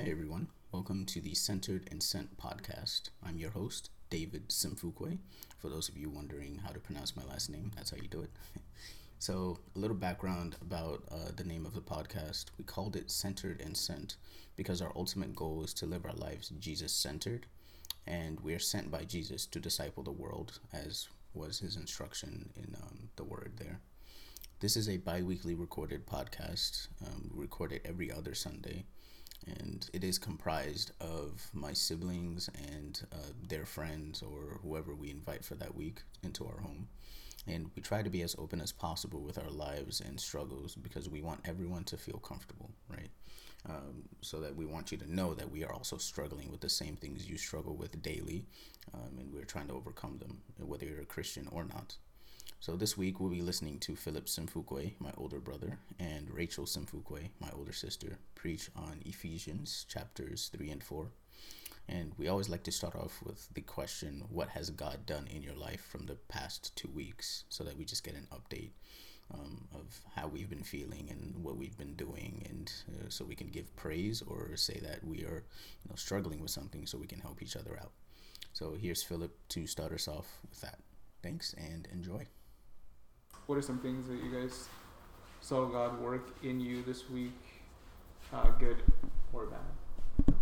Hey everyone, welcome to the Centered and Sent podcast. I'm your host, David Simfukwe. For those of you wondering how to pronounce my last name, that's how you do it. so, a little background about uh, the name of the podcast. We called it Centered and Sent because our ultimate goal is to live our lives Jesus centered, and we are sent by Jesus to disciple the world, as was his instruction in um, the word there. This is a bi weekly recorded podcast. Um, we record it every other Sunday and it is comprised of my siblings and uh, their friends or whoever we invite for that week into our home. And we try to be as open as possible with our lives and struggles because we want everyone to feel comfortable, right? Um, so that we want you to know that we are also struggling with the same things you struggle with daily, um, and we're trying to overcome them, whether you're a Christian or not. So this week we'll be listening to Philip Simfukwe, my older brother, and Rachel Simfukwe, my older sister, preach on Ephesians chapters 3 and 4. And we always like to start off with the question, What has God done in your life from the past two weeks? So that we just get an update um, of how we've been feeling and what we've been doing. And uh, so we can give praise or say that we are you know, struggling with something so we can help each other out. So here's Philip to start us off with that. Thanks and enjoy what are some things that you guys saw God work in you this week, uh, good or bad?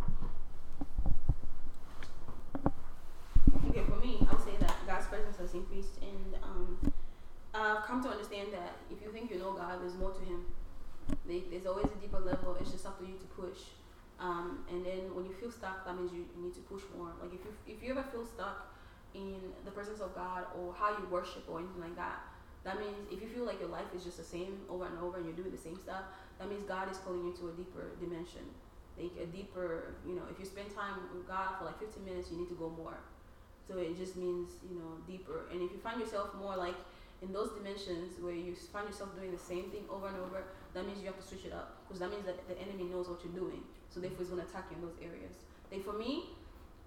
Okay, for me, I would say that God's presence has increased, and um, I've come to understand that if you think you know God, there's more to Him. There's always a deeper level. It's just up to you to push. Um, and then when you feel stuck, that means you, you need to push more. Like if you if you ever feel stuck in the presence of God or how you worship or anything like that, that means if you feel like your life is just the same over and over and you're doing the same stuff, that means God is calling you to a deeper dimension. Like a deeper, you know, if you spend time with God for like 15 minutes, you need to go more. So it just means, you know, deeper. And if you find yourself more like in those dimensions where you find yourself doing the same thing over and over, that means you have to switch it up because that means that the enemy knows what you're doing. So therefore, he's going to attack you in those areas. Like for me,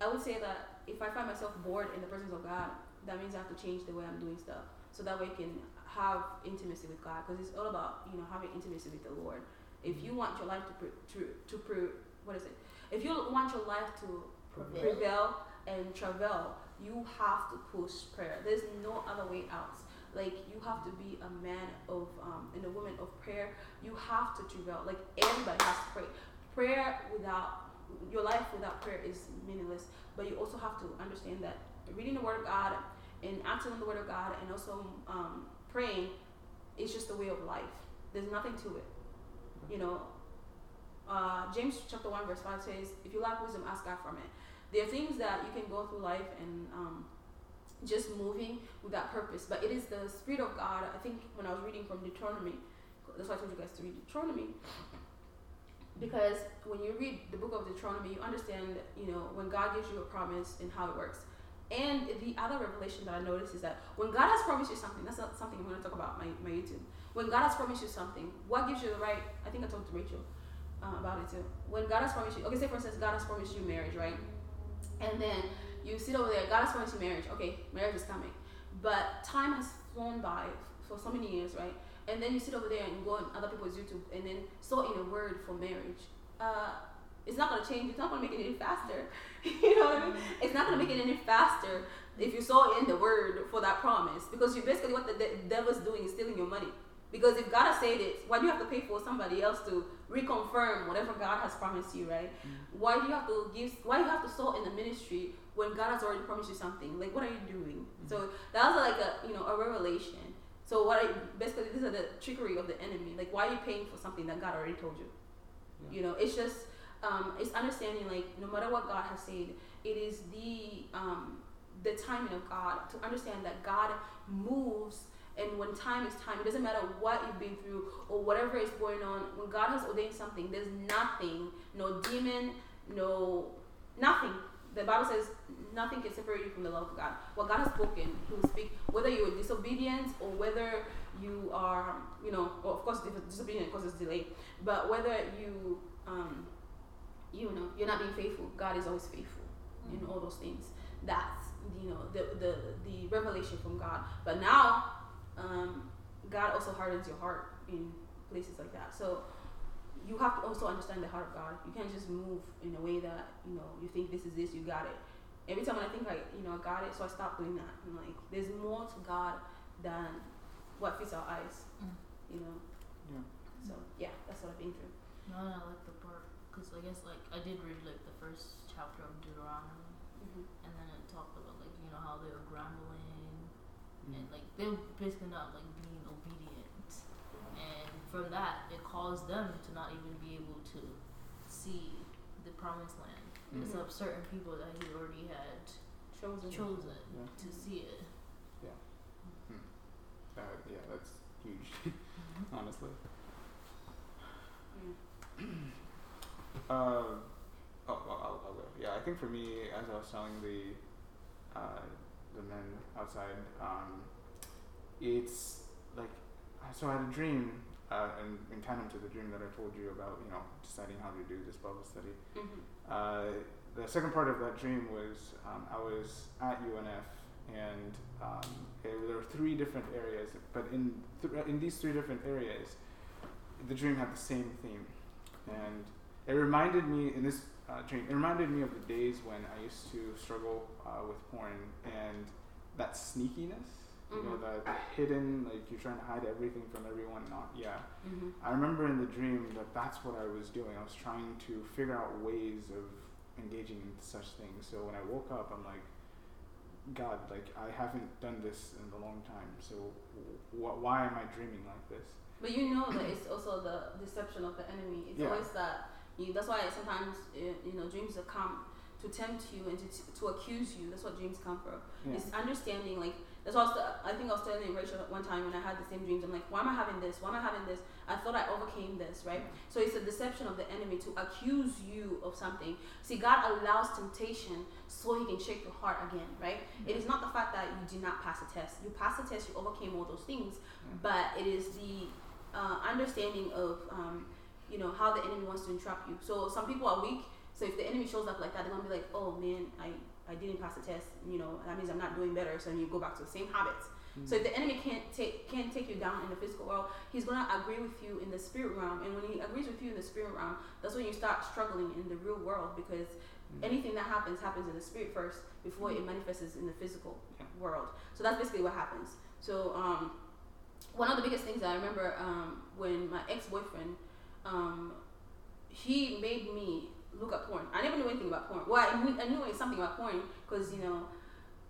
I would say that if I find myself bored in the presence of God, that means I have to change the way I'm doing stuff so that way you can have intimacy with God because it's all about you know having intimacy with the Lord. If you want your life to pre- to to pre- what is it? If you want your life to prevail, prevail and travel, you have to push prayer. There's no other way out. Like you have to be a man of um, and a woman of prayer. You have to travel. Like everybody has to pray. Prayer without your life without prayer is meaningless. But you also have to understand that reading the Word of God and acting on the word of God and also um, praying is just a way of life. There's nothing to it. You know, uh, James chapter 1 verse 5 says, if you lack wisdom, ask God from it. There are things that you can go through life and um, just moving without purpose, but it is the Spirit of God. I think when I was reading from Deuteronomy, that's why I told you guys to read Deuteronomy. Because when you read the book of Deuteronomy, you understand, you know, when God gives you a promise and how it works. And the other revelation that I noticed is that when God has promised you something, that's not something I'm going to talk about my, my YouTube. When God has promised you something, what gives you the right? I think I talked to Rachel uh, about it too. When God has promised you, okay, say for instance, God has promised you marriage, right? And then you sit over there, God has promised you marriage. Okay, marriage is coming. But time has flown by for so many years, right? And then you sit over there and go on other people's YouTube and then saw in a word for marriage. Uh, it's not going to change. It's not going to make it any faster. you know what I mean? It's not going to make it any faster if you saw in the word for that promise because you basically what the de- devil's doing is stealing your money. Because if God has said it, why do you have to pay for somebody else to reconfirm whatever God has promised you, right? Mm-hmm. Why do you have to give? Why do you have to sow in the ministry when God has already promised you something? Like, what are you doing? Mm-hmm. So that was like a you know a revelation. So what I basically these are the trickery of the enemy. Like, why are you paying for something that God already told you? Yeah. You know, it's just um, it's understanding like no matter what God has said, it is the um, the timing of God to understand that God moves and when time is time, it doesn't matter what you've been through or whatever is going on. When God has ordained something, there's nothing, no demon, no nothing. The Bible says nothing can separate you from the love of God. What God has spoken, He will speak. Whether you're disobedient or whether you are, you know, well, of course, disobedient because it's delayed, but whether you um, you know you're not being faithful god is always faithful mm-hmm. in all those things that's you know the the the revelation from god but now um, god also hardens your heart in places like that so you have to also understand the heart of God. You can't just move in a way that you know you think this is this, you got it. Every time when I think I you know I got it, so I stop doing that. I'm like, there's more to God than what fits our eyes. Mm. You know. Yeah. So yeah, that's what I've been through. No, I like the part because I guess like I did read like the first chapter of Deuteronomy, hmm and then it talked about like you know how they were grumbling Mm. and like they were basically not like being obedient, and from that it caused them to not even be able to see the promised land. Mm. It's of certain people that he already had Chosen. chosen Yeah. to see it. Uh, yeah, that's huge, honestly. Mm. Uh, oh, well, I'll, I'll go. Yeah, I think for me, as I was telling the uh, the men outside, um, it's like so I had a dream, uh, and in tandem to the dream that I told you about, you know, deciding how to do this Bible study. hmm Uh, the second part of that dream was um, I was at UNF, and um, it, there were three different areas, but in th- in these three different areas, the dream had the same theme, and it reminded me in this uh, dream. It reminded me of the days when I used to struggle uh, with porn and that sneakiness. You know, the, the hidden, like you're trying to hide everything from everyone. Not, yeah. hmm I remember in the dream that that's what I was doing. I was trying to figure out ways of engaging in such things. So when I woke up, I'm like, God, like I haven't done this in a long time. So wh- why am I dreaming like this? But you know that it's also the deception of the enemy. It's Yeah. always that you. That's why sometimes uh, you know dreams will come to tempt you and to, to accuse you. That's what dreams come from. Yeah. It's understanding like that's what I, was, I think I was telling Rachel one time when I had the same dreams. I'm like, why am I having this? Why am I having this? I thought I overcame this, right? So it's a deception of the enemy to accuse you of something. See, God allows temptation so He can shake your heart again, right? It is not the fact that you did not pass a test. You passed the test. You overcame all those things, but it is the uh, understanding of um, you know how the enemy wants to entrap you. So some people are weak. So if the enemy shows up like that, they're gonna be like, "Oh man, I I didn't pass the test. You know that means I'm not doing better." So you go back to the same habits. So if the enemy can't take can't take you down in the physical world, he's gonna agree with you in the spirit realm. And when he agrees with you in the spirit realm, that's when you start struggling in the real world because Mm. anything that happens happens in the spirit first before it manifests in the physical Yeah. world. So that's basically what happens. So um, one of the biggest things that I remember um, when my ex boyfriend, um, he made me look at porn. I never knew anything about porn. Well, I knew, I knew something about porn because you know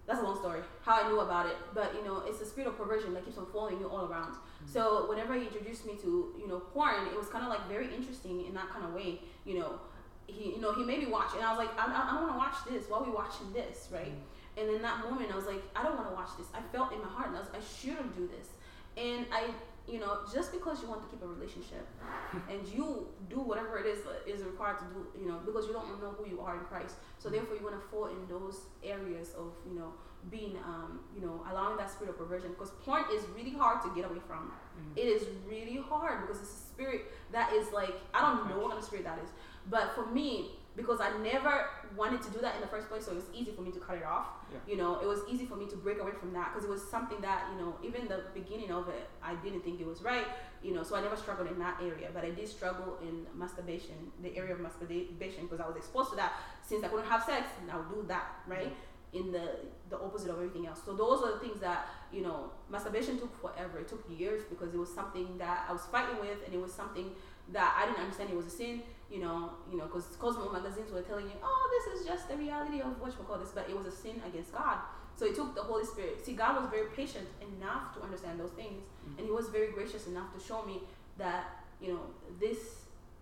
that's a long story how I knew about it. But you know, it's a spirit of perversion that keeps on following you all around. So whenever he introduced me to you know porn, it was kind of like very interesting in that kind of way. You know, he you know he made me watch, and I was like, I, I, I don't want to watch this. Why are we watching this, right? And in that moment, I was like, I don't want to watch this. I felt in my heart, and I was, I shouldn't do this. And I, you know, just because you want to keep a relationship, and you do whatever it is that is required to do, you know, because you don't know who you are in Christ. So therefore, you want to fall in those areas of, you know, being, um, you know, allowing that spirit of perversion. Because porn is really hard to get away from. It is really hard because it's a spirit that is like I don't know what kind of spirit that is. But for me, because I never wanted to do that in the first place, so it was easy for me to cut it off. Yeah. You know, it was easy for me to break away from that because it was something that you know, even the beginning of it, I didn't think it was right. You know, so I never struggled in that area, but I did struggle in masturbation, the area of masturbation, because I was exposed to that since I couldn't have sex, and I would do that, right? In the the opposite of everything else. So those are the things that you know, masturbation took forever. It took years because it was something that I was fighting with, and it was something that I didn't understand it was a sin. You know, you know, because Cosmo magazines were telling you, oh, this is just the reality of what you call this, but it was a sin against God. So it took the Holy Spirit. See, God was very patient enough to understand those things, and He was very gracious enough to show me that you know this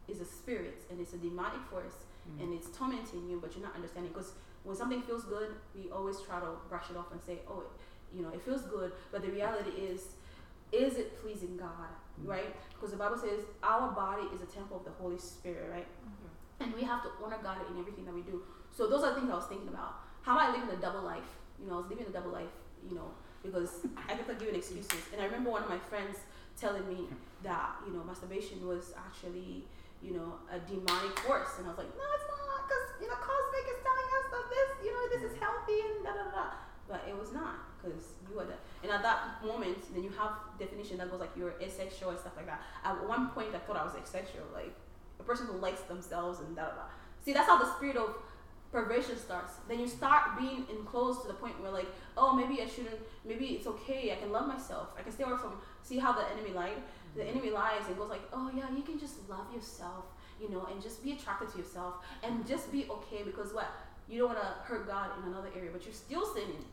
is a spirit and it's a demonic force Mm. and it's tormenting you, but you're not understanding. Because when something feels good, we always try to brush it off and say, oh, it, you know, it feels good, but the reality is, is it pleasing God, Mm. right? Because the Bible says our body is a temple of the Holy Spirit, right? And we have to honor God in everything that we do. So those are the things I was thinking about. How am I living a double life? You know, I was living a double life, you know, because I kept like, giving excuses. And I remember one of my friends telling me that, you know, masturbation was actually, you know, a demonic force. And I was like, no, it's not, because, you know, Cosmic is telling us that this, you know, this is healthy and da da da. But it was not, because you are the, and at that moment, then you have definition that goes like you're asexual and stuff like that. At one point, I thought I was asexual, like, a person who likes themselves and da da da. See, that's how the spirit of perversion starts. Then you start being enclosed to the point where like, oh, maybe I shouldn't. Maybe it's okay. I can love myself. I can stay away from. See how the enemy lied. The mm-hmm. enemy lies and goes like, oh yeah, you can just love yourself, you know, and just be attracted to yourself and just be okay because what you don't want to hurt God in another area, but you're still sinning.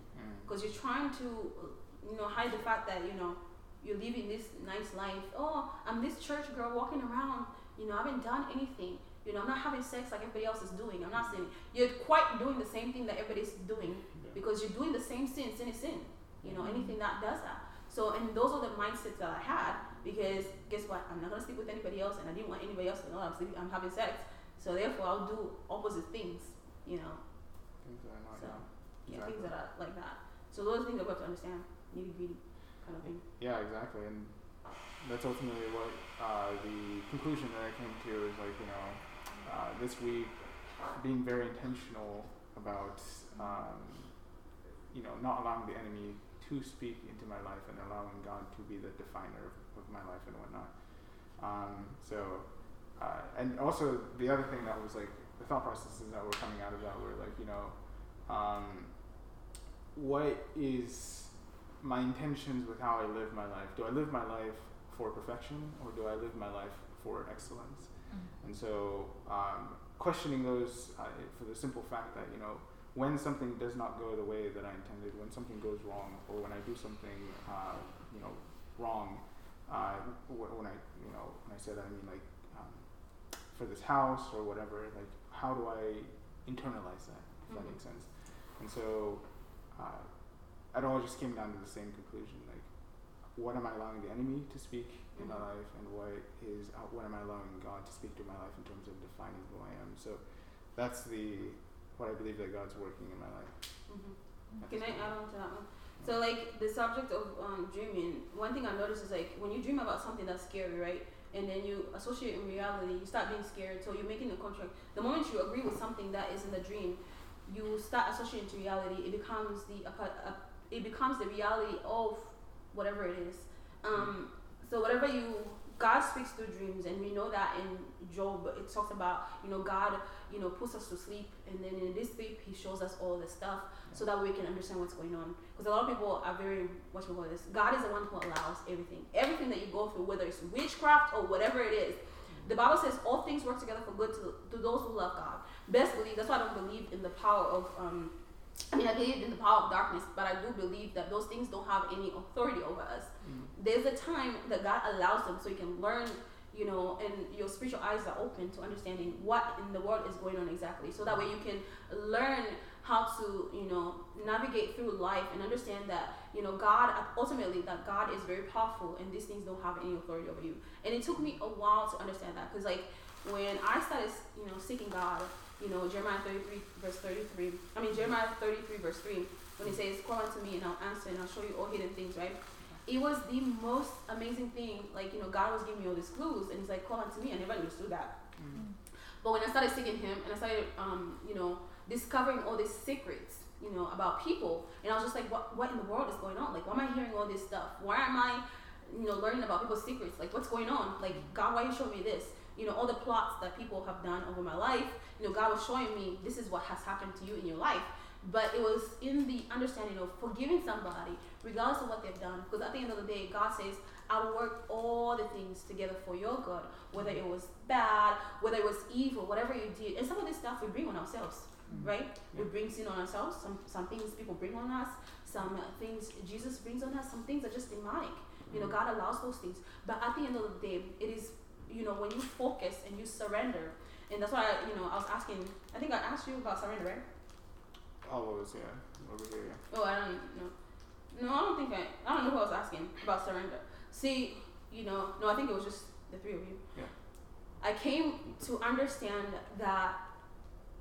Because you're trying to, uh, you know, hide the fact that you know you're living this nice life. Oh, I'm this church girl walking around. You know, I haven't done anything. You know, I'm not having sex like everybody else is doing. I'm not sinning. You're quite doing the same thing that everybody's doing because you're doing the same sin. Sin is sin. You know, anything that does that. So, and those are the mindsets that I had because guess what? I'm not gonna sleep with anybody else, and I didn't want anybody else to know I'm sleeping. I'm having sex. So therefore, I'll do opposite things. You know, Things that are not, So, yeah. yeah, things that are like that. So those things that we have to understand, nitty gritty kind of thing. Yeah, exactly, and that's ultimately what uh, the conclusion that I came to is like you know uh, this week being very intentional about um, you know not allowing the enemy to speak into my life and allowing God to be the definer of, of my life and whatnot. Um, so uh, and also the other thing that was like the thought processes that were coming out of that were like you know um, what is my intentions with how I live my life. Do I live my life for perfection or do I live my life for excellence? And so, um, questioning those uh, for the simple fact that, you know, when something does not go the way that I intended, when something goes wrong, or when I do something, uh, you know, wrong, uh, wh- when I, you know, when I say that, I mean like um, for this house or whatever, like how do I internalize that, if that Mhm. makes sense? And so, uh, it all just came down to the same conclusion, like what am I allowing the enemy to speak in my Mhm. life, and what is uh, what am I allowing God to speak to my life in terms of defining who I am? So that's the what I believe that God's working in my life. hmm Can I add on to that one? So like the subject of um, dreaming, one thing I noticed is like when you dream about something that's scary, right? And then you associate in reality, you start being scared. So you're making a contract. The moment you agree with something that is in the dream, you start associating to reality. It becomes the uh, it becomes the reality of whatever it is. Um, so whatever you God speaks through dreams, and we know that in Job it talks about you know God you know puts us to sleep, and then in this sleep He shows us all the stuff so that we can understand what's going on. Because a lot of people are very you call this. God is the one who allows everything, everything that you go through, whether it's witchcraft or whatever it is. The Bible says all things work together for good to, to those who love God. Best believe that's why I don't believe in the power of um, I mean, I believe in the power of darkness, but I do believe that those things don't have any authority over us. There's a time that God allows them so you can learn, you know, and your spiritual eyes are open to understanding what in the world is going on exactly. So that way you can learn how to, you know, navigate through life and understand that, you know, God, ultimately, that God is very powerful and these things don't have any authority over you. And it took me a while to understand that because, like, when I started, you know, seeking God, you know, Jeremiah 33, verse 33. I mean, Jeremiah 33, verse 3, when it mm. says, Call unto me and I'll answer and I'll show you all hidden things, right? It was the most amazing thing. Like, you know, God was giving me all these clues and He's like, Call unto me. I never understood that. Mm. But when I started seeking Him and I started, um, you know, discovering all these secrets, you know, about people, and I was just like, what, what in the world is going on? Like, why am I hearing all this stuff? Why am I, you know, learning about people's secrets? Like, what's going on? Like, mm. God, why are you showing me this? You know, all the plots that people have done over my life. You know, God was showing me this is what has happened to you in your life. But it was in the understanding of forgiving somebody, regardless of what they've done. Because at the end of the day, God says, I will work all the things together for your good, whether it was bad, whether it was evil, whatever you did. And some of this stuff we bring on ourselves, right? We bring sin on ourselves. Some some things people bring on us. Some uh, things Jesus brings on us. Some things are just demonic. You know, God allows those things. But at the end of the day, it is you know when you focus and you surrender. And that's why you know I was asking. I think I asked you about surrender, right? Always, yeah, over here. Yeah. Oh, I don't know. No, I don't think I. I don't know who I was asking about surrender. See, you know, no, I think it was just the three of you. Yeah. I came to understand that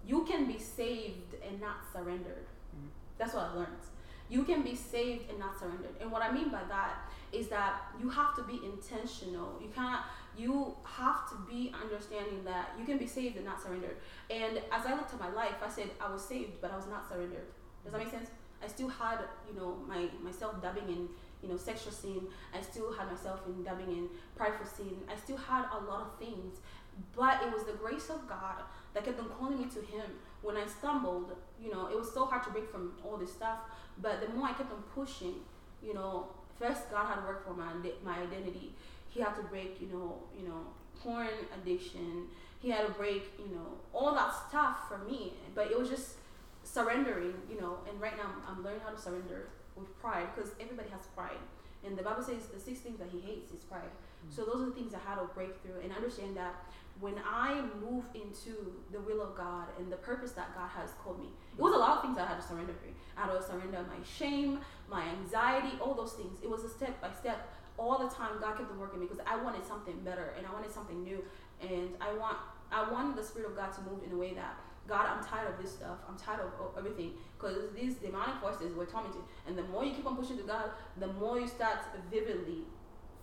you can be saved and not surrendered. Mhm. That's what I learned. You can be saved and not surrendered. And what I mean by that is that you have to be intentional. You can't you have to be understanding that you can be saved and not surrendered. And as I looked at my life, I said I was saved, but I was not surrendered. Does that make sense? I still had, you know, my myself dabbing in, you know, sexual sin. I still had myself in dabbing in prideful sin. I still had a lot of things, But it was the grace of God that kept on calling me to Him. When I stumbled, you know, it was so hard to break from all this stuff. But the more I kept on pushing, you know, first God had to work for my my identity. He had to break, you know, you know, porn addiction. He had to break, you know, all that stuff for me. But it was just surrendering, you know. And right now, I'm learning how to surrender with pride because everybody has pride. And the Bible says the six things that He hates is pride. So those are the things I had to break through and understand that when I move into the will of God and the purpose that God has called me, it was a lot of things I had to surrender. I had to surrender my shame, my anxiety, all those things. It was a step by step. All the time, God kept on working me because I wanted something better and I wanted something new. And I want, I wanted the Spirit of God to move in a way that God, I'm tired of this stuff. I'm tired of everything because these demonic forces were tormenting. And the more you keep on pushing to God, the more you start vividly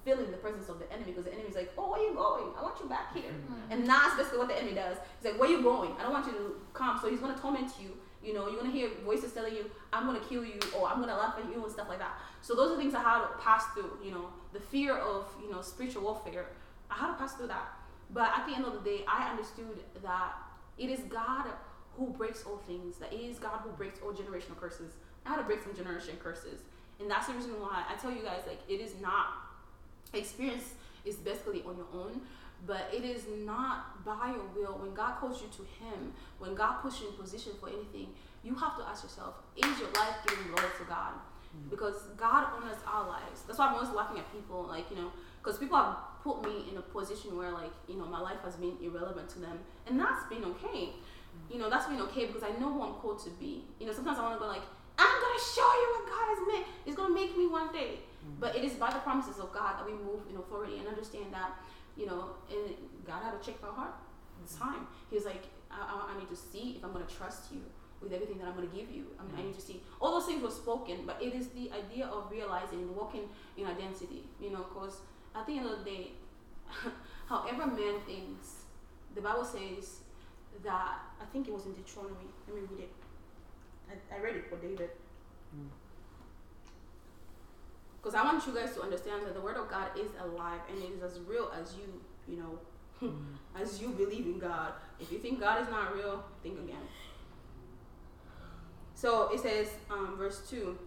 feeling the presence of the enemy because the enemy's like, oh, where you going? I want you back here. Mm-hmm. And that's basically what the enemy does. He's like, where you going? I don't want you to come. So he's going to torment you. You know, you're to hear voices telling you, I'm to kill you or I'm to laugh at you and stuff like that. So those are things I had to pass through, you know, the fear of, you know, spiritual warfare. I had to pass through that. But at the end of the day, I understood that it is God who breaks all things, that it is God who breaks all generational curses. I had to break some generation curses. And that's the reason why I tell you guys, like, it is not experience is basically on your own but it is not by your will. When god calls you to him when god puts you in position for anything you have to ask yourself is your life giving glory to god? Mm-hmm. because god honors our lives. That's why i'm always laughing at people like you know because people have put me in a position where like you know my life has been irrelevant to them. And that's been okay. Mm-hmm. you know that's been okay because i know who i'm called to be. You know sometimes i want to go like i'm gonna show you what god has made. It's gonna make me one day. But it is by the promises of God that we move in authority and understand that, you know, and God had to check my heart. It's time. He was like, I, I, I need to see if I'm going to trust you with everything that I'm going to give you. I, mean, I need to see. All those things were spoken, but it is the idea of realizing, and walking in identity, you know, because at the end of the day, however man thinks, the Bible says that, I think it was in Deuteronomy. Let me read it. I, I read it for David. Mm. Because I want you guys to understand that the word of God is alive and it is as real as you, you know, mm. as you believe in God. If you think God is not real, think again. So it says, um, verse 2,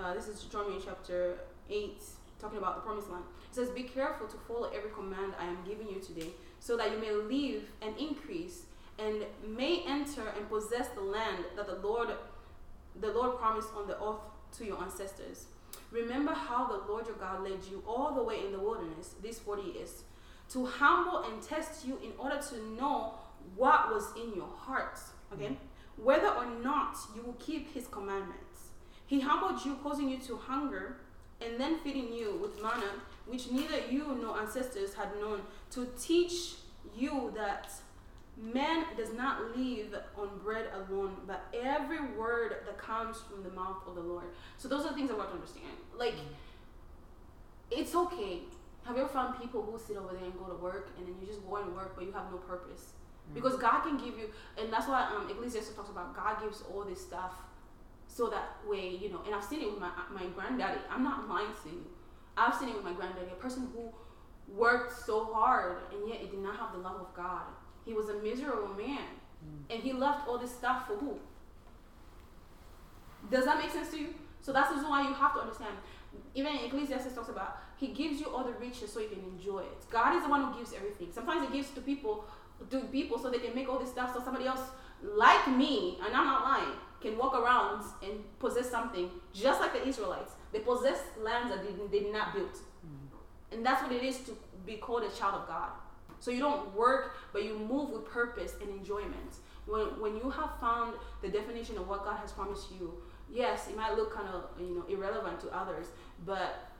uh, this is Deuteronomy chapter 8, talking about the promised land. It says, Be careful to follow every command I am giving you today, so that you may live and increase and may enter and possess the land that the Lord the Lord promised on the oath to your ancestors. Remember how the Lord your God led you all the way in the wilderness these 40 years to humble and test you in order to know what was in your hearts. Okay? Mm-hmm. Whether or not you will keep his commandments. He humbled you, causing you to hunger, and then feeding you with manna, which neither you nor ancestors had known, to teach you that Man does not live on bread alone, but every word that comes from the mouth of the Lord. So those are the things I want to understand. Like, it's okay. Have you ever found people who sit over there and go to work and then you just go and work, but you have no purpose? Mm. Because God can give you, and that's why um, Ecclesiastes talks about God gives all this stuff so that way, you know. And I've seen it with my my granddaddy. I'm not lying to you. I've seen it with my granddaddy, a person who worked so hard and yet it did not have the love of God he was a miserable man. Mm. And he left all this stuff for who? Does that make sense to you? So that's the reason why you have to understand. Even Ecclesiastes talks about he gives you all the riches so you can enjoy it. God is the one who gives everything. Sometimes he gives to people to people so they can make all this stuff so somebody else like me, and I'm not lying, can walk around and possess something just like the Israelites. They possess lands that they, they did not build. Mm. And that's what it is to be called a child of God. So you don't work, but you move with purpose and enjoyment. When, when you have found the definition of what God has promised you, yes, it might look kind of you know irrelevant to others, but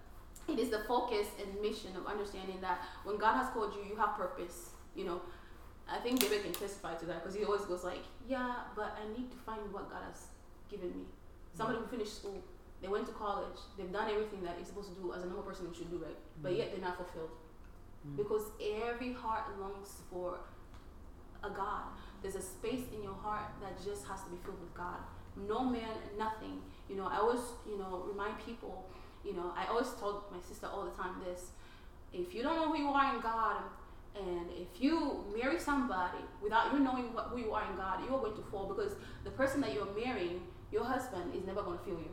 it is the focus and mission of understanding that when God has called you, you have purpose. You know, I think David can testify to that because he always goes like, "Yeah, but I need to find what God has given me." Somebody who finished school, they went to college, they've done everything that you're supposed to do as a normal person should do, right? But mm-hmm. yet they're not fulfilled. Mm. Because every heart longs for a God. There's a space in your heart that just has to be filled with God. No man, nothing. You know, I always, you know, remind people, you know, I always told my sister all the time this if you don't know who you are in God, And if you marry somebody without you knowing what, who you are in God, you are going to fall because the person that you're marrying, your husband, is never going to feel you.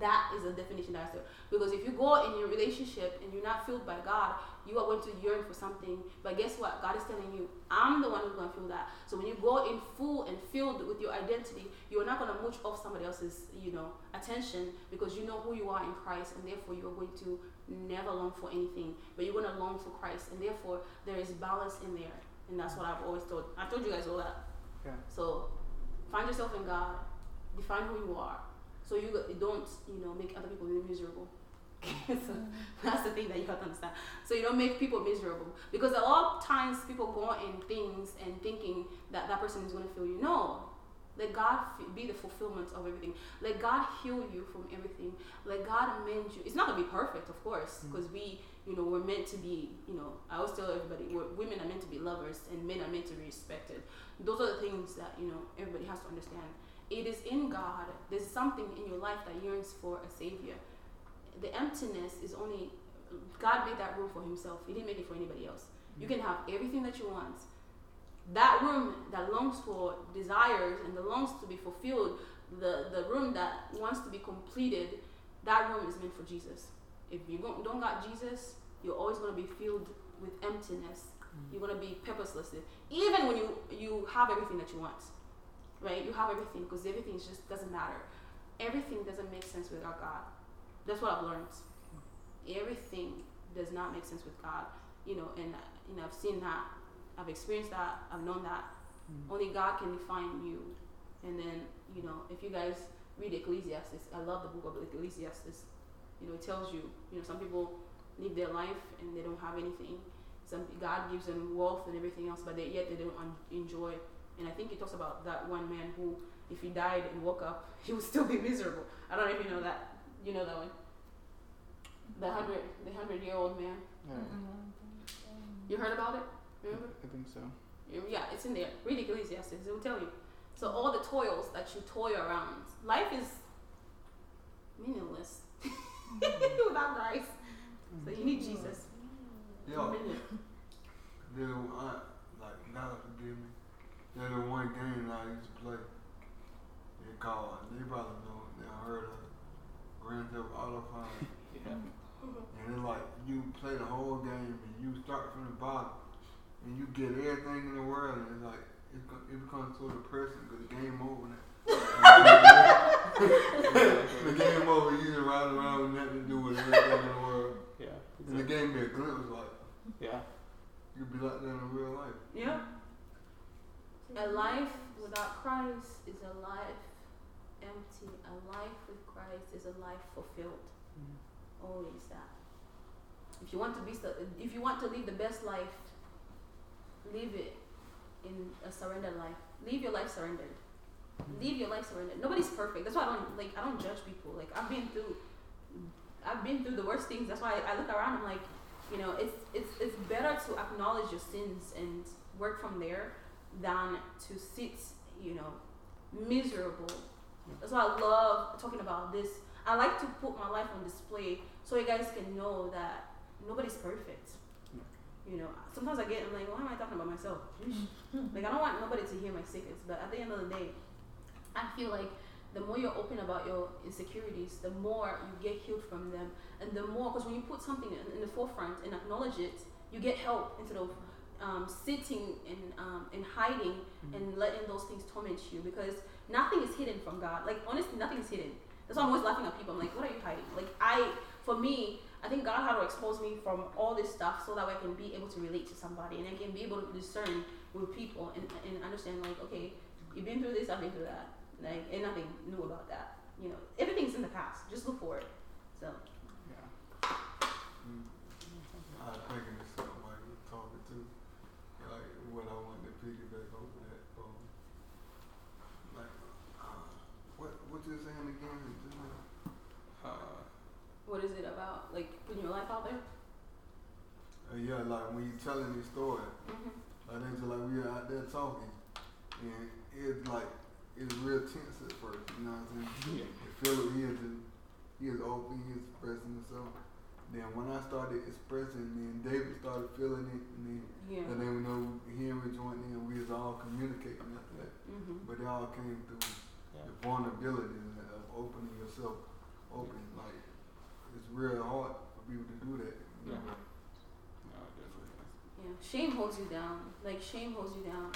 That is a definition that I said. Because if you go in your relationship and you're not filled by God, you are going to yearn for something. But guess what? God is telling you, I'm the one who's going to feel that. So when you go in full and filled with your identity, you are not going to mooch off somebody else's, you know, attention because you know who you are in Christ, and therefore you are going to never long for anything. But you're going to long for Christ, and therefore there is balance in there. And that's what I've always told. I told you guys all that. Yeah. So find yourself in God. Define who you are. So you don't, you know, make other people miserable. so that's the thing that you have to understand. So you don't make people miserable because a lot of times people go in things and thinking that that person is going to feel you. No, let God f- be the fulfillment of everything. Let God heal you from everything. Let God amend you. It's not going to be perfect, of course, mm. because we, you know, we're meant to be. You know, I always tell everybody, we're, women are meant to be lovers and men are meant to be respected. Those are the things that you know everybody has to understand. It is in God. There's something in your life that yearns for a savior. The emptiness is only God made that room for Himself. He didn't make it for anybody else. You can have everything that you want. That room that longs for desires and that longs to be fulfilled, the, the room that wants to be completed, that room is meant for Jesus. If you don't, don't got Jesus, you're always going to be filled with emptiness. Mm. You're going to be purposeless. Even when you, you have everything that you want right? You have everything because everything just doesn't matter. Everything doesn't make sense without God. That's what I've learned. Everything does not make sense with God, you know. And you know, I've seen that, I've experienced that, I've known that. Mm. Only God can define you. And then you know, if you guys read Ecclesiastes, I love the book of Ecclesiastes. You know, it tells you, you know, some people live their life and they don't have anything. Some God gives them wealth and everything else, but they, yet they don't un- enjoy and I think he talks about that one man who, if he died and woke up, he would still be miserable. I don't know if you know that. You know that one. The hundred, the hundred year old man. Yeah, mm-hmm. You heard about it? Remember? I think so. Yeah, it's in there. Read Ecclesiastes. It will tell you. So all the toils that you toil around, life is meaningless mm-hmm. without Christ. So you need Jesus. Yo, Million. there's a, I, like, God forgive me. There's a one game that I used to play. They called, they probably know, they heard of it. Grand Theft Auto 5. Yeah. And it's like, you play the whole game and you start from the bottom. And you get everything in the world and it's like, it, co- it becomes so depressing because the game over now. the game over, you just ride around with nothing to do with everything in the world. Yeah. And the game be a glimpse like, Yeah. you'd be like that in real life. Yeah. A life without Christ is a life empty. A life with Christ is a life fulfilled. Mm. Always that. If you want to be, if you want to live the best life, live it in a surrendered life. Live your life surrendered. Live your life surrendered. Nobody's perfect. That's why I don't like. I don't judge people. Like I've been through. I've been through the worst things. That's why I look around. I'm like, you know, it's it's it's better to acknowledge your sins and work from there than to sit, you know, miserable. That's why I love talking about this. I like to put my life on display so you guys can know that nobody's perfect. You know, sometimes I get, I'm like, why am I talking about myself? like, I don't want nobody to hear my secrets, but at the end of the day, I feel like the more you're open about your insecurities, the more you get healed from them, and the more, because when you put something in, in the forefront and acknowledge it, you get help instead of um, sitting and um, and hiding and letting those things torment you because nothing is hidden from God. Like honestly, nothing is hidden. That's why I'm always laughing at people. I'm like, what are you hiding? Like I, for me, I think God had to expose me from all this stuff so that I can be able to relate to somebody and I can be able to discern with people and, and understand like, okay, you've been through this, I've been through that. Like, and nothing new about that. You know, everything's in the past. Just look for it. So, Yeah. Mm. Uh, I was thinking of something while you were talking too. Like what I wanted to piggyback over that. Um, like, uh, what what you saying again? Just now? Uh, what is it about? Like putting your life out there? Yeah, like when you're telling this story, Mm-hmm. like they just like we are out there talking, and it's like it's real tense at first. You know what I'm saying? yeah. And Philip, he is just, he is open, he is expressing himself, Then when I started expressing, then David started feeling it, and then Yeah. and then we know Henry joined in. We was all communicating after that, Mhm. but it all came through Yeah. the vulnerability of opening yourself open. Like it's real hard for people to do that. you know. Yeah. No, it definitely is. Yeah. Shame holds you down. Like shame holds you down.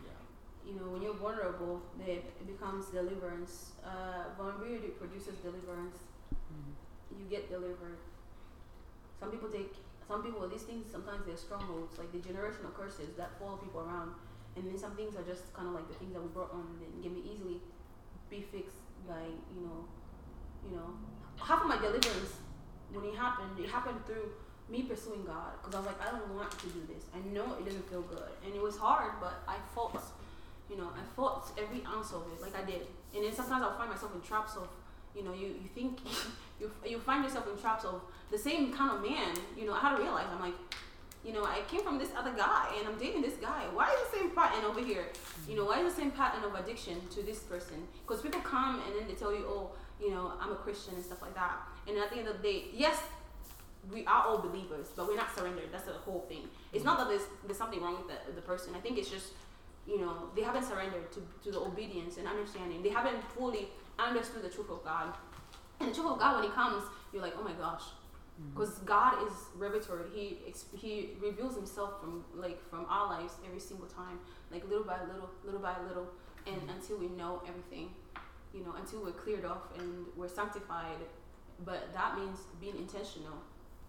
Yeah. You know, when you're vulnerable, then it becomes deliverance. Uh, vulnerability produces deliverance. You get delivered. Some people take. Some people these things sometimes they're strongholds, like the generational curses that follow people around, and then some things are just kind of like the things that we brought on and can be easily be fixed by you know, you know. Half of my deliverance when it happened, it happened through me pursuing God because I was like, I don't want to do this. I know it doesn't feel good, and it was hard, but I fought. You know, I fought every ounce of it, like I did. And then sometimes I'll find myself in traps of, you know, you, you think you you find yourself in traps of the same kind of man. You know, I had to realize I'm like, you know, I came from this other guy and I'm dating this guy. Why is the same pattern over here? You know, why is the same pattern of addiction to this person? Because people come and then they tell you, oh, you know, I'm a Christian and stuff like that. And at the end of the day, yes, we are all believers, but we're not surrendered. That's the whole thing. It's not that there's there's something wrong with the, the person. I think it's just, you know, they haven't surrendered to, to the obedience and understanding. They haven't fully understood the truth of God. And the truth of God, when it comes, you're like, oh my gosh, mm. because God is revelatory. He he reveals Himself from like from our lives every single time, like little by little, little by little, and mm. until we know everything, you know, until we're cleared off and we're sanctified. But that means being intentional.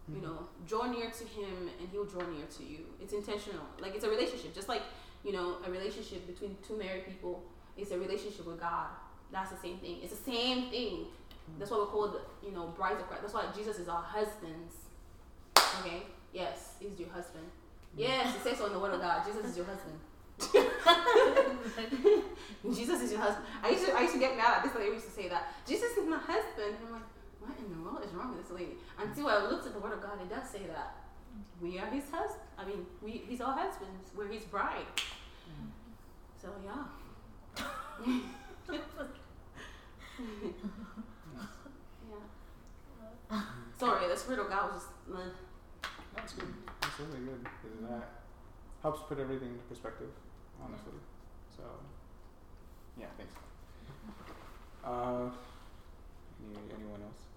You mm-hmm. know, draw near to Him, and He'll draw near to you. It's intentional. Like it's a relationship, just like you know, a relationship between two married people. It's a relationship with God. That's the same thing. It's the same thing. Mm-hmm. That's why we're called, you know, brides of Christ. That's why Jesus is our husbands. Okay? Yes, he's your husband. Mm-hmm. Yes, it says so in the Word of God. Jesus is your husband. Jesus is your husband. I used to, I used to get mad at this lady. used to say that Jesus is my husband. And I'm like, what in the world is wrong with this lady? Until I looked at the Word of God, it does say that we are His husband. I mean, we He's our husbands. We're His bride. So yeah. yeah. Sorry, the spirit of God was just. Uh, That's good. That's really good because that helps put everything into perspective, honestly. So, yeah, thanks. Uh, any, anyone else?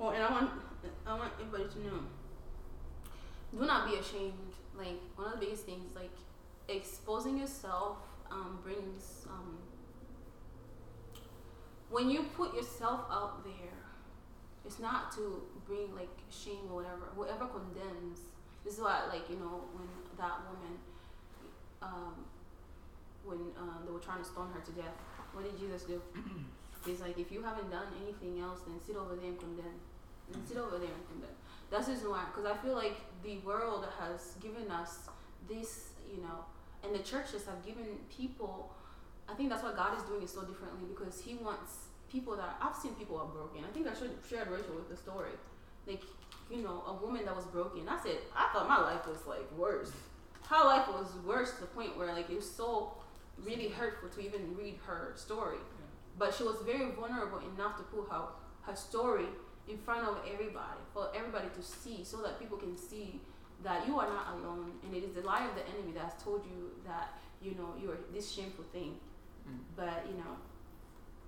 Oh, and I want I want everybody to know. Do not be ashamed. Like one of the biggest things, like exposing yourself, um, brings um. When you put yourself out there, it's not to bring like shame or whatever. Whoever condemns. This is why, like you know, when that woman, um, when uh, they were trying to stone her to death, what did Jesus do? He's like, if you haven't done anything else, then sit over there and condemn. And sit over there and condemn. That's the reason why, because I feel like the world has given us this, you know, and the churches have given people. I think that's why God is doing it so differently because He wants people that I've seen people are broken. I think I should shared Rachel with the story, like you know, a woman that was broken. I said I thought my life was like worse. Her life was worse to the point where like it was so really hurtful to even read her story but she was very vulnerable enough to put her her story in front of everybody for everybody to see so that people can see that you are not alone and it is the lie of the enemy that has told you that you know you are this shameful thing Mm. but you know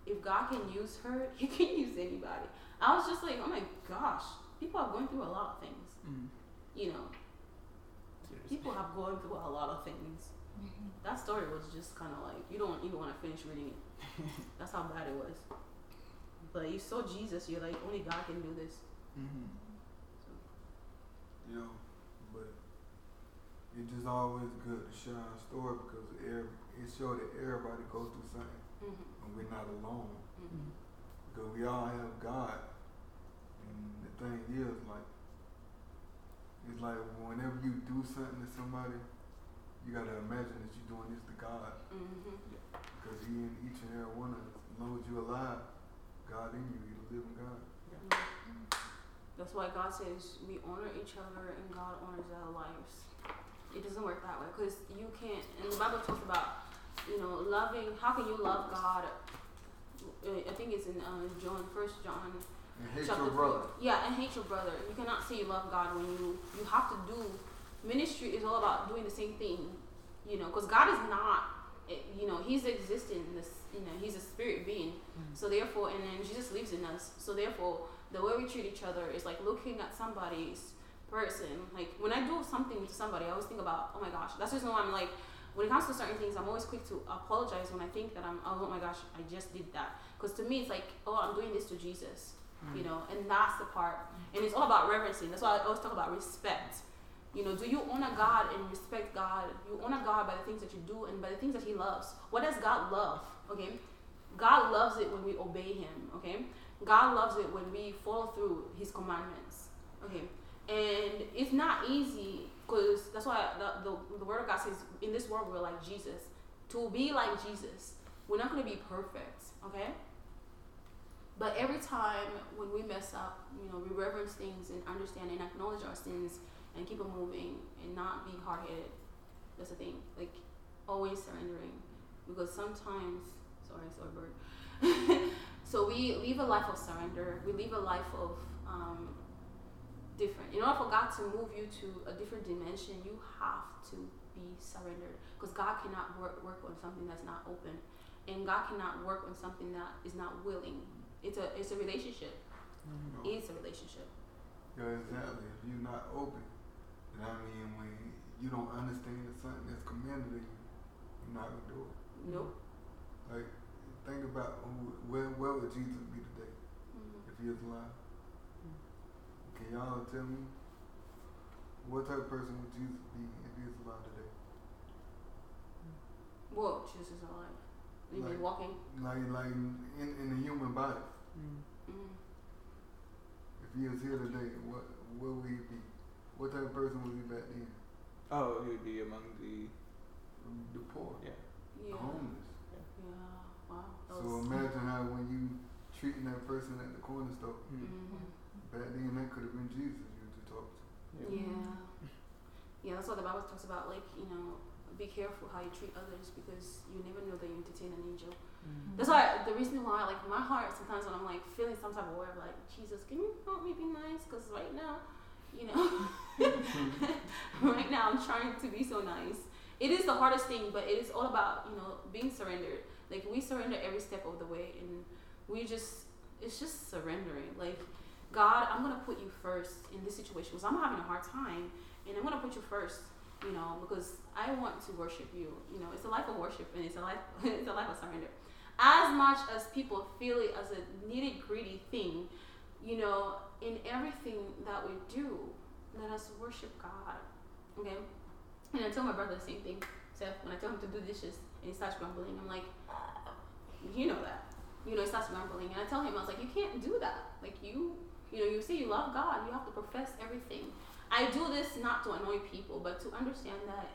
if god can use her he can use anybody i was just like oh my gosh people are going through a lot of things Mm. you know Seriously. people have gone through a lot of things that story was just kind of like you don't even want to finish reading it that's how bad it was but you saw jesus you're like only god can do this Mm-hmm. You know, but it's just always good to share our story because it shows that everybody goes through something mm-hmm. and we're not alone Mm-hmm. because we all have God. And the thing is, like, it's like whenever you do something to somebody, you gotta imagine that you're doing this to God Mm-hmm. Because He in each and every one of us. As long as you're alive, God in you, He's a living God. That's why God says we honor each other and God honors our lives. It doesn't work that way because you can't. And the Bible talks about, you know, loving. How can you love God? I think it's in uh, John, First John, And hate chapter your four. brother. Yeah, and hate your brother. You cannot say you love God when you you have to do. Ministry is all about doing the same thing, you know, because God is not. You know, He's existing. This, you know, He's a spirit being. Mm. So therefore, and then Jesus lives in us. So therefore, the way we treat each other is like looking at somebody's person. Like when I do something to somebody, I always think about, oh my gosh. That's just why I'm like, when it comes to certain things, I'm always quick to apologize when I think that I'm, oh my gosh, I just did that. Because to me, it's like, oh, I'm doing this to Jesus, you mm. know, and that's the part. And it's all about reverencing. That's why I always talk about respect. You know, do you honor God and respect God? You honor God by the things that you do and by the things that He loves. What does God love? Okay, God loves it when we obey Him. Okay, God loves it when we follow through His commandments. Okay, and it's not easy because that's why the, the the Word of God says, in this world we're like Jesus. To be like Jesus, we're not going to be perfect. Okay. But every time when we mess up, you know, we reverence things and understand and acknowledge our sins and keep it moving and not be hard headed. That's the thing. Like always surrendering. Because sometimes sorry, sorry bird. so we live a life of surrender. We live a life of um, different. In order for God to move you to a different dimension, you have to be surrendered. Because God cannot work work on something that's not open. And God cannot work on something that is not willing. It's a it's a relationship. No. It's a relationship. Yeah, exactly. If you're not open, then I mean, when you don't understand something that's commanded of you, you're not gonna do it. Nope. Like, think about who, where, where would Jesus be today Mhm. if he was alive? Can y'all tell me what type of person would Jesus be if he was alive today? Whoa, Jesus is alive. You mean Like- walking? Like, like in, in the human body. Mm. If he was here today, what where would he be? What type of person was he back then? Oh, he would be among the The poor, yeah. Yeah. the homeless. Yeah. Wow. That So was- imagine how when you treating that person at the corner store, Mhm. back then that could have been Jesus you was talking to. Yeah. Yeah, that's what the Bible talks about. Like, you know, be careful how you treat others because you never know that you entertain an angel. That's why the reason why, like, my heart sometimes when I'm like feeling some type of way, I'm like, Jesus, can you help me be nice? Because right now, you know, right now I'm trying to be so nice. It is the hardest thing, but it is all about you know being surrendered. Like we surrender every step of the way, and we just it's just surrendering. Like God, I'm gonna put you first in this situation because I'm having a hard time, and I'm gonna put you first. You know, because I want to worship you. You know, it's a life of worship, and it's a life it's a life of surrender. As much as people feel it as a nitty gritty thing, you know, in everything that we do, let us worship God. Okay? And I tell my brother the same thing. So when I tell him to do dishes and he starts grumbling, I'm like, uh, you know that. You know, he starts grumbling. And I tell him, I was like, you can't do that. Like, you, you know, you say you love God, you have to profess everything. I do this not to annoy people, but to understand that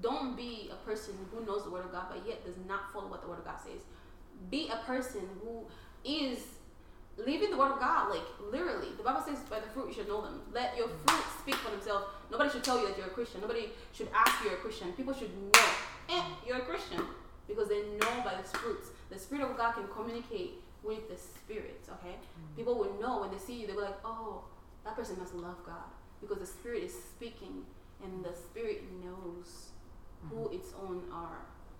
don't be a person who knows the Word of God, but yet does not follow what the Word of God says. Be a person who is living the Word of God, like literally. The Bible says, by the fruit you should know them. Let your fruit speak for themselves. Nobody should tell you that you're a Christian. Nobody should ask you you're a Christian. People should know, eh, you're a Christian. Because they know by the fruits. The Spirit of God can communicate with the Spirit, okay? People will know when they see you, they'll be like, oh, that person must love God. Because the Spirit is speaking and the Spirit knows who its own are.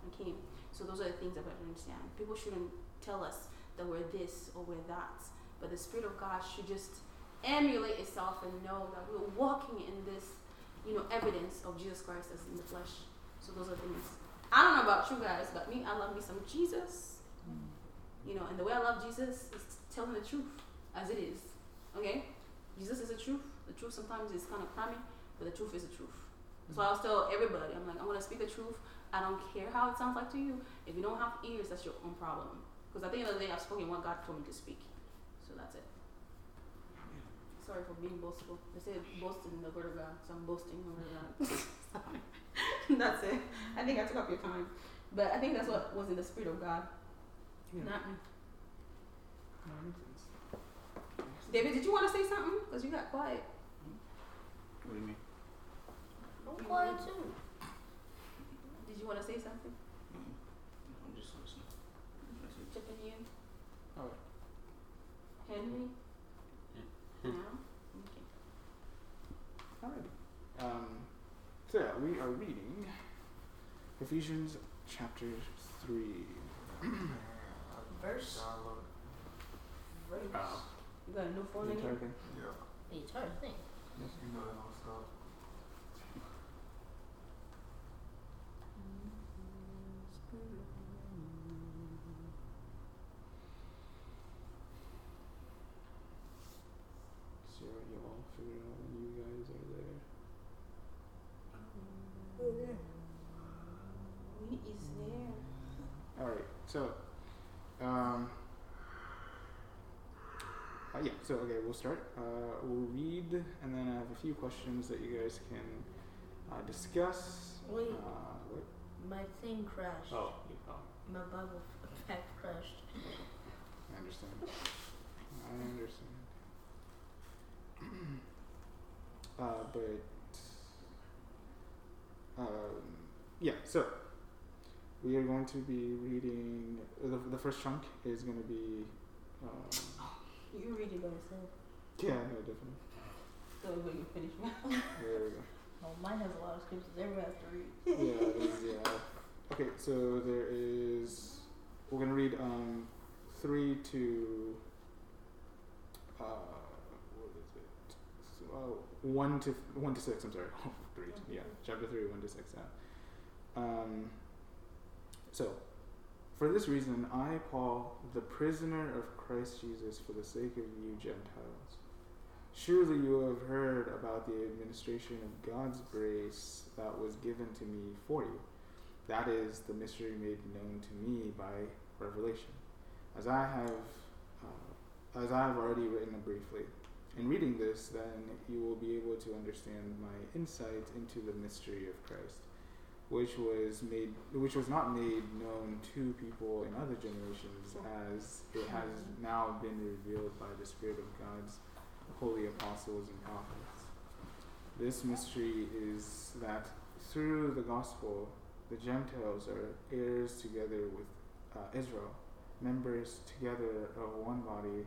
Okay? So those are the things that we have to understand. People shouldn't tell us that we're this or we're that. But the Spirit of God should just emulate itself and know that we're walking in this, you know, evidence of Jesus Christ as in the flesh. So those are things. I don't know about you guys, but me, I love me some Jesus. Mm. You know, and the way I love Jesus is telling the truth as it is. Okay? Jesus is the truth. The truth sometimes is kind of crummy, but the truth is the truth. So I'll tell everybody, I'm like, I'm gonna speak the truth. I don't care how it sounds like to you. If you don't have ears, that's your own problem. Because at the end of the day, I've spoken what God told me to speak. So that's it. Sorry for being boastful. They say boasting in the word of God, so I'm boasting in the word of God. that's it. I think I took up your time. But I think that's what was in the spirit of God, Yeah. not me. No, that makes sense. David, did you want to say something? Because you got quiet. What do you mean? I'm quiet too. Did you want to say something? Mm, I'm just listening. That's it. Chipping in? Oh. Henry? Yeah. No? Okay. Alrighty. Um, so yeah, we are reading Ephesians chapter three. Verse. Download Verse. Wow. You got a new phone The in here? Yeah. The entire thing. You know it don't stop. So you all figure out when you guys are there. We is there. Alright, so um uh, yeah, so okay, we'll start. Uh, we'll read, and then I have a few questions that you guys can uh, discuss. Wait. Uh, what? My thing crashed. Oh, you- oh, My bubble f- pack crashed. I understand. I understand. uh, but um, yeah, so we are going to be reading. The, the first chunk is going to be. Um, You read it by yourself. yeah, no, definitely. So when you finish There we go. Oh, mine has a lot of scriptures. Everybody has to read. yeah, it is, yeah. Okay, so there is. We're gonna read um, three to. Uh, what is it? So, uh, one to one to six. I'm sorry, three. To, yeah, chapter three, one to six. Yeah. Um. So, for this reason, I, Paul, the prisoner of Christ Jesus, for the sake of you Gentiles. Surely you have heard about the administration of God's grace that was given to me for you. That is the mystery made known to me by revelation. As I have, uh, as I have already written briefly. In reading this, then you will be able to understand my insight into the mystery of Christ, which was made, which was not made known to people in other generations, as it has now been revealed by the Spirit of God's holy apostles and prophets. This mystery is that through the gospel, the Gentiles are heirs together with uh, Israel, members together of one body,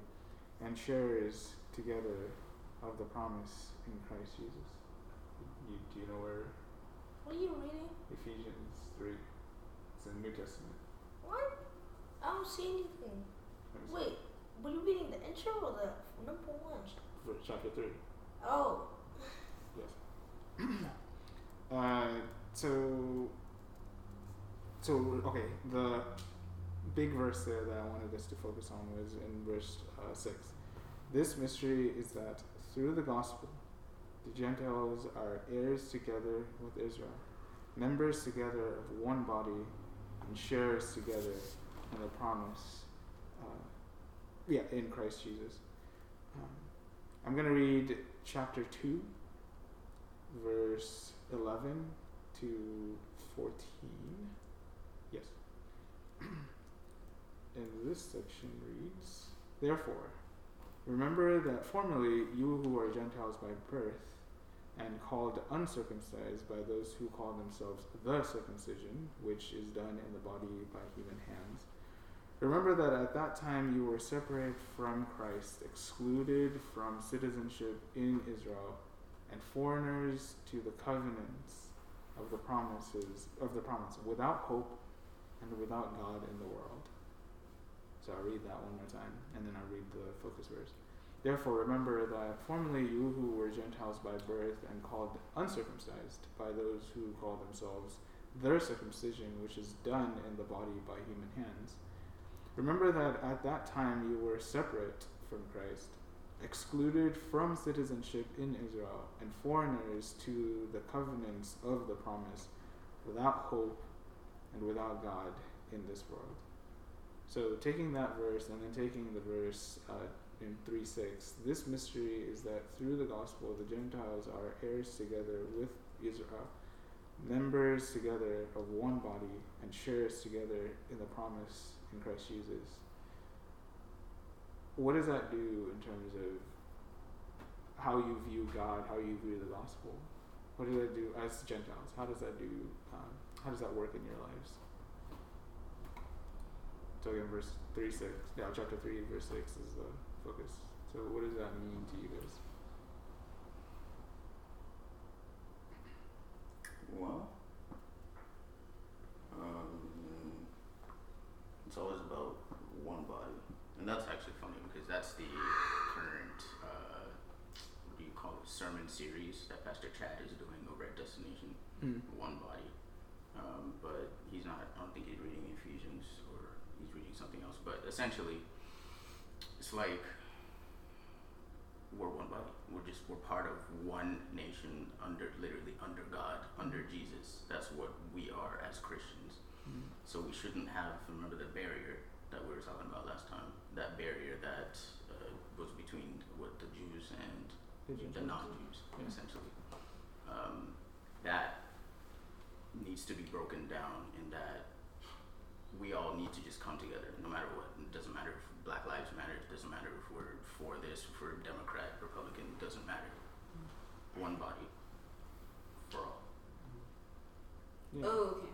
and sharers together of the promise in Christ Jesus. You, do you know where What are you reading? Ephesians 3? It's in the New Testament. What? I don't see anything. Let me see. Wait, were you reading the intro or the number one? For chapter 3. Oh. Yes. uh, so, so okay, the big verse there that I wanted us to focus on was in verse uh, six. This mystery is that through the gospel, the Gentiles are heirs together with Israel, members together of one body, and sharers together in the promise. Uh, yeah, in Christ Jesus. Um, I'm going to read chapter 2, verse 11 to 14. Yes. and this section reads Therefore, remember that formerly you who are Gentiles by birth and called uncircumcised by those who call themselves the circumcision, which is done in the body by human hands. Remember that at that time you were separated from Christ, excluded from citizenship in Israel, and foreigners to the covenants of the promises of the promise, without hope and without God in the world. So I'll read that one more time, and then I'll read the focus verse. Therefore, remember that formerly you who were Gentiles by birth and called uncircumcised by those who call themselves their circumcision, which is done in the body by human hands. Remember that at that time you were separate from Christ, excluded from citizenship in Israel, and foreigners to the covenants of the promise, without hope and without God in this world. So, taking that verse and then taking the verse uh, in 3 6, this mystery is that through the gospel, the Gentiles are heirs together with Israel, members together of one body, and sharers together in the promise in Christ Jesus. What does that do in terms of how you view God, how you view the gospel? what does that do as Gentiles? How does that do? Um, how does that work in your lives? So again, verse three six. Yeah, chapter three, verse six is the focus. So what does that mean to you guys? Well, um, it's always about one body, and that's actually funny because that's the current uh, what do you call it sermon series that Pastor Chad is doing over at Destination One Body. Um, but he's not. I don't think he's reading Ephesians or he's reading something else. But essentially, it's like we're one body. We're just we're part of one nation under literally under God, under Jesus. That's what we are as Christians. So we shouldn't have remember the barrier that we were talking about last time. That barrier that uh, was between what the Jews and The the non-Jews, Yeah. essentially. Um, that needs to be broken down in that we all need to just come together, no matter what. It doesn't matter if Black Lives Matter. It doesn't matter if we're for this, if we're Democrat, Republican. It doesn't matter. One body for all. Yeah. Oh, okay.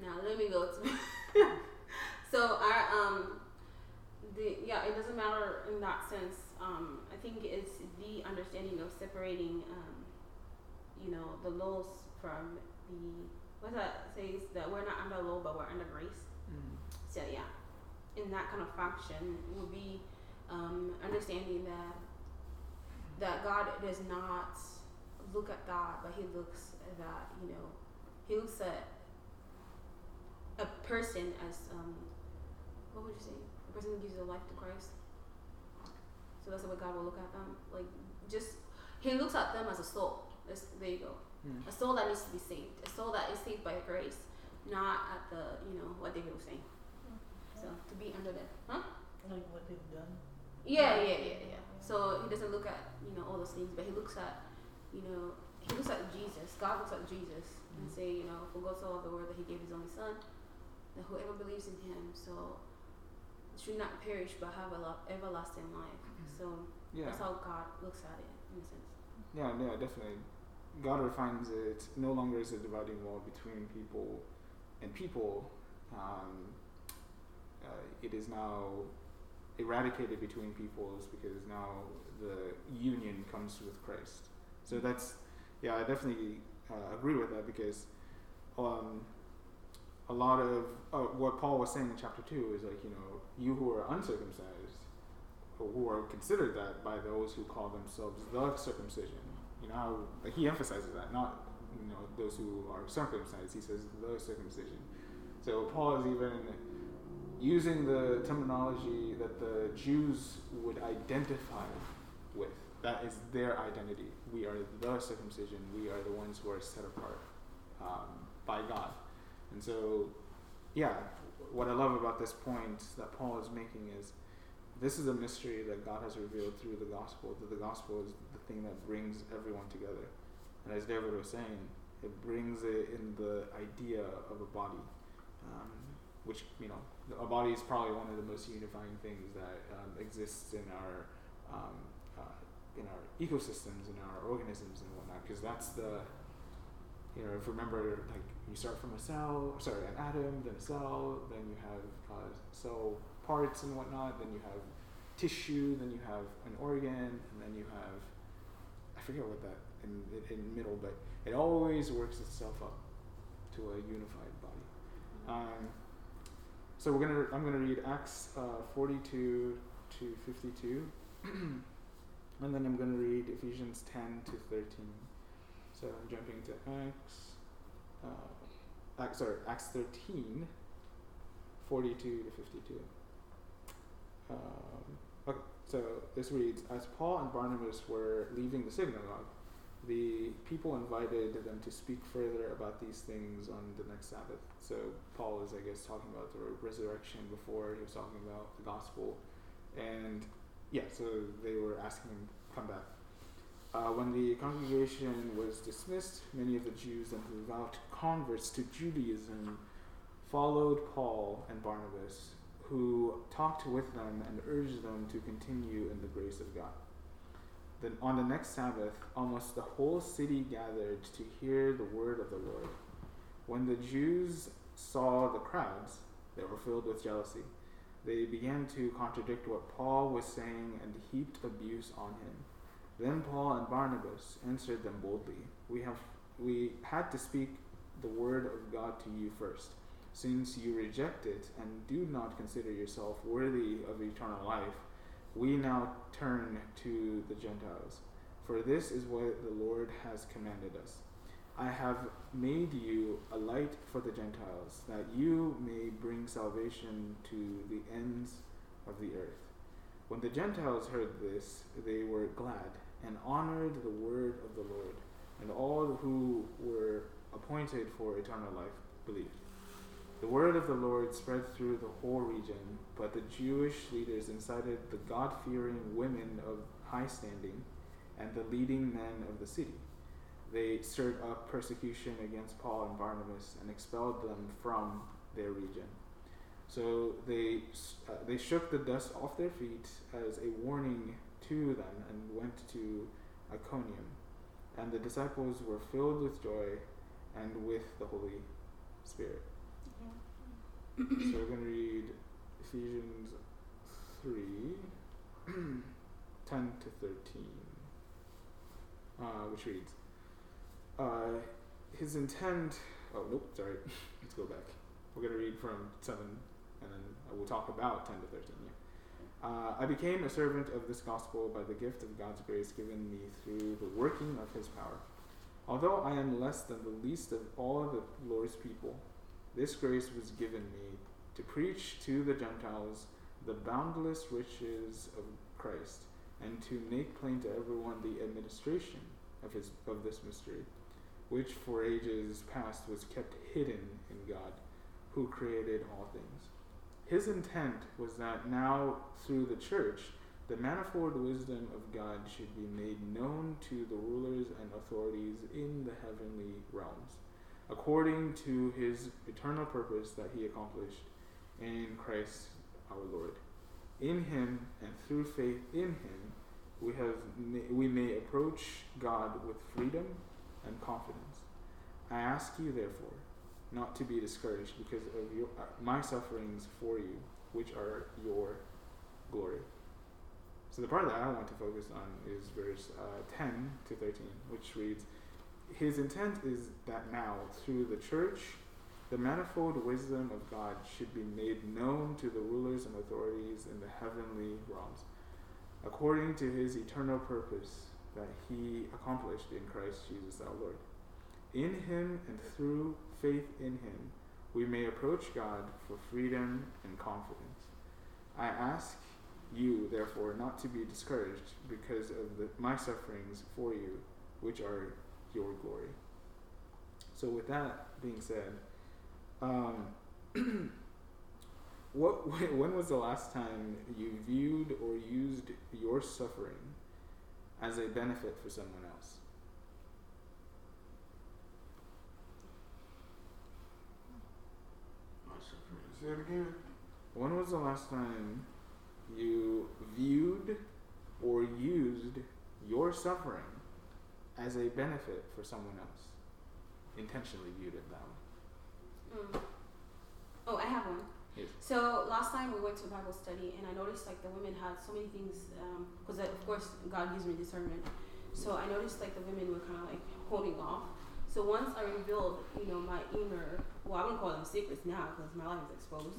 Now let me go to. so our um, the yeah, it doesn't matter in that sense. Um, I think it's the understanding of separating um, you know, the laws from the what's that says that we're not under law but we're under grace. Mm. So yeah, in that kind of function would be um, understanding that that God does not look at that, but He looks at that you know He looks at a person as um, what would you say? A person who gives their life to Christ. So that's the way God will look at them. Like just He looks at them as a soul. That's, there you go. Mm. A soul that needs to be saved. A soul that is saved by grace, not at the you know what David was saying. So to be under the huh? Like what they've done. Yeah, yeah, yeah, yeah. So he doesn't look at you know all those things, but he looks at you know he looks at Jesus. God looks at Jesus and say you know for God so loved the world that He gave His only Son, that whoever believes in Him so should not perish but have a lo- everlasting life. So Yeah. that's how God looks at it in a sense. Yeah, yeah, definitely. God refines it no longer is a dividing wall between people and people. Um, uh, it is now eradicated between peoples because now the union comes with Christ. So that's, yeah, I definitely uh, agree with that because um, a lot of uh, what Paul was saying in chapter 2 is like, you know, you who are uncircumcised, or who are considered that by those who call themselves the circumcision. You know how like he emphasizes that, not you know those who are circumcised. He says the circumcision. So Paul is even using the terminology that the Jews would identify with. That is their identity. We are the circumcision. We are the ones who are set apart um, by God. And so, yeah, what I love about this point that Paul is making is this is a mystery that God has revealed through the gospel. That the gospel is the thing that brings everyone together. And as David was saying, it brings it in the idea of a body, um, which you know, a body is probably one of the most unifying things that um, exists in our um, uh, in our ecosystems, and our organisms, and whatnot. Because that's the you know, if you remember, like you start from a cell, sorry, an atom, then a cell, then you have uh, cell parts and whatnot, then you have tissue, then you have an organ, and then you have, I forget what that in in middle, but it always works itself up to a unified body. Um, so we're gonna, I'm gonna read Acts uh, 42 to 52, and then I'm gonna read Ephesians 10 to 13. So I'm jumping to Acts, uh, Acts, sorry, Acts 13, 42 to 52. Um, okay, so this reads As Paul and Barnabas were leaving the synagogue, the people invited them to speak further about these things on the next Sabbath. So Paul is, I guess, talking about the resurrection before he was talking about the gospel. And yeah, so they were asking him, come back. Uh, when the congregation was dismissed, many of the Jews and devout converts to Judaism followed Paul and Barnabas, who talked with them and urged them to continue in the grace of God. Then on the next Sabbath, almost the whole city gathered to hear the word of the Lord. When the Jews saw the crowds, they were filled with jealousy. They began to contradict what Paul was saying and heaped abuse on him. Then Paul and Barnabas answered them boldly, "We have we had to speak the word of God to you first, since you reject it and do not consider yourself worthy of eternal life. We now turn to the Gentiles, for this is what the Lord has commanded us." I have made you a light for the Gentiles, that you may bring salvation to the ends of the earth. When the Gentiles heard this, they were glad and honored the word of the Lord, and all who were appointed for eternal life believed. The word of the Lord spread through the whole region, but the Jewish leaders incited the God fearing women of high standing and the leading men of the city they stirred up persecution against Paul and Barnabas and expelled them from their region. So they uh, they shook the dust off their feet as a warning to them and went to Iconium. And the disciples were filled with joy and with the Holy Spirit. So we're going to read Ephesians 3 10 to 13, uh, which reads uh, his intent. Oh nope, sorry. Let's go back. We're gonna read from seven, and then we'll talk about ten to thirteen. Yeah. Uh, I became a servant of this gospel by the gift of God's grace given me through the working of His power. Although I am less than the least of all the Lord's people, this grace was given me to preach to the Gentiles the boundless riches of Christ, and to make plain to everyone the administration of his of this mystery which for ages past was kept hidden in God, who created all things. His intent was that now, through the church, the manifold wisdom of God should be made known to the rulers and authorities in the heavenly realms, according to his eternal purpose that he accomplished in Christ our Lord. In him and through faith in him, we have we may approach God with freedom and confidence. I ask you, therefore, not to be discouraged because of your, my sufferings for you, which are your glory. So the part that I want to focus on is verse uh, 10 to 13, which reads, His intent is that now, through the church, the manifold wisdom of God should be made known to the rulers and authorities in the heavenly realms, according to his eternal purpose that he accomplished in Christ Jesus our Lord. In him and through faith in him, we may approach God for freedom and confidence. I ask you, therefore, not to be discouraged because of the, my sufferings for you, which are your glory. So, with that being said, um, what when was the last time you viewed or used your suffering as a benefit for someone else. Say it again. When was the last time you viewed or used your suffering as a benefit for someone else? Intentionally viewed it that way. Mm. Oh, I have one. Yes. So last time we went to Bible study, and I noticed like the women had so many things, because um, of course God gives me discernment. So I noticed like the women were kind of like holding off. So once I revealed, you know, my inner, well, I wouldn't call them secrets now because my life is exposed.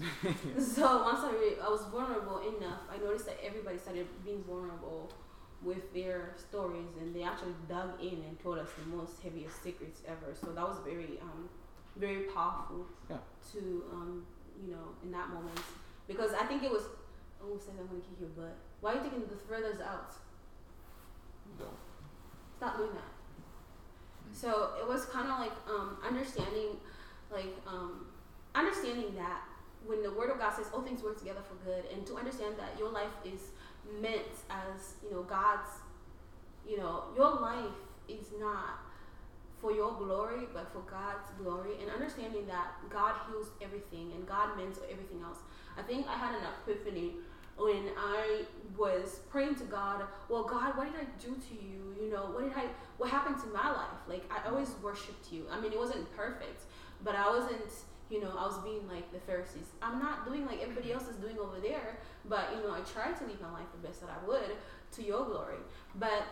so once I, re- I was vulnerable enough, I noticed that everybody started being vulnerable with their stories, and they actually dug in and told us the most heaviest secrets ever. So that was very, um, very powerful yeah. to um, you know, in that moment. Because I think it was, oh, says I'm gonna kick your butt. Why are you taking the furthers out? No. Stop doing that. So it was kind of like um, understanding, like um, understanding that when the Word of God says all things work together for good, and to understand that your life is meant as you know God's, you know, your life is not for your glory, but for God's glory, and understanding that God heals everything and God mends everything else. I think I had an epiphany when I was praying to God, well, God, what did I do to you? You know, what did I, what happened to my life? Like, I always worshipped you. I mean, it wasn't perfect, but I wasn't, you know, I was being like the Pharisees. I'm not doing like everybody else is doing over there, but, you know, I tried to live my life the best that I would to your glory. But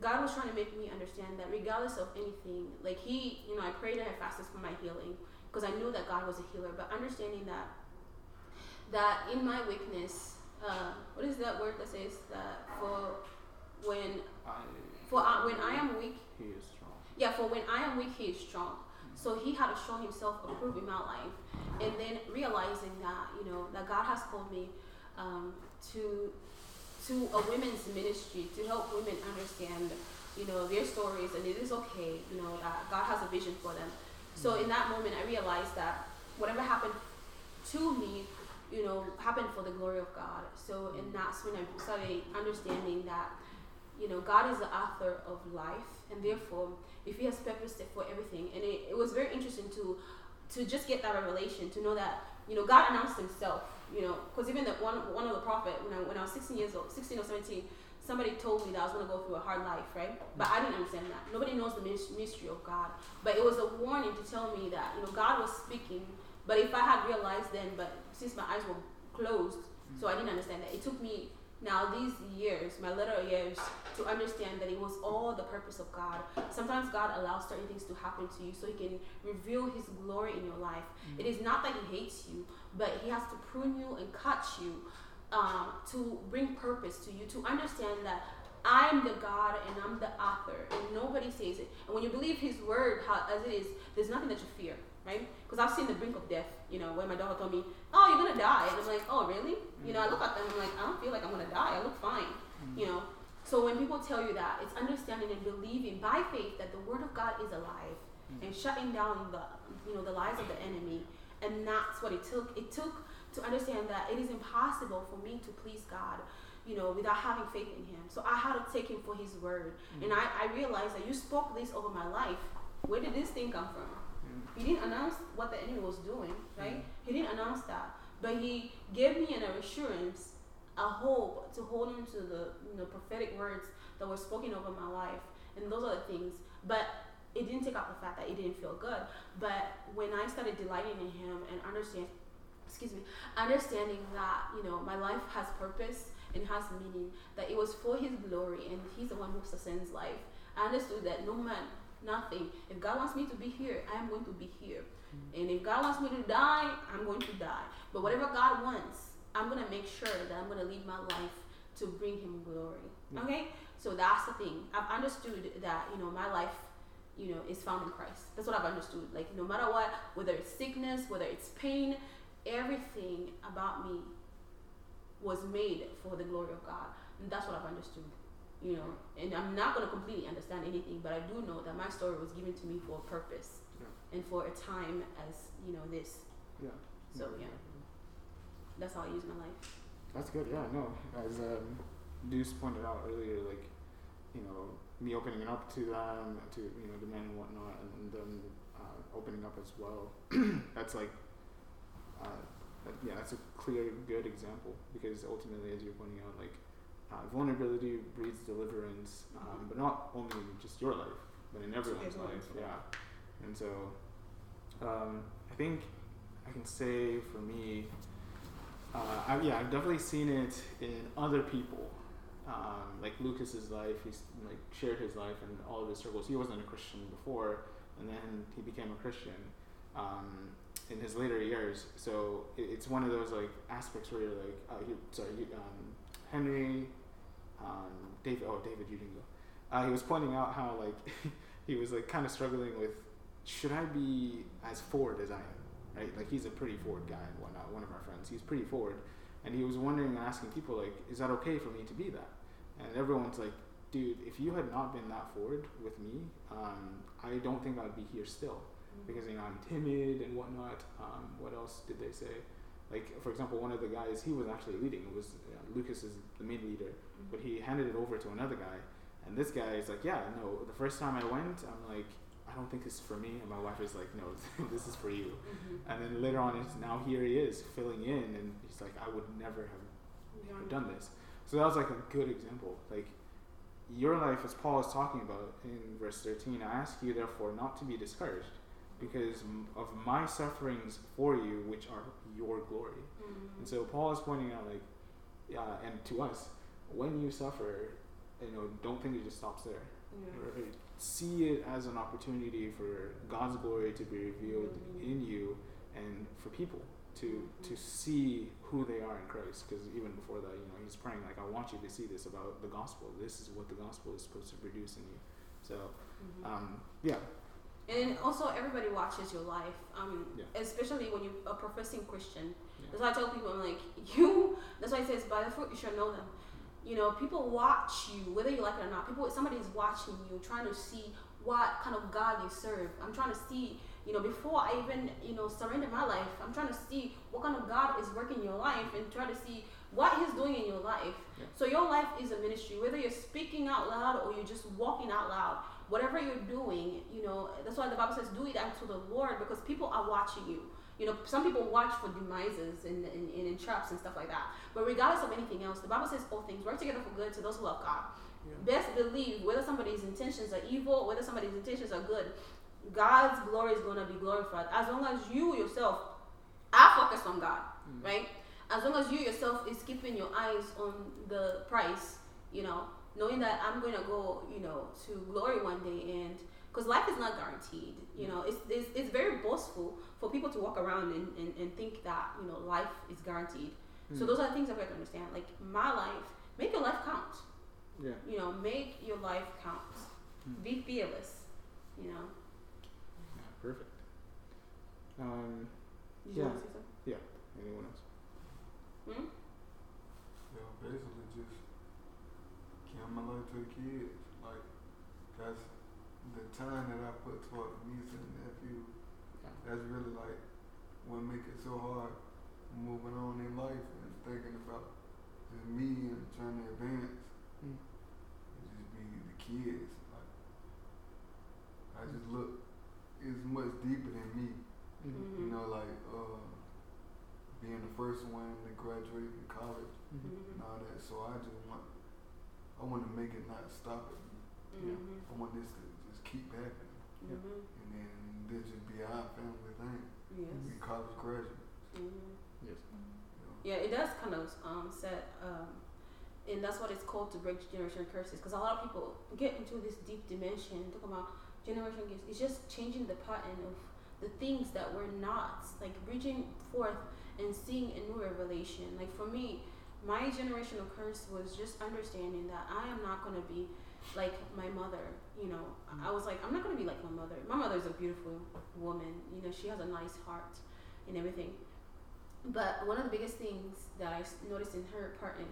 God was trying to make me understand that regardless of anything, like He, you know, I prayed and I fasted for my healing because I knew that God was a healer, but understanding that, that in my weakness, uh, what is that word that says that for when I, for uh, when I am weak, he is strong. yeah, for when I am weak, He is strong. So He had to show Himself approved in my life, and then realizing that you know that God has called me um, to to a women's ministry to help women understand you know their stories, and it is okay. You know that God has a vision for them. So in that moment, I realized that whatever happened to me you know, happened for the glory of God. So, and that's when I started understanding that, you know, God is the author of life, and therefore, if He has purposed it for everything, and it, it was very interesting to, to just get that revelation, to know that, you know, God announced Himself, you know, because even the one one of the prophet when I when I was 16 years old, 16 or 17. Somebody told me that I was going to go through a hard life, right? But I didn't understand that. Nobody knows the mystery of God. But it was a warning to tell me that, you know, God was speaking. But if I had realized then, but since my eyes were closed, so I didn't understand that. It took me now these years, my later years, to understand that it was all the purpose of God. Sometimes God allows certain things to happen to you so He can reveal His glory in your life. Mm-hmm. It is not that He hates you, but He has to prune you and cut you um, to bring purpose to you, to understand that I'm the God and I'm the author, and nobody says it. And when you believe His word how, as it is, there's nothing that you fear, right? Because I've seen the brink of death, you know, when my daughter told me, "Oh, you're gonna die," and I'm like, "Oh, really?" You know, I look at them, I'm like, I don't feel like I'm gonna die. I look fine, mm. you know. So when people tell you that, it's understanding and believing by faith that the word of God is alive mm. and shutting down the, you know, the lies of the enemy, and that's what it took. It took to understand that it is impossible for me to please God, you know, without having faith in Him. So I had to take Him for His word, mm. and I, I realized that you spoke this over my life. Where did this thing come from? He didn't announce what the enemy was doing, right? He didn't announce that, but he gave me an assurance, a hope to hold on to the you know, prophetic words that were spoken over my life, and those are the things. But it didn't take out the fact that it didn't feel good. But when I started delighting in Him and understand, excuse me, understanding that you know my life has purpose and has meaning, that it was for His glory, and He's the one who sustains life. I understood that no man, nothing. If God wants me to be here, I am going to be here. And if God wants me to die, I'm going to die. But whatever God wants, I'm gonna make sure that I'm gonna live my life to bring Him glory. Yeah. Okay, so that's the thing. I've understood that you know my life, you know, is found in Christ. That's what I've understood. Like no matter what, whether it's sickness, whether it's pain, everything about me was made for the glory of God. And that's what I've understood. You know, and I'm not gonna completely understand anything, but I do know that my story was given to me for a purpose Yeah. and for a time as you know this. Yeah. So yeah, that's how I use my life. That's good. Yeah, no. As um, Deuce pointed out earlier, like you know, me opening it up to them, to you know, the men and whatnot, and, and them uh, opening up as well. that's like, uh, yeah, that's a clear, good example because ultimately, as you're pointing out, like uh, vulnerability breeds deliverance, um, but not only in just your life, but in everyone's life. Yeah, and so um, I think I can say for me. Uh, I, yeah, I've definitely seen it in other people. Um, like Lucas's life, he's like shared his life and all of his struggles. He wasn't a Christian before, and then he became a Christian um, in his later years. So it, it's one of those like aspects where you're like, uh, you, sorry, you, um, Henry, um, David. Oh, David, you didn't go. Uh, he was pointing out how like he was like kind of struggling with, should I be as forward as I am? right? Like he's a pretty forward guy and whatnot. One of our friends, he's pretty forward, and he was wondering and asking people like, "Is that okay for me to be that?" And everyone's like, "Dude, if you had not been that forward with me, um, I don't think I'd be here still, because you know I'm timid and whatnot." Um, what else did they say? Like for example, one of the guys he was actually leading. It was uh, Lucas is the main leader, but he handed it over to another guy, and this guy is like, "Yeah, no." The first time I went, I'm like. I don't think this is for me. And my wife is like, no, this is for you. Mm-hmm. And then later on, it's now here he is filling in, and he's like, I would never have I've done this. So that was like a good example. Like your life, as Paul is talking about in verse 13, I ask you therefore not to be discouraged because of my sufferings for you, which are your glory. Mhm. And so Paul is pointing out, like, yeah, and to us, when you suffer, you know, don't think it just stops there. Yeah. Right? See it as an opportunity for God's glory to be revealed Mhm. in you and for people to to see who they are in Christ. Because even before that, you know, he's praying like, I want you to see this about the gospel. This is what the gospel is supposed to produce in you. So, Mhm. um, yeah, And also, everybody watches your life. Um, Yeah. especially when you're a professing Christian. Yeah. That's why I tell people, I'm like, you. That's why it says, by the fruit you shall know them. You know, people watch you, whether you like it or not. People, somebody is watching you, trying to see what kind of God you serve. I'm trying to see, you know, before I even, you know, surrender my life. I'm trying to see what kind of God is working in your life and try to see what He's doing in your life. Yeah. So your life is a ministry, whether you're speaking out loud or you're just walking out loud whatever you're doing, you know, that's why the Bible says, do it unto the Lord because people are watching you. You know, some people watch for demises and, and, traps and stuff like that. But regardless of anything else, the Bible says all things work together for good to those who love God. Yeah. Best believe whether somebody's intentions are evil, whether somebody's intentions are good, God's glory is going to be glorified as long as you yourself are focused on God, Mm. right? As long as you yourself is keeping your eyes on the price, you know, knowing that I'm going to go, you know, to glory one day and because life is not guaranteed, you know, it's, it's, it's very boastful for people to walk around and, and, and think that, you know, life is guaranteed. So Mm. those are the things I've got to understand. Like my life, make your life count. yeah, You know, make your life count. Mm. Be fearless. You know. yeah, perfect. Um, Did you Yeah. want to say something? anyone else? Hmm? You know, basically just give my life to the kids. Like that's the time that I put toward niece and nephew. Yeah. That's really like what make it so hard moving on in life and thinking about just me and trying to advance. Mm. It just be the kids. Like I just look it's much deeper than me. Mhm. Mhm. You know, like uh, being the first one to graduate from college Mhm. Mhm. and all that. So I just want, I want to make it not stop at me. Mhm. I want this to just keep happening, Yeah. Mhm. and then this just be our family thing. Yes. We college graduates. Mhm. Yes. You know? Yeah, it does kind of um, set, um, and that's what it's called to break generation curses. Because a lot of people get into this deep dimension, talk about generation gifts. It's just changing the pattern of the things that were not, like reaching forth and seeing a new revelation. Like for me, my generational curse was just understanding that I am not going to be like my mother. You know, mm. I was like, I'm not going to be like my mother. My mother is a beautiful woman. You know, she has a nice heart and everything. But one of the biggest things that I noticed in her part, in,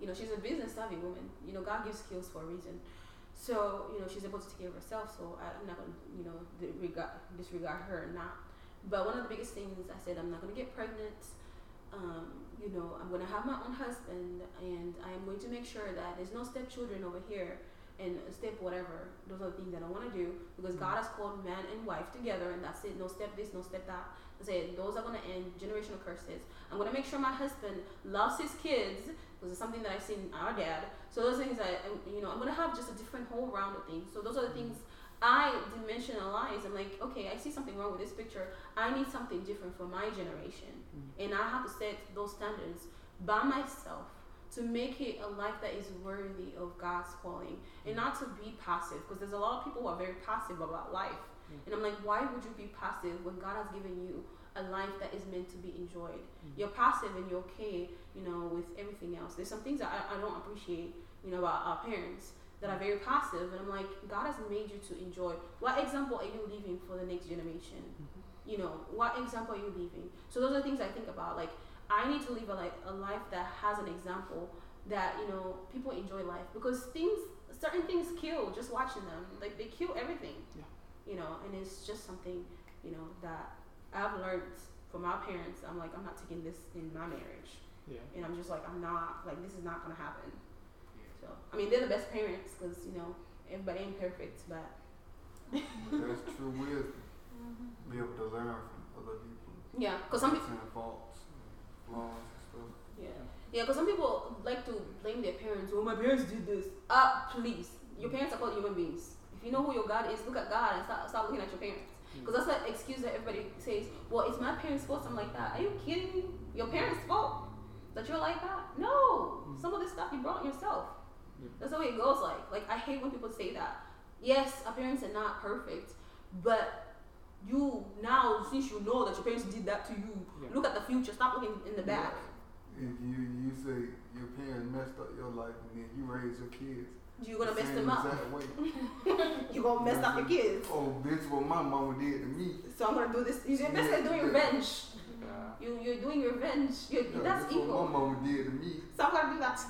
you know, she's a business savvy woman. You know, God gives skills for a reason. So, you know, she's able to take care of herself. So I, I'm not going to, you know, disregard, disregard her or not. But one of the biggest things I said, I'm not going to get pregnant. Um, you know, I'm going to have my own husband, and I am going to make sure that there's no stepchildren over here and step whatever. Those are the things that I want to do because God has called man and wife together, and that's it. No step this, no step that. I said those are going to end generational curses. I'm going to make sure my husband loves his kids because it's something that I've seen our dad. So those things I, I'm- you know, I'm going to have just a different whole round of things. So those are the things I dimensionalize. I'm like, okay, I see something wrong with this picture. I need something different for my generation, Mhm. and I have to set those standards by myself to make it a life that is worthy of God's calling and not to be passive because there's a lot of people who are very passive about life. Mm. And I'm like, why would you be passive when God has given you a life that is meant to be enjoyed? Mm. You're passive and you're okay, you know, with everything else. There's some things that I, I don't appreciate, you know, about our parents that are very passive. And I'm like, God has made you to enjoy. What example are you leaving for the next generation? Mm-hmm. You know, what example are you leaving? So those are things I think about. Like, I need to live a, like, a life that has an example that, you know, people enjoy life. Because things, certain things kill just watching them. Like, they kill everything. Yeah. You know, and it's just something, you know, that I've learned from my parents. I'm like, I'm not taking this in my marriage. Yeah. And I'm just like, I'm not, like, this is not going to happen. So, I mean, they're the best parents because, you know, everybody ain't perfect, but That's true wisdom. Be able to learn from other people. yeah, because some people, faults, and flaws and stuff. yeah. Yeah, because some people like to blame their parents. Oh, my parents did this. Uh, please. Your parents are called human beings. If you know who your God is, look at God and stop, stop looking at your parents. Hmm. Because that's that excuse that everybody says, well, it's my parents' fault, something like that. Are you kidding me? Your parents' fault that you're like that? No. Hmm. Some of this stuff you brought yourself. Yeah. That's the way it goes. Like, like I hate when people say that. Yes, our parents are not perfect, but you now, since you know that your parents did that to you, Yeah. look at the future. Stop looking in the back. If you you say your parents messed up your life and then you raise your kids, You're gonna the mess them up. You're gonna mess up your kids. Oh, bitch, what my mama did to me. So I'm gonna do this. You're basically doing revenge. Yeah. You you're doing revenge. You're, Yeah, that's that's what equal. my mama did to me. So I'm gonna do that.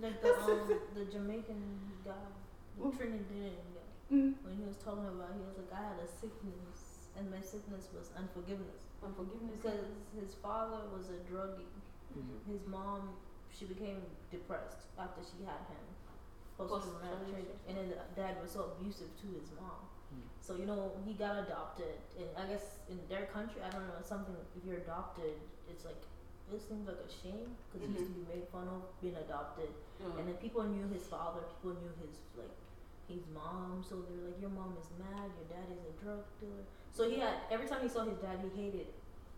Like the um, the Jamaican guy, the Trinidadian guy, Mm. when he was talking about, he was like, I had a sickness, and my sickness was unforgiveness Unforgiveness. because his father was a druggie. Mhm. His mom, she became depressed after she had him post traumatic Post-traumatic. and then the dad was so abusive to his mom. Mm. So you know he got adopted, and I guess in their country, I don't know something. If you're adopted, it's like it seems like a shame because he used to be made fun of being adopted. Mm. And then people knew his father, people knew his like his mom, so they're like, Your mom is mad, your dad is a drug dealer. So he had every time he saw his dad he hated.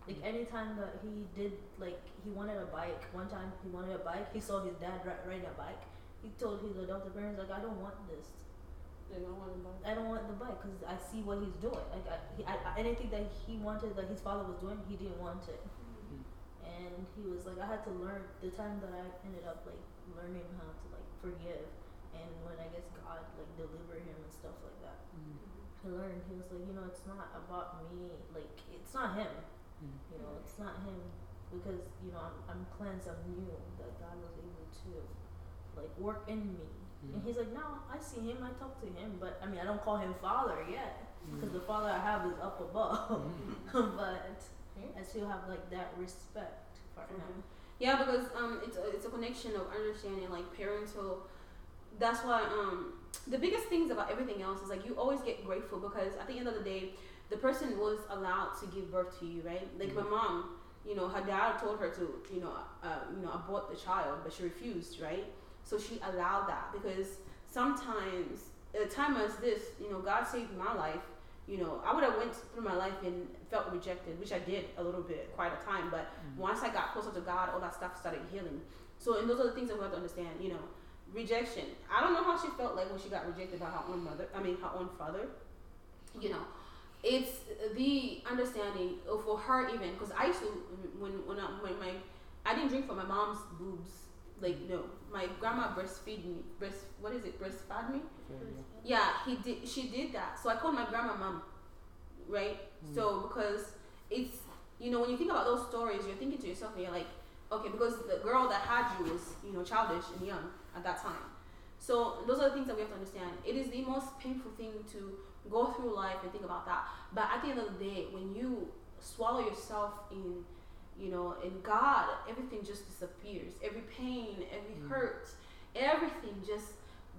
Like anytime that he did like he wanted a bike, one time he wanted a bike, he saw his dad ri- riding a bike. He told his adopted parents like I don't want this. They don't want to buy. I don't want the bike because I see what he's doing. Like I, he, I, anything that he wanted, that his father was doing, he didn't want it. And he was like, I had to learn the time that I ended up like learning how to like forgive, and when I guess God like delivered him and stuff like that. Mm-hmm. I learned he was like, you know, it's not about me. Like it's not him. Mm. You know, it's not him because you know I'm, I'm cleansed. I'm new. That God was able to like work in me. And mm-hmm. he's like, no, I see him. I talk to him, but I mean, I don't call him father yet because the father I have is up above. but I still have like that respect for him. Yeah, because um, it's a, it's a connection of understanding like parental. That's why um, the biggest things about everything else is like you always get grateful because at the end of the day, the person was allowed to give birth to you, right? Like my mom, you know, her dad told her to, you know, uh, you know, abort the child, but she refused, right? So she allowed that because sometimes at a time as this, you know, God saved my life. You know, I would have went through my life and felt rejected, which I did a little bit, quite a time. But mm. once I got closer to God, all that stuff started healing. So, and those are the things that we have to understand. You know, rejection. I don't know how she felt like when she got rejected by her own mother. I mean, her own father. You know, it's the understanding for her even because I used to when when I, when my I didn't drink from my mom's boobs. Like no, my grandma breastfeed me. Breast what is it? Breastfed me. Yeah, he did. She did that. So I called my grandma mom, right? Hmm. So because it's you know when you think about those stories, you're thinking to yourself and you're like, okay, because the girl that had you was you know childish and young at that time. So those are the things that we have to understand. It is the most painful thing to go through life and think about that. But at the end of the day, when you swallow yourself in, you know, in God, everything just disappears. Every pain, every hmm. hurt, everything just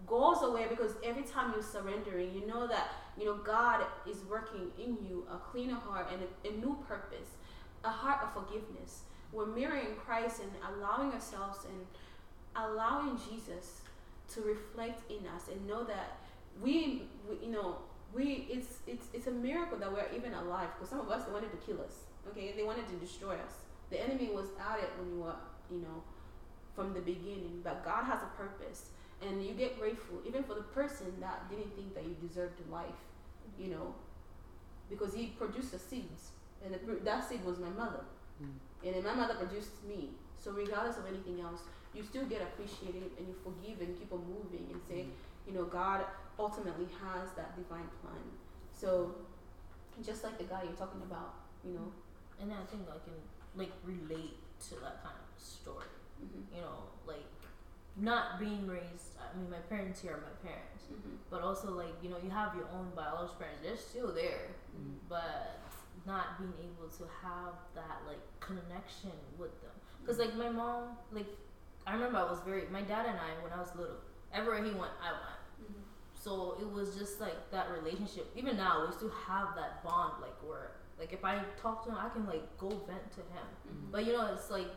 goes away because every time you're surrendering, you know that you know God is working in you a cleaner heart and a, a new purpose, a heart of forgiveness. We're mirroring Christ and allowing ourselves and allowing Jesus to reflect in us and know that we, we you know we it's it's it's a miracle that we're even alive because some of us they wanted to kill us okay? They wanted to destroy us. The enemy was at it when you were you know from the beginning. But god has a purpose and you get grateful even for the person that didn't think that you deserved life you know? Because he produced the seeds and the, that seed was my mother. And then my mother produced me. So regardless of anything else you still get appreciated and you forgive and keep on moving and say you know god ultimately has that divine plan. So just like the guy you're talking about you know? And I think I can like relate to that kind of story. hmm You know, like not being raised. I mean, my parents here are my parents, hmm but also like you know, you have your own biological parents. They're still there, but not being able to have that like connection with them. Cause like my mom, like I remember I was very. My dad and I, when I was little, everywhere he went, I went. hmm So it was just like that relationship. Even now, we still have that bond. Like where, like if I talk to him, I can like go vent to him. hmm But you know, it's like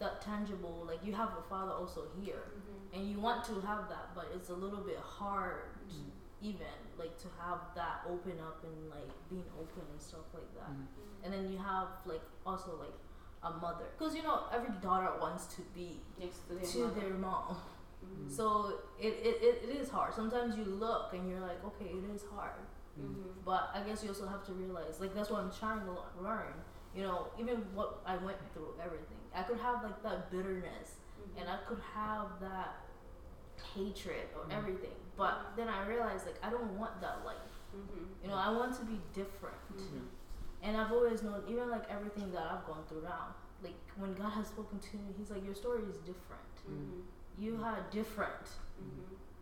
that tangible. Like you have a father also here, Mhm. and you want to have that, but it's a little bit hard, Mhm. even like to have that open up and like being open and stuff like that. Mhm. And then you have like also like a mother, because you know every daughter wants to be Next to their to mother. their mom. Mhm. So it, it, it, it is hard. Sometimes you look and you're like, okay, it is hard. But I guess you also have to realize, like, that's what I'm trying to learn. You know, even what I went through, everything. I could have, like, that bitterness Mhm. and I could have that hatred or Mhm. everything. But then I realized, like, I don't want that life. Mhm. You know, I want to be different. Mhm. And I've always known, even like everything that I've gone through now, like, when God has spoken to me, He's like, your story is different. Mhm. You had different.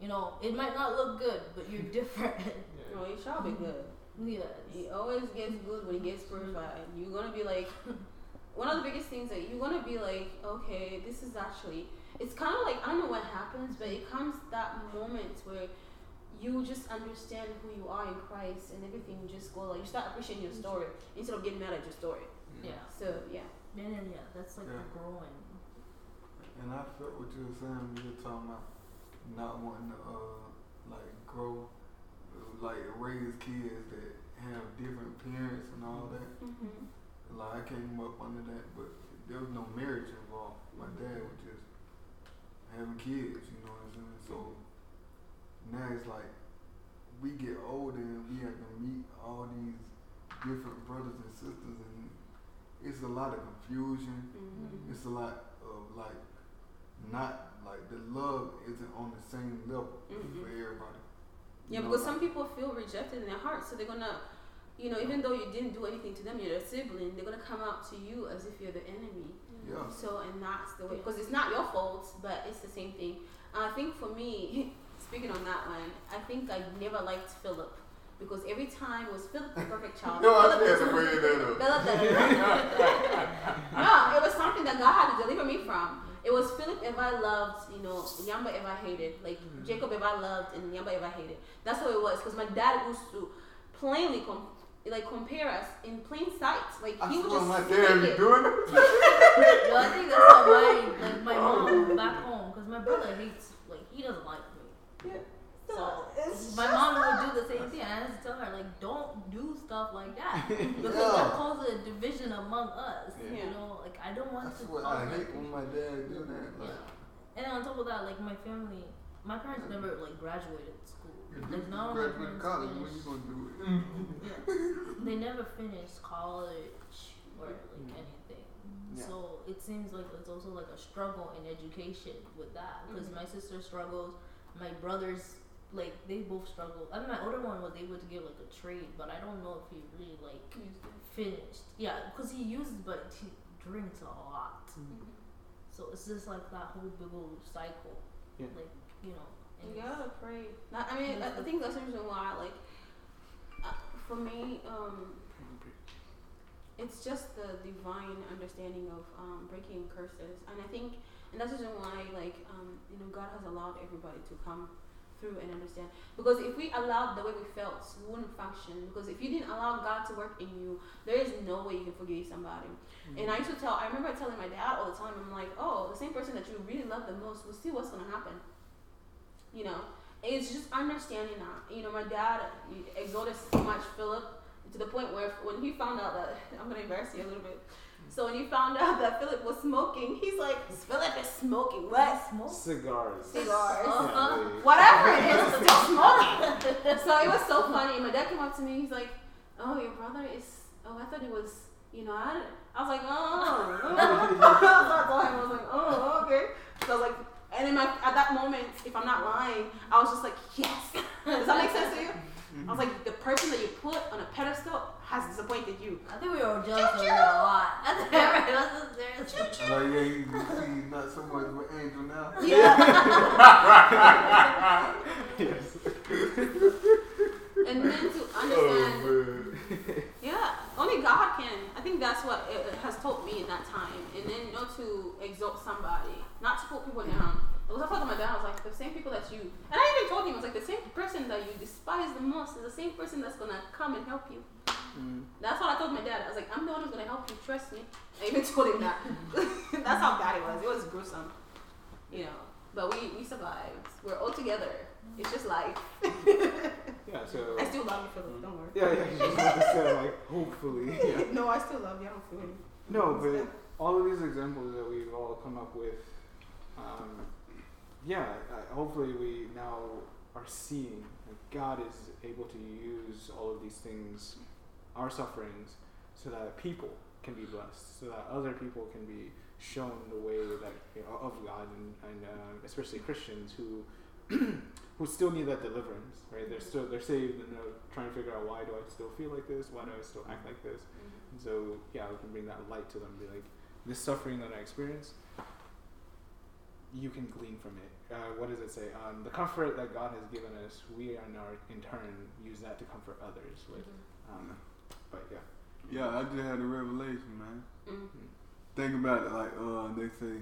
You know, it might not look good, but you're different. No, it shall be good. yes. It always gets good when it gets purified. You're gonna be like, one of the biggest things that you're gonna be like, okay, this is actually. It's kind of like I don't know what happens, but it comes that moment where you just understand who you are in Christ and everything just go like you start appreciating your story instead of getting mad at your story. Yeah. So yeah. And then, yeah, that's like Yeah. growing. And I felt what you were saying. You were talking about not wanting to uh, like grow, like raise kids that have different parents and all that. Mm-hmm. Like I came up under that, but there was no marriage involved. My dad was just having kids, you know what I'm saying? So now it's like we get older and we have to meet all these different brothers and sisters, and it's a lot of confusion. Mm-hmm. It's a lot of like not like the love isn't on the same level Mhm. for everybody. Yeah, You know, because like- some people feel rejected in their hearts, so they're gonna, you know, even though you didn't do anything to them, you're their sibling, they're gonna come out to you as if you're the enemy. Yeah. So, and that's the way, because it's not your fault, but it's the same thing. And I think for me, speaking on that one, I think I never liked Philip. Because every time it was Philip the perfect child. No, I Philip had the- to bring that up. Philip the- no, it was something that God had to deliver me from. It was Philip if I loved, you know, Yamba if I hated. Like Jacob if I loved and Yamba if I hated. That's what it was. Because my dad used to plainly com- like compare us in plain sight. Like I he would just dad be it. doing it. well, I think that's how my like my mom oh. back home, because my brother hates like he doesn't like me. Yeah. So It's my mom would do the same thing. I had to tell her like, don't do stuff like that because Yeah. that causes a division among us. Yeah. You know, like I don't want That's to. what I hate when my dad do that. Like, Yeah. And on top of that, like my family, my parents never like graduated school. you Like none of my parents college, when you gonna do it? Yeah. they never finished college or like Mm. anything. Yeah. So it seems like it's also like a struggle in education with that because Mhm. my sister struggles, my brothers like they both struggle. I mean, my older one was able to get like a trade, but I don't know if he really like finished. Yeah, because he uses, but he drinks a lot. So it's just like that whole big old cycle. Yeah. Like you know. You gotta pray. That- I mean, I, I think that's the reason why, like, uh, for me, um, it's just the divine understanding of um, breaking curses, and I think, and that's the reason why, like, um, you know, God has allowed everybody to come through and understand. Because if we allowed the way we felt, we wouldn't function. Because if you didn't allow God to work in you, there is no way you can forgive somebody. And I used to tell, I remember telling my dad all the time, I'm like, oh, the same person that you really love the most will see what's gonna happen. You know, it's just understanding that. You know, my dad he exalted so much Philip to the point where when he found out that I'm gonna embarrass you a little bit. So when he found out that Philip was smoking, he's like, Philip is smoking what? Smoke. Cigars. Cigars. Uh-huh. Whatever it is, it's still smoking. so it was so funny. My dad came up to me. He's like, "Oh, your brother is. Oh, I thought he was. You know, I. I was like, oh. oh. I told him, I was like, oh, okay. So I was like, and in my at that moment, if I'm not lying, I was just like, yes. Does that make sense to you? I was like, the person that you put on a pedestal has disappointed you. I think we were jealous of you a lot. I think everybody was just there. Like, yeah, you can see not so much with Angel now. yes. And then to Oh, understand. man. Yeah, only God can. I think that's what it it has taught me in that time. And then not to exalt somebody, not to put people down. Because I thought to my dad, I was like, the same people that you, and I even told him, I was like, the same person that you despise the most is the same person that's gonna come and help you. Mm. That's what I told my dad. I was like, I'm the one who's gonna help you. Trust me. I even told him that. That's how bad it was. It was gruesome, you know. But we we survived. We're all together. It's just life. Yeah. So. I still love you, Philip. Don't worry. Yeah, yeah. You just have to say like, hopefully. Yeah. no, I still love you. I don't feel any. No, but all of these examples that we've all come up with, um, yeah, uh, hopefully we now are seeing that God is able to use all of these things, our sufferings, so that people can be blessed, so that other people can be shown the way that you know, of God, and, and uh, especially Christians who who still need that deliverance, right? They're still they're saved and they're trying to figure out why do I still feel like this? Why do I still act like this? And so yeah, we can bring that light to them. Be like, this suffering that I experience, you can glean from it. Uh, what does it say? Um, the comfort that God has given us, we in our in turn use that to comfort others with. Um, but yeah, Yeah, I just had a revelation, man. Mm-hmm. Think about it, like uh, they say,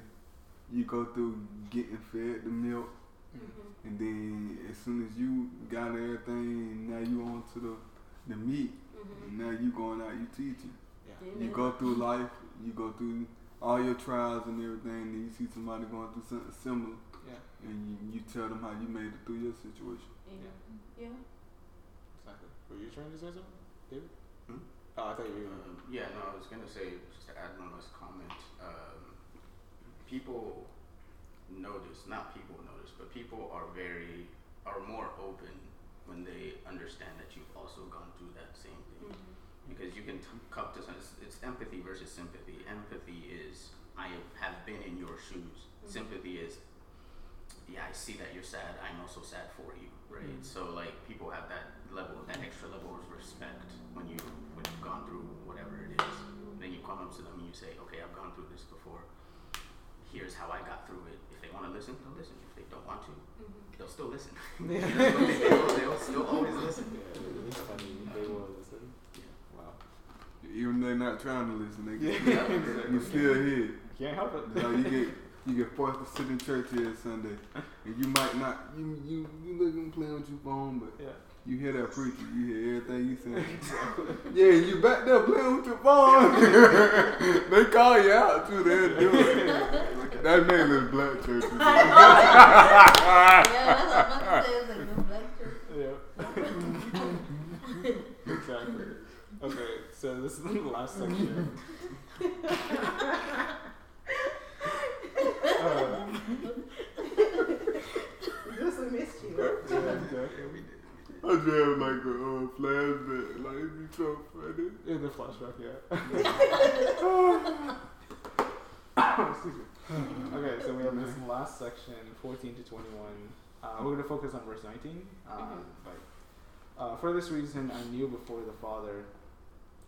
you go through getting fed the milk, Mm-hmm. and then as soon as you got everything, now you on to the the meat, Mm-hmm. and now you going out, you teaching. yeah, You go through life, you go through all your trials and everything, and you see somebody going through something similar, yeah, and you, you tell them how you made it through your situation. Yeah. Yeah. exactly. Were you trying to say something, David? Hmm? Oh, I thought you were. Um, yeah, no, I was gonna say just to add on this comment. Um, people notice, not people notice, but people are very are more open when they understand that you've also gone through that same thing. Mm-hmm. Because you can t- come to some, it's, it's empathy versus sympathy. Empathy is I have been in your shoes. Mhm. Sympathy is yeah, I see that you're sad. I'm also sad for you, right? Mhm. So like people have that level, that extra level of respect when you when you've gone through whatever it is. Then you come up to them and you say, okay, I've gone through this before. Here's how I got through it. If they want to listen, they'll listen. If they don't want to, Mm-hmm. they'll still listen. Yeah. they'll, they'll still always listen. Yeah, it's funny. They will listen. Yeah. Wow. Even they're not trying to listen, they Yeah, you exactly. still here. Can't help it. You know, you get you get forced to sit in church here Sunday, and you might not you you you looking playing with your phone, but Yeah. you hear that preacher, you hear everything you saying. yeah, you back there playing with your phone. they call you out too. They do it. That name is black church. yeah, that's what I'm about to say. It's like no black church. Yeah. exactly. Okay, so this is the last section. uh, Just missed you. yeah, exactly. I just have like a uh, flashback, like it'd be so funny. In the flashback, yeah. Excuse me. Okay, so we have this last section, 14 to 21. Uh, we're going to focus on verse 19. Um, Mhm. but, uh, for this reason, I knew before the Father,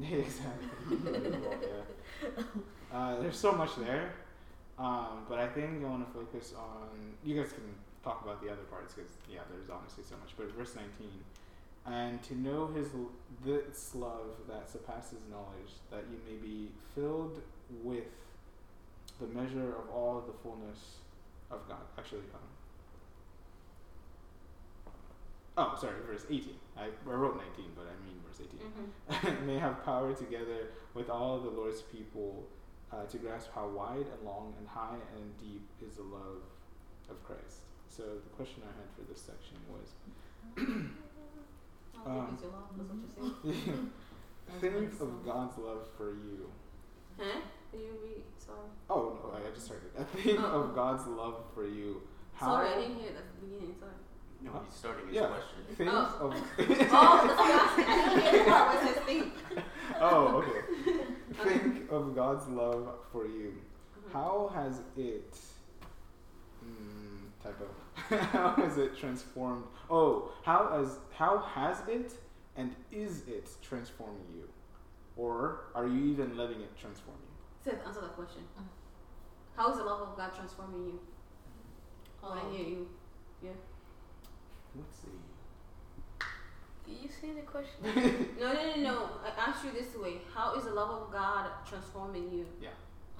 Exactly. uh, there's so much there, um, but I think I want to focus on. You guys can talk about the other parts because yeah, there's honestly so much. But verse 19, and to know His this love that surpasses knowledge, that you may be filled with the measure of all the fullness of God. Actually, um, oh, sorry, verse 18. I, I wrote 19, but I mean verse 18 Mm-hmm. may have power together with all the Lord's people uh, to grasp how wide and long and high and deep is the love of Christ. So the question I had for this section was Um, your love. That's what you're saying. think of God's love for you. Huh? You read? Sorry. Oh no, I just started. A Oh. of God's love for you. How? Sorry, I didn't hear at the beginning. Sorry. No, he's starting his Yeah. question. Things Oh. of. Oh, that's what I said. I didn't hear the part where it says think. oh, okay. Think of God's love for you. Uh-huh. How has it? Mm, typo. how has it transformed? Oh, how has how has it and is it transforming you, or are you even letting it transform you? Seth, answer that question. How is the love of God transforming you? When I hear you. Let's see. Can you say the question? No, no, no, no. I asked you this way. How is the love of God transforming you? Yeah.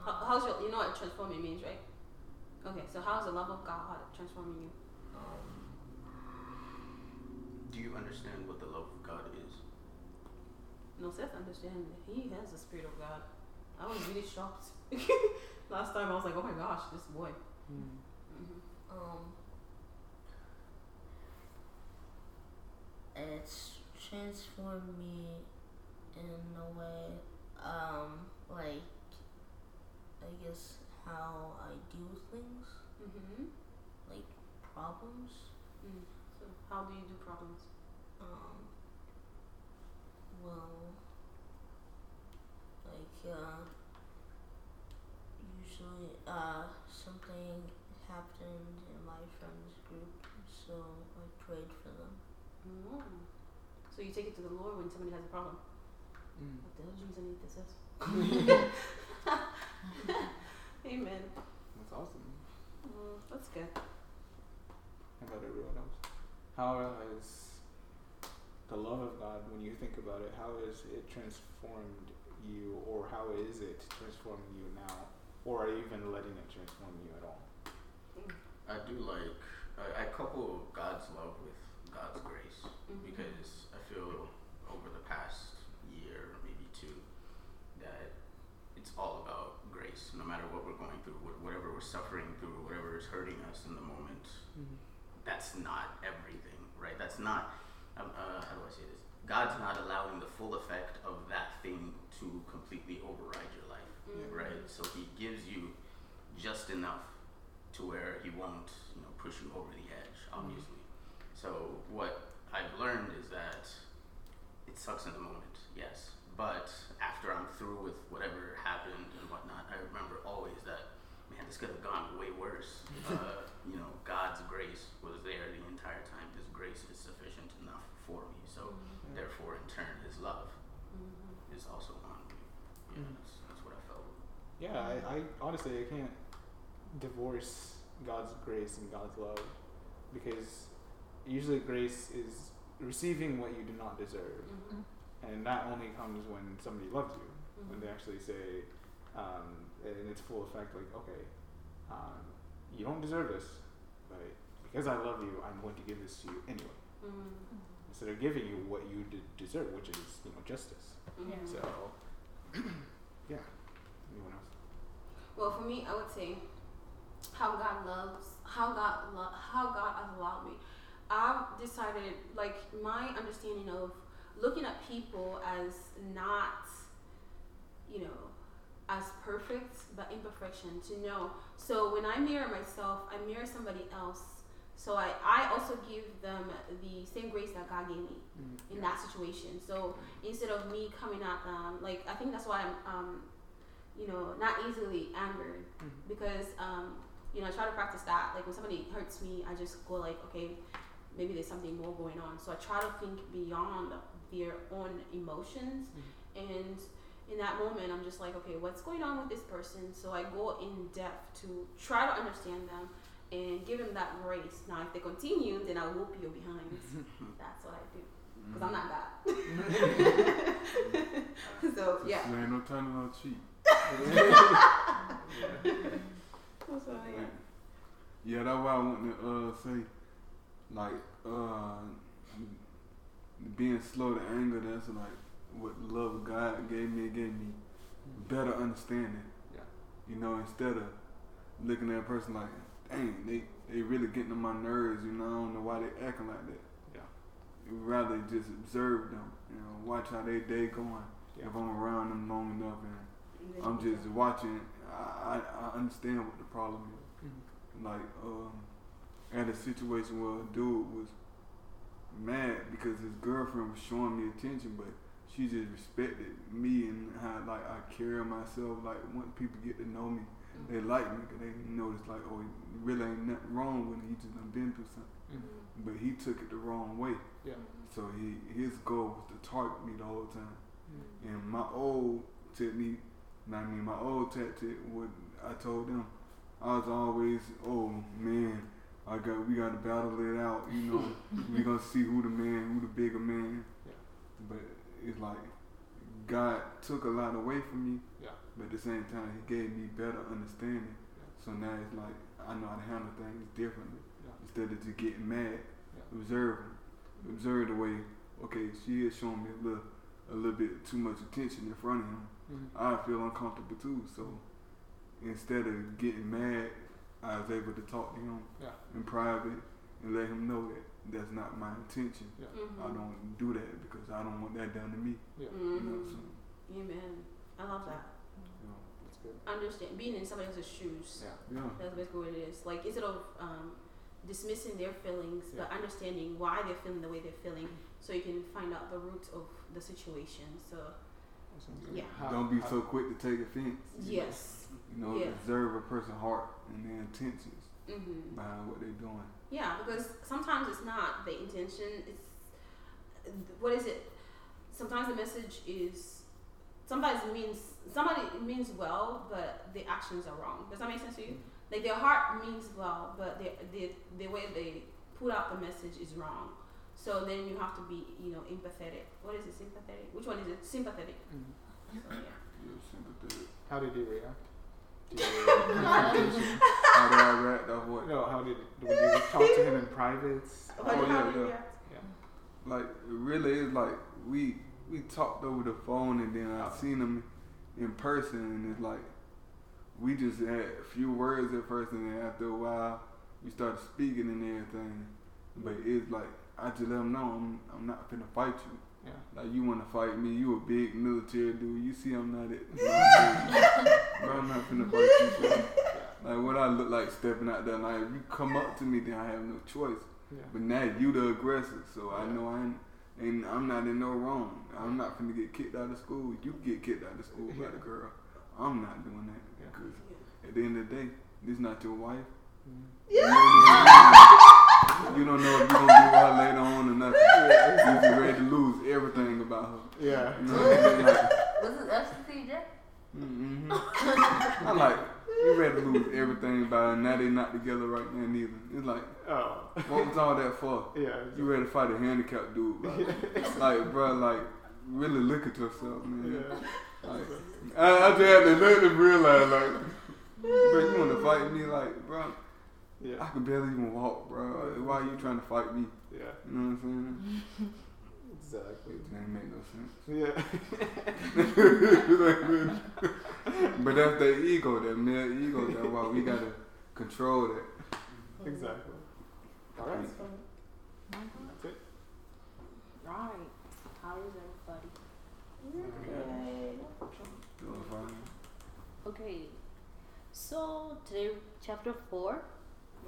How, how's your, you know what transforming means, right? Okay, so how's the love of God transforming you? Do you understand what the love of God is? No, Seth understands. He has the spirit of God. I was really shocked. Last time I was like, oh my gosh, this boy. Mm. hmm Um, it's transformed me in a way, um, like, I guess how I deal with things, hmm like problems. Mm. So how do you do problems? Um, well, like, uh, usually, uh, something happened in my friend's group, so I prayed for them. Oh. So you take it to the Lord when somebody has a problem. Mm. What the hell Jesus underneath this is? Amen. That's awesome. Mm, that's good. How about everyone else? How has the love of God, when you think about it, how has it transformed you, or how is it transforming you now, or are you even letting it transform you at all? I do like I, I couple God's love with God's grace Mhm. because I feel over the past year, maybe two, that it's all about grace. No matter what we're going through, whatever we're suffering through, whatever is hurting us in the moment, that's not everything, right? That's not. Um, uh, how do I say this? God's not allowing the full effect of that thing to completely override your life Mm. right? So he gives you just enough to where he won't, you know, push you over the edge, obviously. So what I've learned is that it sucks in the moment, yes. But after I'm through with whatever happened and whatnot, I remember always that, man, this could have gone way worse. uh, you know, God's grace was there the entire time. His grace is sufficient enough for me. So therefore, in turn, his love Mhm. is also on me. You know, Mhm. that's, that's what I felt. Yeah, I, I honestly I can't divorce God's grace and God's love because usually grace is receiving what you do not deserve, Mhm. and that only comes when somebody loves you. When Mhm. they actually say, um, in its full effect, like, okay, um, you don't deserve this, but because I love you, I'm going to give this to you anyway. Mhm. Instead of giving you what you de- deserve, which is you know justice. Mhm. So, yeah. Anyone else? Well, for me, I would say how God loves, how God, lo- how God has allowed me. I've decided, like my understanding of looking at people as not, you know, as perfect but imperfection. To know, so when I mirror myself, I mirror somebody else. So I, I also give them the same grace that God gave me in that situation. So instead of me coming at them, like I think that's why I'm, um, you know, not easily angered Mhm. because, um, you know, I try to practice that. Like when somebody hurts me, I just go like, okay, maybe there's something more going on. So I try to think beyond their own emotions, mm-hmm. and in that moment, I'm just like, okay, what's going on with this person? So I go in depth to try to understand them and give them that grace. Now, if they continue, then I'll whoop you behind. Mm-hmm. That's what I do mm-hmm. because I'm not God. so yeah. You ain't no turning no cheat. So, yeah. Yeah, that's why I want to uh, say, like, uh, being slow to anger. That's like what love of God gave me. It gave me better understanding. Yeah. You know, instead of looking at a person like, dang, they they really getting on my nerves. You know, I don't know why they acting like that. Yeah. You rather just observe them. You know, watch how they day going. Yeah. If I'm around them long enough and I'm just watching. I, I, I understand what the problem is. Mhm. Like, um, I had a situation where a dude was mad because his girlfriend was showing me attention, but she just respected me and how like I carry myself. Like once people get to know me, they like me because they notice like, oh, it really ain't nothing wrong with him. He just done been through something. Mhm. But he took it the wrong way. Yeah. So he his goal was to target me the whole time. Mhm. And my old technique, I mean my old tactic, what I told them, I was always, oh man, I got we got to battle it out. You know, we gonna see who the man, who the bigger man. Yeah. But it's like God took a lot away from me, Yeah. but at the same time He gave me better understanding. Yeah. So now it's like I know how to handle things differently Yeah. instead of just getting mad. Yeah. Observe, observe the way. Okay, she is showing me a little, a little bit too much attention in front of him. Mhm. I feel uncomfortable too. So instead of getting mad, I was able to talk to him Yeah. in private and let him know that that's not my intention. Yeah. Mhm. I don't do that because I don't want that done to me. Yeah. You know, Mhm. so Amen. I love that. you That's good. Understand being in somebody else's shoes. Yeah. yeah, That's basically what it is. Like instead of um, dismissing their feelings, but understanding why they're feeling the way they're feeling, so you can find out the root of the situation. So Awesome. Yeah. How- don't be how- so quick to take offense. yes, You know, Yeah. observe a person's heart and their intentions hmm behind what they're doing. yeah, because sometimes it's not the intention. It's what is it? Sometimes the message is sometimes it means somebody means well, but the actions are wrong. Does that make sense to you? Like their heart means well, but the the the way they put out the message is wrong. So then you have to be, you know, empathetic. What is it? Sympathetic? Which one is it? Sympathetic. Mhm. So, yeah. You're sympathetic. How did he react? Did you- How do I react off what? no, how did when you talk to him in private? How, Oh, how yeah, did yeah. Like really, it's like we we talked over the phone and then I seen him in person and it's like we just had a few words at first and then after a while we started speaking and everything. But it's like I just let him know I'm I'm not finna fight you. Yeah. Like you wanna fight me? You a big military dude. You see I'm not it. Bro, I'm not finna fight you. bro. Like what I look like stepping out there. Like if you come up to me, then I have no choice. Yeah. But now you the aggressor, so I know I ain't, and I'm not in no wrong. I'm not finna get kicked out of school. You get kicked out of school by the girl. I'm not doing that Yeah. because at the end of the day, this not your wife. Mhm. You don't know- You don't know if you're gonna be with her later on or nothing. You be ready to lose everything about her. Yeah. You know what I mean? Like, Was it FCJ? mm-hmm. I'm like, you ready to lose everything about her. Now they not together right now neither. It's like, Oh. what was all that for? Yeah. You ready to fight a handicapped dude? Like, like bro, like really look at yourself, man. Yeah. Like, I, I just had to let them realize, like, bro, you want to fight me, like, bro? I Yeah. can barely even walk, bro. Why are you trying to fight me? Yeah. You know what I'm saying? Exactly. It ain't make no sense. Yeah. but that's the ego, that male ego. That's why we gotta control that. exactly. Oh, All right. That's it. Right. How is everybody? Doing fine. Okay. So today, chapter four,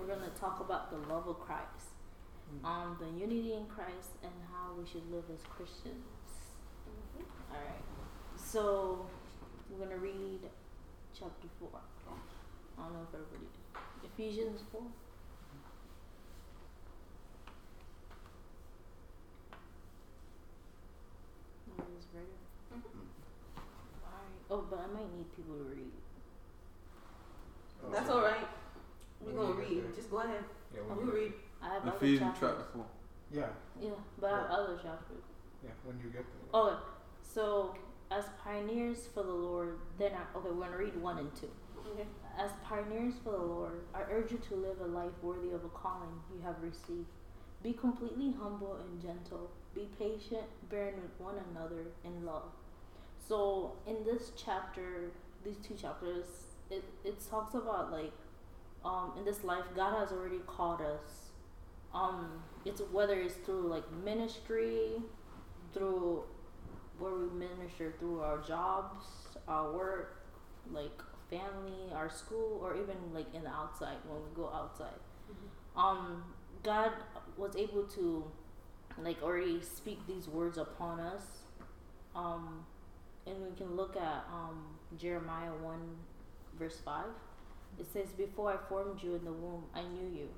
we're gonna talk about the love of Christ, mm-hmm. um, the unity in Christ, and how we should live as Christians. Mm-hmm. All right. So we're gonna read chapter four. I don't know if everybody did. Ephesians four. Everybody's ready? Mm-hmm. Alright. Oh, but I might need people to read. Oh, That's all right. We're gonna read. Just go ahead. Yeah. We'll When you, read. I have other Ephesians chapters. chapter four. yeah. Yeah, but I have other chapters. Yeah. When you get there. Oh, so as pioneers for the Lord, then I, okay, we're gonna read one and two. Okay. As pioneers for the Lord, I urge you to live a life worthy of a calling you have received. Be completely humble and gentle. Be patient, bearing with one another in love. So in this chapter, these two chapters, it, it talks about like um in this life God has already called us. Um it's whether it's through like ministry, through where we minister through our jobs, our work, like family, our school, or even like in the outside when we go outside. Mhm. Um, God was able to like already speak these words upon us. Um, and we can look at um, Jeremiah 1, verse 5. It says, Before I formed you in the womb, I knew you.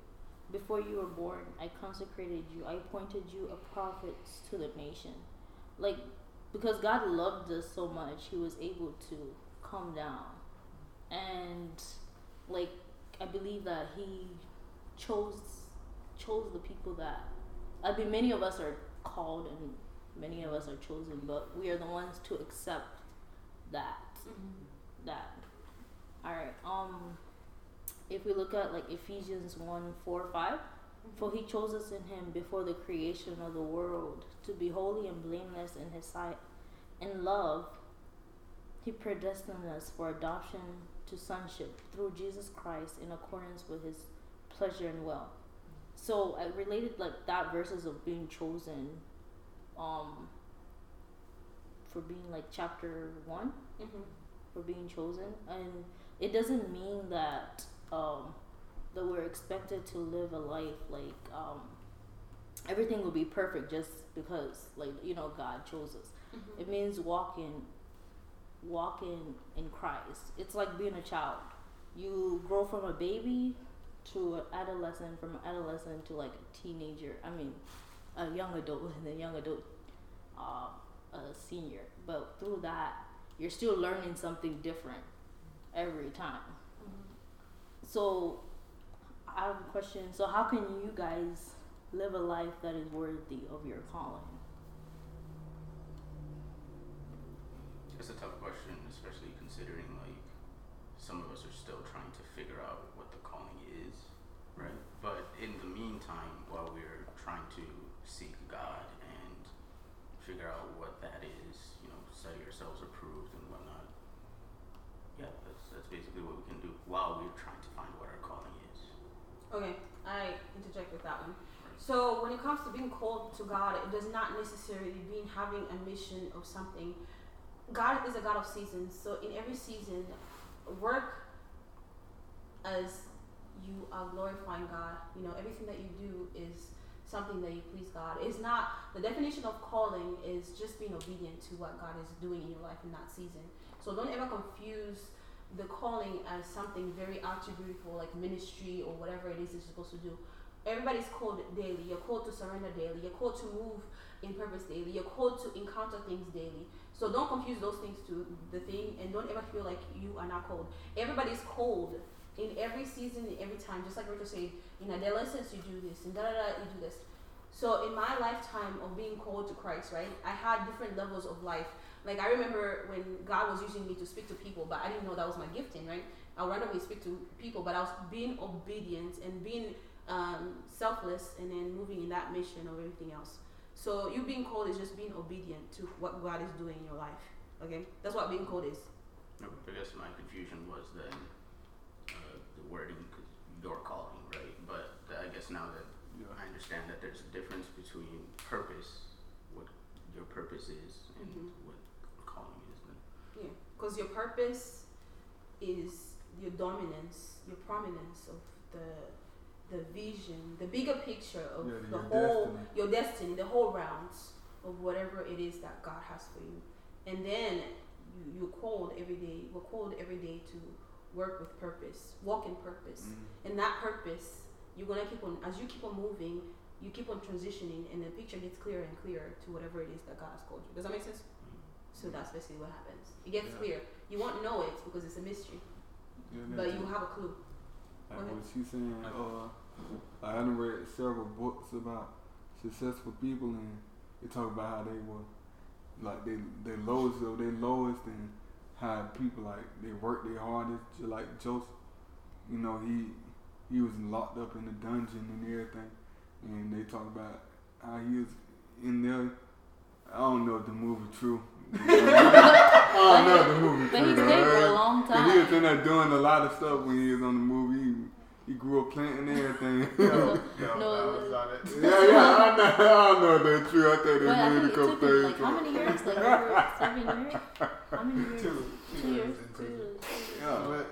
Before you were born, I consecrated you. I appointed you a prophet to the nation. Like, because God loved us so much, He was able to come down. And, like, I believe that He chose chose the people that I mean many of us are called and many of us are chosen, but we are the ones to accept that Mhm. that. All right. Um, if we look at like Ephesians one four five, for he chose us in him before the creation of the world to be holy and blameless in his sight. In love, he predestined us for adoption to sonship through Jesus Christ in accordance with his pleasure and will. So I related like that verses of being chosen, um, for being like chapter one Mhm. for being chosen and it doesn't mean that um that we're expected to live a life like um everything will be perfect just because like you know god chose us Mhm. it means walking walking in christ it's like being a child you grow from a baby to an adolescent from an adolescent to like a teenager i mean a young adult and then young adult uh, a senior but through that you're still learning something different every time. So i have a question. So how can you guys live a life that is worthy of your calling? It's a tough question, especially considering like some of us are still trying to figure out what the calling is, right? But in the meantime, while we're trying to seek God and figure out what that is, you know, study ourselves approved and whatnot. Yeah, that's that's basically what we can do while we're trying to find what our calling is. Okay, I interject with that one. So when it comes to being called to God, it does not necessarily mean having a mission of something. God is a God of seasons. So in every season, work as you are glorifying God. You know, everything that you do is something that you please God. It's not the definition of calling is just being obedient to what God is doing in your life in that season. So don't ever confuse the calling as something very attributable like ministry or whatever it is you're supposed to do. Everybody's called daily. You're called to surrender daily. You're called to move in purpose daily. You're called to encounter things daily. So don't confuse those things to the thing and don't ever feel like you are not called. Everybody's called in every season, in every time. Just like Rachel said, in adolescence you do this, and da da da you do this. So in my lifetime of being called to Christ, right, I had different levels of life. Like I remember when God was using me to speak to people, but I didn't know that was my gifting, right? I randomly speak to people, but I was being obedient and being um, selfless, and then moving in that mission of everything else. So you being called is just being obedient to what God is doing in your life. Okay, that's what being called is. I guess my confusion was then uh, the wording, cause your calling, right? But I guess now that I understand that there's a difference between purpose, what your purpose is, and Mhm. what calling is. Then. Yeah, because your purpose is your dominance, your prominence of the the vision, the bigger picture of Yeah, the whole destiny. your destiny, the whole rounds of whatever it is that God has for you. And then you you're called every day. We're called every day to work with purpose, walk in purpose. Mm. And that purpose, you're gonna keep on as you keep on moving, you keep on transitioning, and the picture gets clearer and clearer to whatever it is that God has called you. Does that make sense? So that's basically what happens. It gets Yeah. clear. You won't know it because it's a mystery, Yeah, but you have a clue. Like what she's saying, uh, I done read several books about successful people, and they talk about how they were, like they they lowest of their lowest, and how people like they work their hardest, just like Joseph. You know, he he was locked up in the dungeon and everything, and they talk about how he was in there. I don't know if the movie true. I don't know if the movie but he true. stayed for a long And he was in there doing a lot of stuff when he was on the movie. He, he grew up planting everything. No, yeah, no, that was on it. yeah, I, know, I don't know if that's true. I thought they But I made a it couple took him days. like how many years? Like over seven years? How many years? Two. Two years. in Two prison. years. Two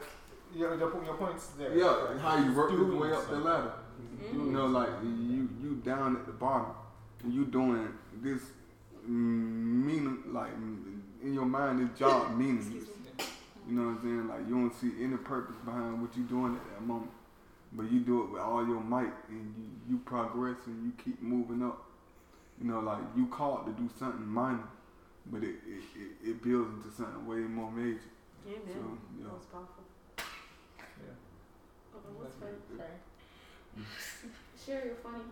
your, your, your point's there. Yeah, Right. how you work your way up the ladder. Mm-hmm. You know, like you you down at the bottom, and you doing this mm, meaning like mm, in your mind this job meaningless. You know what I'm saying? Like you don't see any purpose behind what you're doing at that moment, but you do it with all your might, and you you progress and you keep moving up. You know, like you called to do something minor, but it it, it, it builds into something way more major. Amen. So yeah. That was powerful. Yeah. Uh-oh, what's funny? Sorry. Share your funny.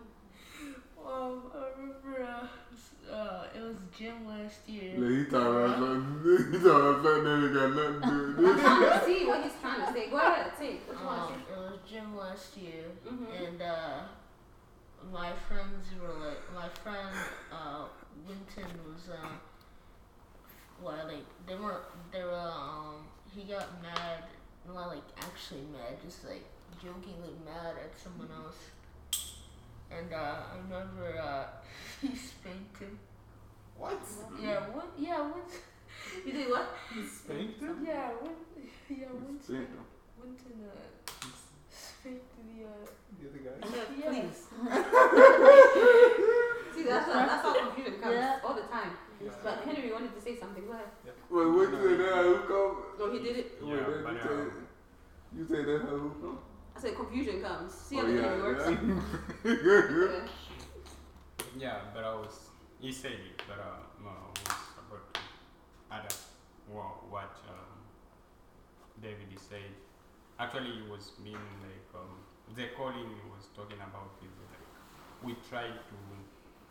Um, I remember uh, uh, it was gym last year. Like, he talking about something. He talking about something that ain't got nothing to do with I'm this. trying to see what he's trying to say. Go ahead, say it. What you want Um, to say? it was gym last year, Mm-hmm. and uh, my friends were like, my friend uh, Winton was uh, well, like they were, they were, um, he got mad, not like actually mad, just like jokingly mad at someone else. And uh, I remember uh, he spanked him. What? Yeah, what? Yeah, what? You did what? You spanked him? Yeah, what? Yeah, Winton. Spanked him. Winton uh, spanked the. Uh, The other guy? Yeah, Yeah. please. See, that's how, that's how confusion comes Yeah. all the time. Yeah. But Henry wanted to say something. Go ahead. Wait, what you say that? Who come? No, he did it. Wait, Yeah, that- you say, you say that how who come? I said confusion comes. See Oh, how the yeah, Henry works? yeah. Okay. Yeah, but I was. He said it, but uh, no, I was about to add up what, what um, David is said. Actually, it was meaning like um, the calling he was talking about is like we try to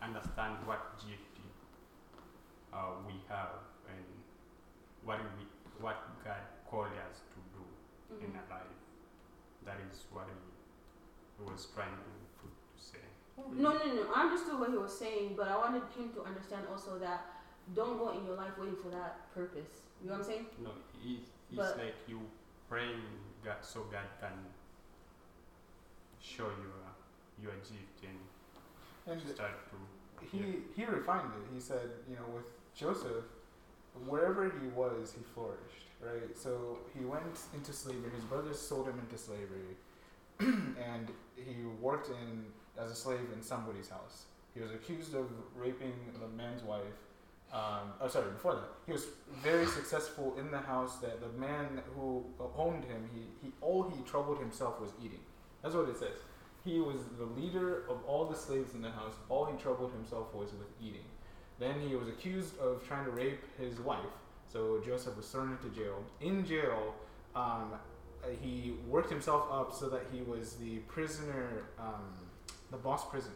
understand what gift uh, we have and what we what God called us to do in Mhm. our life. That is what he was trying to, to, to say. No, no, no. I understood what he was saying, but I wanted him to understand also that don't go in your life waiting for that purpose. You know what I'm saying? No, it, it's But- like you praying God so God can show you uh, your gift and And start to. he he refined it. He said, you know, with Joseph, wherever he was, he flourished, right? So he went into slavery. His brothers sold him into slavery, and he worked in as a slave in somebody's house. He was accused of raping the man's wife. Um, oh, sorry. Before that, he was very successful in the house. That the man who owned him, he, he all he troubled himself was eating. That's what it says. He was the leader of all the slaves in the house. All he troubled himself was with eating. Then he was accused of trying to rape his wife. So Joseph was thrown into jail. In jail, um, he worked himself up so that he was the prisoner, um, the boss prison,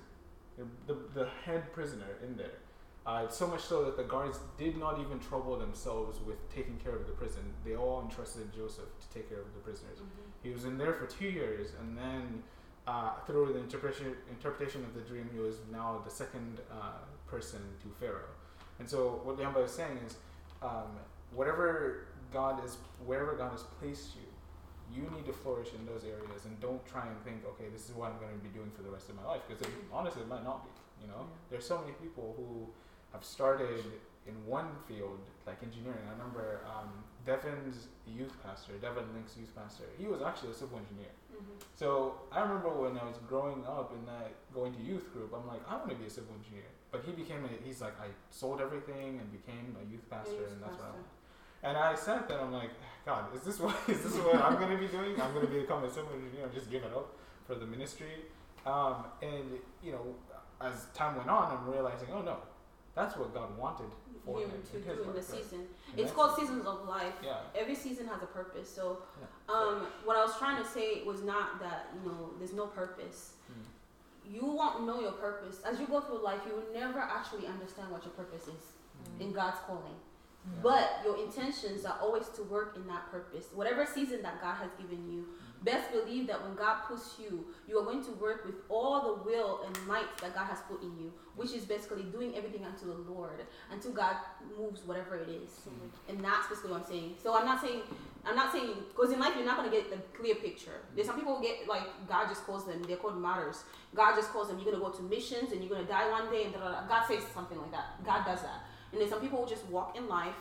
the, the, head prisoner in there. Uh, so much so that the guards did not even trouble themselves with taking care of the prison. They all entrusted Joseph to take care of the prisoners. He was in there for two years, and then uh, through the interpretation interpretation of the dream, he was now the second uh, person to Pharaoh. And so, what Yamba is saying is, um, whatever God is, wherever God has placed you, you need to flourish in those areas, and don't try and think, okay, this is what I'm going to be doing for the rest of my life, because honestly, it might not be. You know, there's so many people who have started in one field, like engineering. I remember um, Devin's youth pastor, Devin Link's youth pastor. He was actually a civil engineer. Mm-hmm. So I remember when I was growing up and that going to youth group, I'm like, I want to be a civil engineer. But he became a, he's like, I sold everything and became a youth pastor, and that's what I want. And I sat there, I'm like, God, is this what is this what I'm gonna be doing? I'm gonna become a civil engineer and just give it up for the ministry. Um, and you know, as time went on, I'm realizing, oh no, that's what God wanted for Him to do in the season. And It's called seasons of life. Yeah. Every season has a purpose. So, Yeah. um, what I was trying to say was not that you know there's no purpose. Mm. You won't know your purpose as you go through life. You will never actually understand what your purpose is Mm. in God's calling. Yeah. But your intentions are always to work in that purpose. Whatever season that God has given you, best believe that when God puts you, you are going to work with all the will and might that God has put in you, which is basically doing everything unto the Lord, until God moves whatever it is. Mm-hmm. And that's basically what I'm saying. So I'm not saying, I'm not saying, because in life you're not going to get the clear picture. There's some people who get, like, God just calls them, they're called martyrs. God just calls them, you're going to go to missions and you're going to die one day, and da, da, da. God says something like that. God does that. And then some people will just walk in life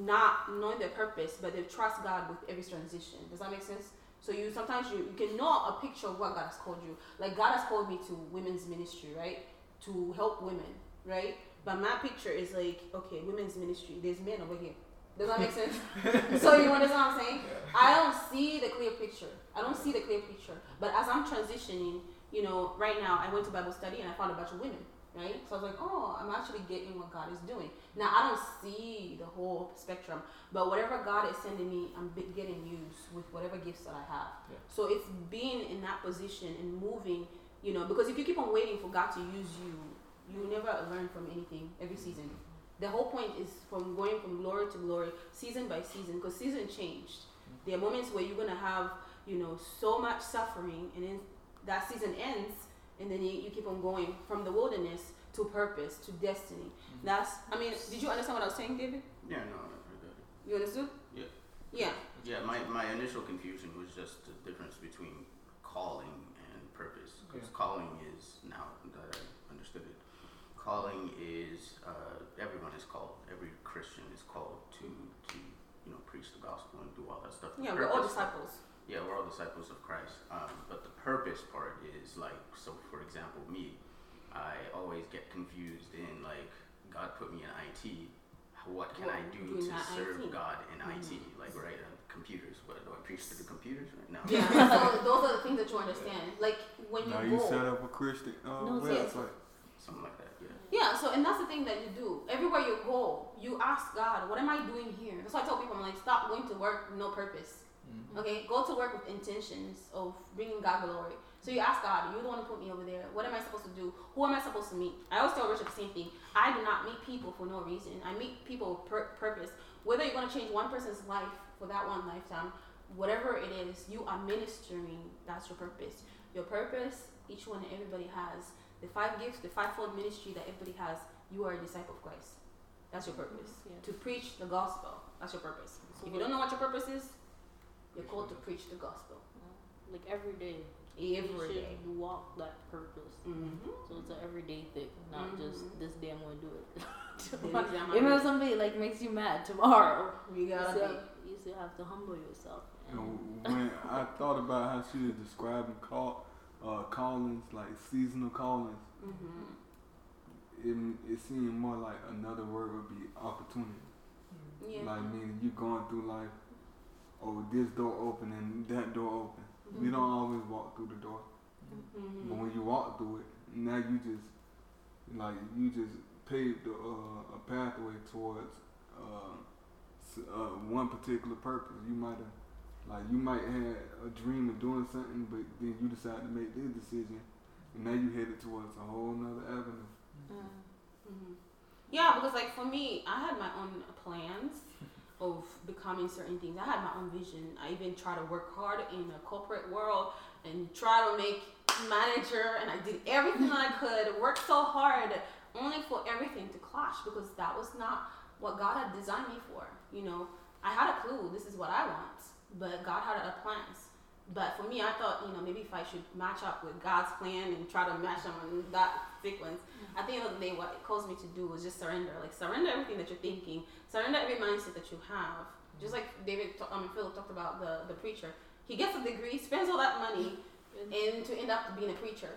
not knowing their purpose, but they trust God with every transition. Does that make sense? So you sometimes you, you can know a picture of what God has called you. Like God has called me to women's ministry, right? To help women, right? But my picture is like, okay, women's ministry. There's men over here. Does that make sense? so you understand what I'm saying? I don't see the clear picture. I don't see the clear picture. But as I'm transitioning, you know, right now I went to Bible study and I found a bunch of women, right? So I was like, oh, I'm actually getting what God is doing. Now I don't see the whole spectrum, but whatever God is sending me, I'm getting used with whatever gifts that I have. Yeah. So it's being in that position and moving, you know, because if you keep on waiting for God to use you, you never learn from anything every season. The whole point is from going from glory to glory, season by season, because season changed. There are moments where you're gonna have, you know, so much suffering, and then that season ends, and then you, you keep on going from the wilderness to purpose to destiny. That's, I mean, did you understand what I was saying, David? Yeah, no, I I got it. You understood? Yeah. Yeah. Yeah, my, my initial confusion was just the difference between calling and purpose. Because Yeah. calling is, now that I understood it, calling is, uh, everyone is called. Every Christian is called to, to, you know, preach the gospel and do all that stuff. The Yeah, we're all purpose- disciples. Yeah, we're all disciples of Christ. Um, but the purpose part is like, so for example, me, I always get confused in like, God put me in IT. What can I What do do to serve IT? God in Mhm. IT? Like, right, uh, computers. What do I preach to the computers right now? Yeah. so those are the things that you understand. Like when now you you go. set up a Christian uh, No, yes. website. Something like that. Yeah. Yeah, so and that's the thing that you do. Everywhere you go, you ask God, what am I doing here? That's why I tell people, I'm like, stop going to work no purpose. Mm-hmm. Okay, go to work with intentions of bringing God glory. So you ask God, you're the one who put me over there. What am I supposed to do? Who am I supposed to meet? I always tell Richard the same thing. I do not meet people for no reason. I meet people with pur- purpose. Whether you're going to change one person's life for that one lifetime, whatever it is, you are ministering. That's your purpose. Your purpose, each one and everybody has the five gifts, the fivefold ministry that everybody has. You are a disciple of Christ. That's your purpose. Mm-hmm. Yeah. To preach the gospel. That's your purpose. So If you don't know what your purpose is, you're called to preach the gospel Like every day. every you day. should walk that purpose. Mm-hmm. So it's an everyday thing, not just Mhm. this day I'm gonna do it. Even Even if somebody like makes you mad tomorrow, you you gotta still, be. you still have to humble yourself. You know, when I thought about how she was describing call, uh, callings, like seasonal callings, Mm-hmm. it, it seemed more like another word would be opportunity. Yeah. Like meaning you're going through life, oh this door open and that door open. You don't always walk through the door, Mm-hmm. but when you walk through it, now you just like you just paved a, uh, a pathway towards uh, uh, one particular purpose. You might have like you might have a dream of doing something, but then you decide to make this decision, and now you headed towards a whole nother avenue. hmm Yeah, because like for me, I had my own plans of becoming certain things. I had my own vision. I even tried to work hard in a corporate world and try to make manager, and I did everything I could. Worked so hard, only for everything to clash because that was not what God had designed me for. You know, I had a clue. This is what I want, but God had other plans. But for me, I thought, you know, maybe if I should match up with God's plan and try to match them in that sequence, at the end of the day, what it caused me to do was just surrender. Like surrender everything that you're thinking, surrender every mindset that you have. Just like David, ta- um, Philip talked about the the preacher. He gets a degree, spends all that money, and to end up being a preacher.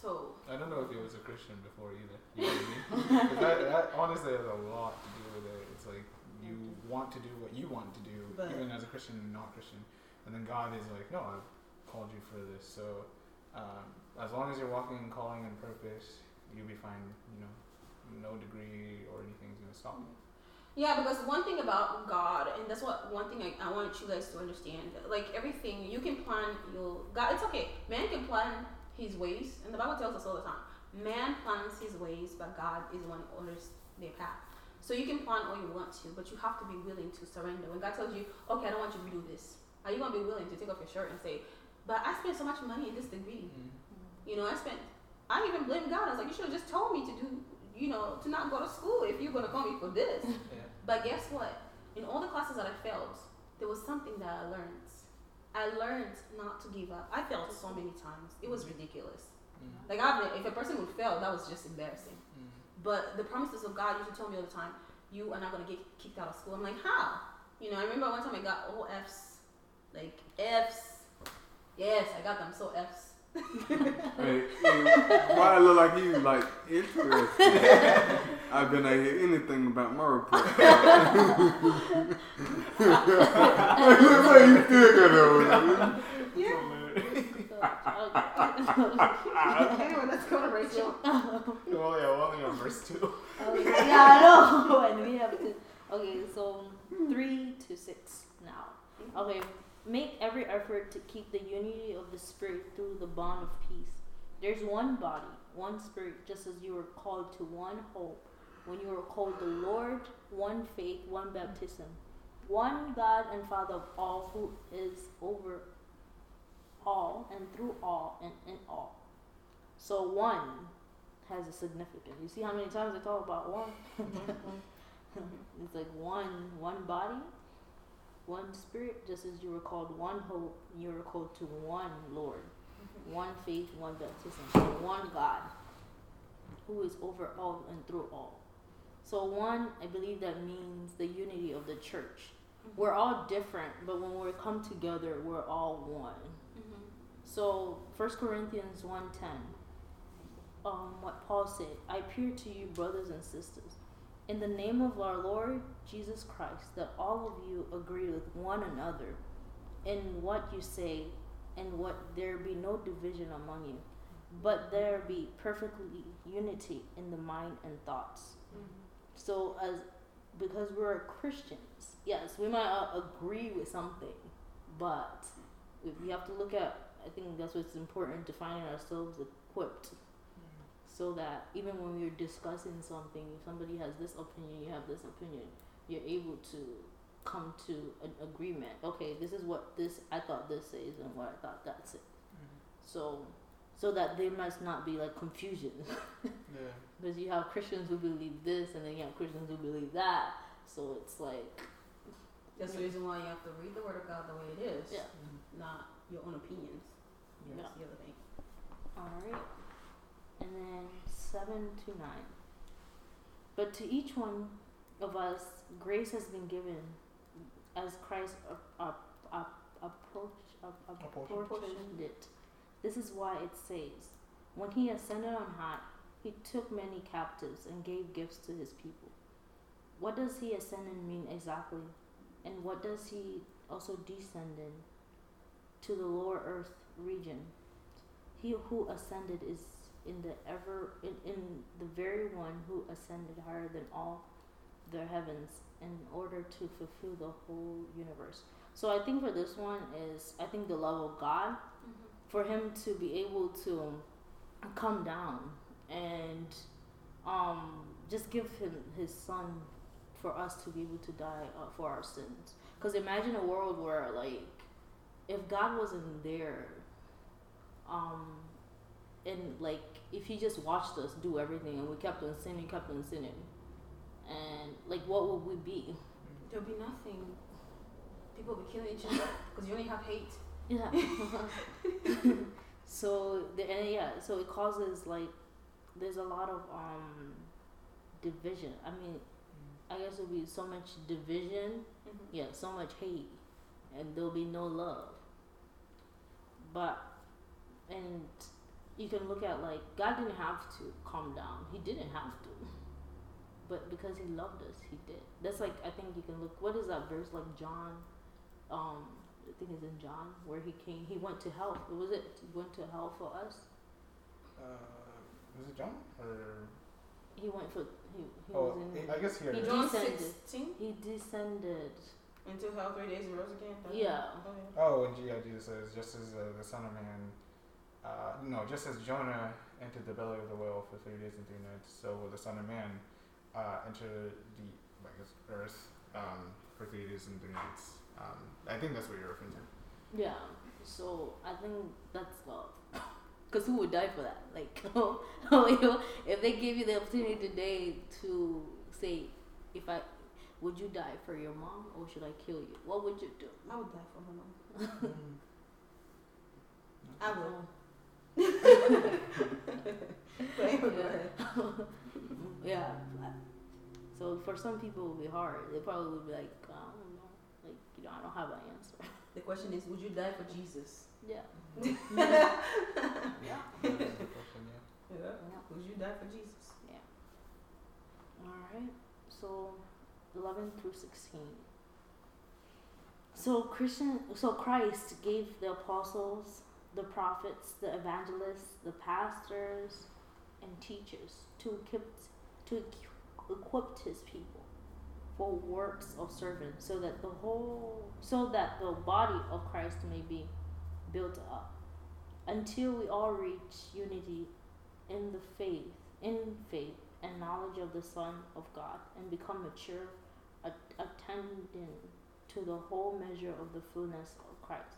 So I don't know if he was a Christian before either. You know what I mean? 'Cause that, that honestly has a lot to do with it. It's like you want to do what you want to do, But- even as a Christian and not Christian, and then God is like, no, I've called you for this. So um, as long as you're walking and calling and purpose, you'll be fine. You know, no degree or anything's gonna stop you. Yeah, because one thing about God, and that's what one thing I, I want you guys to understand. Like everything, you can plan your God. It's okay. Man can plan his ways, and the Bible tells us all the time. Man plans his ways, but God is the one who orders their path. So you can plan all you want to, but you have to be willing to surrender. When God tells you, "Okay, I don't want you to do this," are you gonna be willing to take off your shirt and say, "But I spent so much money in this degree. You know, I spent. I even blame God. I was like, you should have just told me to do. You know, to not go to school if you're gonna call me for this." Yeah. But guess what? In all the classes that I failed, there was something that I learned. I learned not to give up. I failed so many times. It was ridiculous. Mm. Like I've if a person would fail, that was just embarrassing. But the promises of God used to tell me all the time, you are not gonna get kicked out of school. I'm like, how? You know, I remember one time I got all Fs, like Fs. Yes, I got them. So Fs. Hey, hey, why I look like you like interested? I've been to hear anything about my report. Look like you still got that anyway, let's go to Rachel. well, yeah, only on verse two. Okay, yeah, I know. and we have to. Okay, so three to six now. Mm-hmm. Okay, make every effort to keep the unity of the Spirit through the bond of peace. There's one body, one Spirit, just as you were called to one hope when you were called the Lord, one faith, one baptism, one God and Father of all, who is over all and through all and in all. So one has a significance. You see how many times I talk about one? Mm-hmm. it's like one one body, one spirit, just as you were called one hope, you were called to one Lord, one faith, one baptism, one God, who is over all and through all. So one, I believe that means the unity of the church. We're all different, but when we come together, we're all one. Mm-hmm. So, 1 Corinthians 1.10, um, what Paul said, I appear to you, brothers and sisters, in the name of our Lord Jesus Christ, that all of you agree with one another in what you say, and what there be no division among you, but there be perfectly unity in the mind and thoughts. So, as because we're Christians, yes, we might uh, agree with something, but we we have to look at. I think that's what's important defining ourselves equipped, so that even when we're discussing something, if somebody has this opinion, you have this opinion, you're able to come to an agreement. Okay, this is what this I thought this says, and what I thought that said. Mm-hmm. So, so that there must not be like confusion. Yeah. Because you have Christians who believe this, and then you have Christians who believe that. So it's like, That's the reason why you have to read the Word of God the way it is, yeah, mm-hmm. not your own opinions. Yeah. That's the other thing. all right. And then seven to nine. But to each one of us, grace has been given as Christ approach, uh, Apportioned. apportioned it. This is why it says, When he ascended on high, he took many captives and gave gifts to his people. What does he ascended mean exactly? And what does he also descended to the lower earth region? He who ascended is in the ever in, in the very one who ascended higher than all the heavens in order to fulfill the whole universe. So I think for this one is I think the love of God for him to be able to come down and um, just give him his son for us to be able to die uh, for our sins. Because imagine a world where like if God wasn't there, um, and like if he just watched us do everything and we kept on sinning, kept on sinning, and like what would we be? There'll be nothing. People will be killing each other because you only have hate. Yeah. so the and yeah, so it causes like there's a lot of um division. I mean, I guess it'll be so much division, Mm-hmm. yeah, so much hate, and there'll be no love. But and you can look at like God didn't have to calm down. He didn't have to. But because he loved us, he did. That's like I think you can look what is that verse like John um I think it's in John where he came he went to hell. Was it he went to hell for us? Uh, was it John? Or He went for he, he oh, was in I guess here. He. John descended. 16 he descended until hell three days and rose again. That's Yeah. Okay. Oh, and yeah, Jesus says, just as uh, the Son of Man, uh, no, just as Jonah entered the belly of the whale for three days and three nights, so will the Son of Man uh, enter the, I guess, earth um, for three days and three nights. Um, I think that's what you're referring to. Yeah. So I think that's love. Cause who would die for that? Like, you know, if they give you the opportunity today to say, if I, would you die for your mom or should I kill you? What would you do? I would die for my mom. I would. But anyway, go ahead. yeah. So for some people, it would be hard. They probably would be like, I don't know, like you know, I don't have an answer. The question is, would you die for Jesus? Yeah. yeah. Yeah. That is the question, yeah. Yeah. Would you die for Jesus? Yeah. All right. So, eleven through sixteen. So Christian, so Christ gave the apostles, the prophets, the evangelists, the pastors, and teachers to equip to equip his people for works of servants, so that the whole, so that the body of Christ may be built up until we all reach unity in the faith, in faith and knowledge of the Son of God, and become mature, at- attending to the whole measure of the fullness of Christ.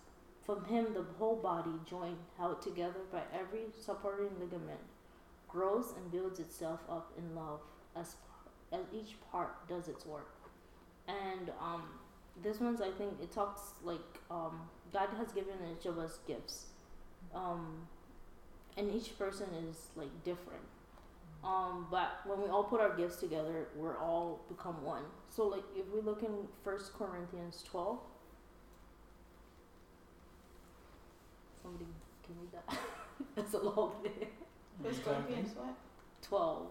From him, the whole body, joined, held together by every supporting ligament, grows and builds itself up in love as, as each part does its work. And um, this one's, I think, it talks like um, God has given each of us gifts. Um, and each person is like different. Um, but when we all put our gifts together, we're all become one. So, like, if we look in First Corinthians 12, Somebody Can read that. That's a long name. What's what? 12.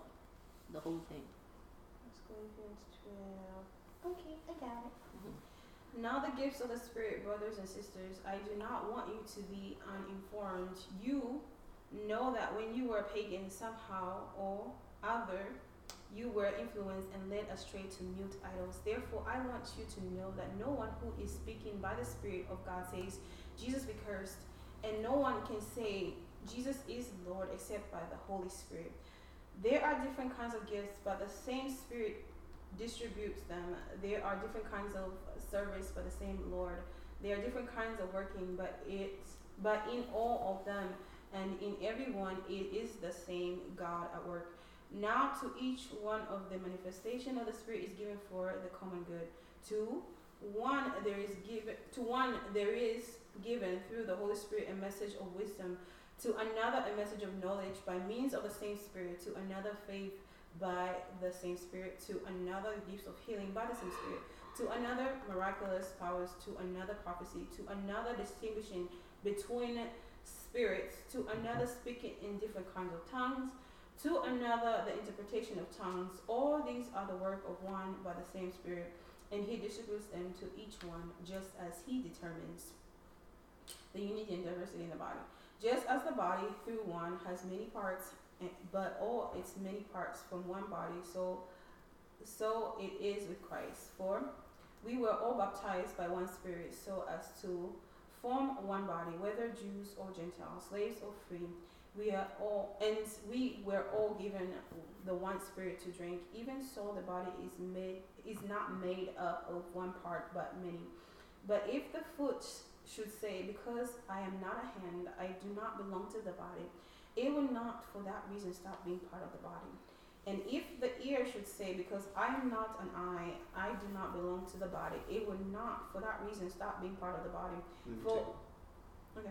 The whole thing. What's 12. Okay, I got it. Mm-hmm. Now the gifts of the Spirit, brothers and sisters, I do not want you to be uninformed. You know that when you were pagans somehow or other, you were influenced and led astray to mute idols. Therefore, I want you to know that no one who is speaking by the Spirit of God says, Jesus be cursed and no one can say, Jesus is Lord except by the Holy Spirit. There are different kinds of gifts, but the same Spirit distributes them. There are different kinds of service, but the same Lord. There are different kinds of working, but it, but in all of them and in everyone, it is the same God at work. Now to each one of the manifestation of the Spirit is given for the common good. To one there is given to one there is given through the Holy Spirit a message of wisdom, to another a message of knowledge by means of the same Spirit, to another faith by the same Spirit, to another gifts of healing by the same Spirit, to another miraculous powers, to another prophecy, to another distinguishing between spirits, to another speaking in different kinds of tongues, to another the interpretation of tongues. All these are the work of one by the same Spirit, and He distributes them to each one just as He determines the unity and diversity in the body. Just as the body through one has many parts, but all its many parts from one body, so so it is with Christ. For we were all baptized by one Spirit, so as to form one body, whether Jews or Gentiles, slaves or free. We are all, and we were all given the one Spirit to drink. Even so, the body is made is not made up of one part, but many. But if the foot should say, "Because I am not a hand, I do not belong to the body," it will not, for that reason, stop being part of the body. And if the ear should say, Because I am not an eye, I do not belong to the body, it would not, for that reason, stop being part of the body. For, okay.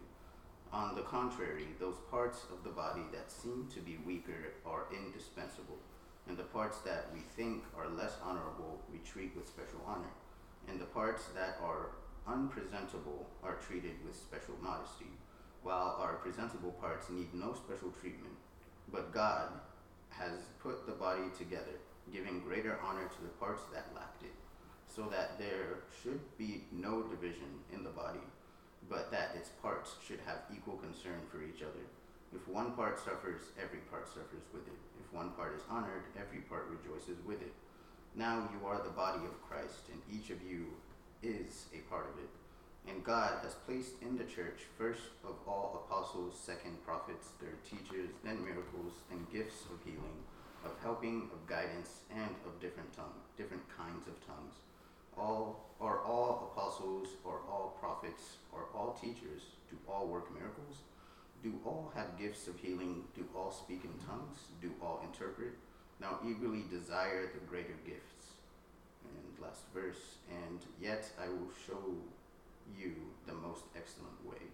On the contrary, those parts of the body that seem to be weaker are indispensable, and the parts that we think are less honorable we treat with special honor, and the parts that are unpresentable are treated with special modesty, while our presentable parts need no special treatment. But God has put the body together, giving greater honor to the parts that lacked it, so that there should be no division in the body, but that its parts should have equal concern for each other. If one part suffers, every part suffers with it. If one part is honored, every part rejoices with it. Now you are the body of Christ, and each of you is a part of it. And God has placed in the church first of all apostles, second prophets, third teachers, then miracles, then gifts of healing, of helping, of guidance, and of different tongue, different kinds of tongues. All are all apostles, or all prophets, or all teachers? Do all work miracles? Do all have gifts of healing? Do all speak in tongues? Do all interpret? Now eagerly desire the greater gifts. And last verse, and yet I will show you the most excellent way.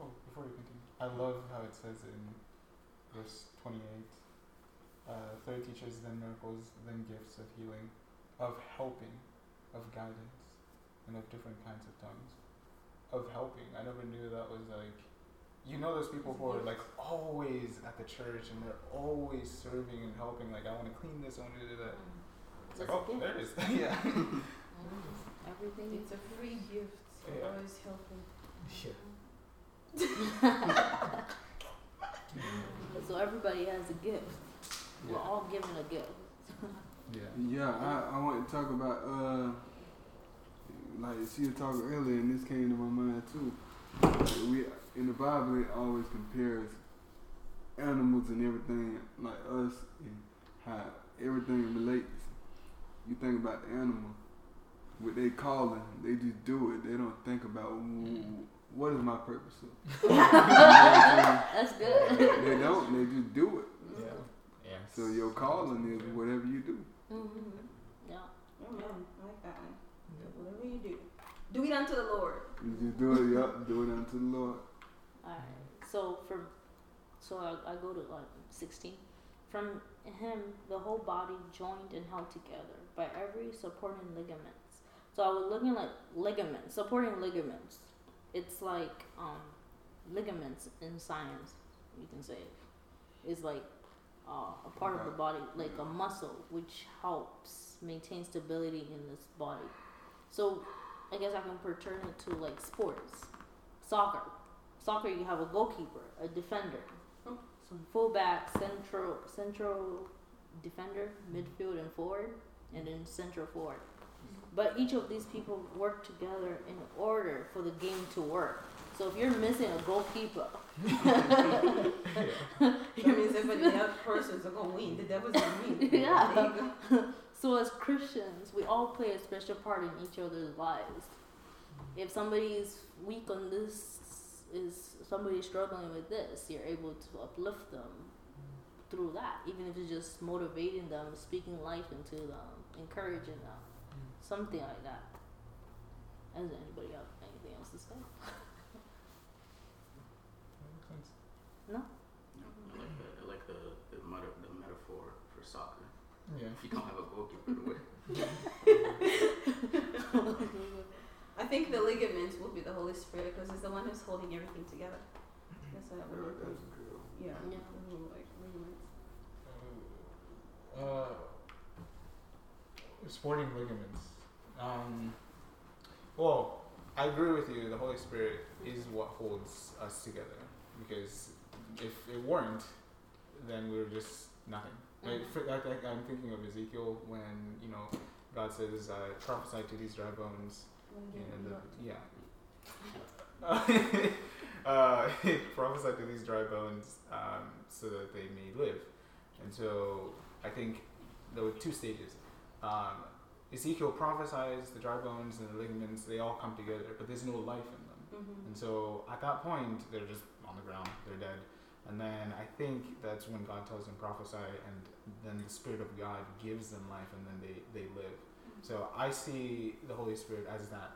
Oh, before you continue, I love how it says in verse 28 uh, third teachers, then miracles, then gifts of healing, of helping, of guidance, and of different kinds of tongues. Of helping. I never knew that was like. You know, those people who are like always at the church and they're always serving and helping. Like, I want to clean this, I want to do that. It's like, oh, a gift. there it is. yeah. Mm-hmm. Everything. It's a free gift. for Yeah. always helping. Yeah. So everybody has a gift. We're all given a gift. Yeah. Yeah, I, I want to talk about uh like she was talking earlier and this came to my mind too. Like we in the Bible it always compares animals and everything like us and how everything relates. You think about the animal, what they calling, they just do it. They don't think about what is my purpose. You know what I'm That's good. they don't. They just do it. Yeah. Yes. So your calling is whatever you do. Mm-hmm. Yeah. Amen. I like that one. Whatever you do, do it unto the Lord. You just do it. Yup. Do it unto the Lord. Alright. So for so I, I go to like sixteen. From him the whole body joined and held together by every supporting ligaments. So I was looking like ligaments, supporting ligaments. It's like um ligaments in science, you can say. it. It's like uh, a part of the body, like a muscle, which helps maintain stability in this body. So I guess I can pertain it to like sports, soccer. Soccer, you have a goalkeeper, a defender, Oh. so fullback, central, central defender, midfield, and forward, and then central forward. But each of these people work together in order for the game to work. So if you're missing a goalkeeper, That means the other persons are gonna win, the devil's gonna win. Yeah. There you go. So as Christians, we all play a special part in each other's lives. If somebody's weak on this, is somebody struggling with this, you're able to uplift them through that, even if it's just motivating them, speaking life into them, encouraging them, mm. something like that. Does anybody have anything else to say? I like the, I like the, the, meta, the metaphor for soccer. Yeah. If you don't have a goalkeeper to win. I think the ligaments will be the Holy Spirit because it's the one who's holding everything together. That's what I Yeah, would that's good. Yeah. Yeah. like ligaments. Uh, sporting ligaments. Um, well, I agree with you. The Holy Spirit is what holds us together. Because if it weren't, then we were just nothing. Like, Mhm. for, like, like I'm thinking of Ezekiel when you know God says, uh, "Prophesy to these dry bones." And the, yeah. uh, prophesy to these dry bones um, so that they may live. And so I think there were two stages. Um, Ezekiel prophesies the dry bones and the ligaments, they all come together, but there's no life in them. Mm-hmm. And so at that point, they're just on the ground, they're dead. And then I think that's when God tells them prophesy, and then the Spirit of God gives them life, and then they, they live. So I see the Holy Spirit as that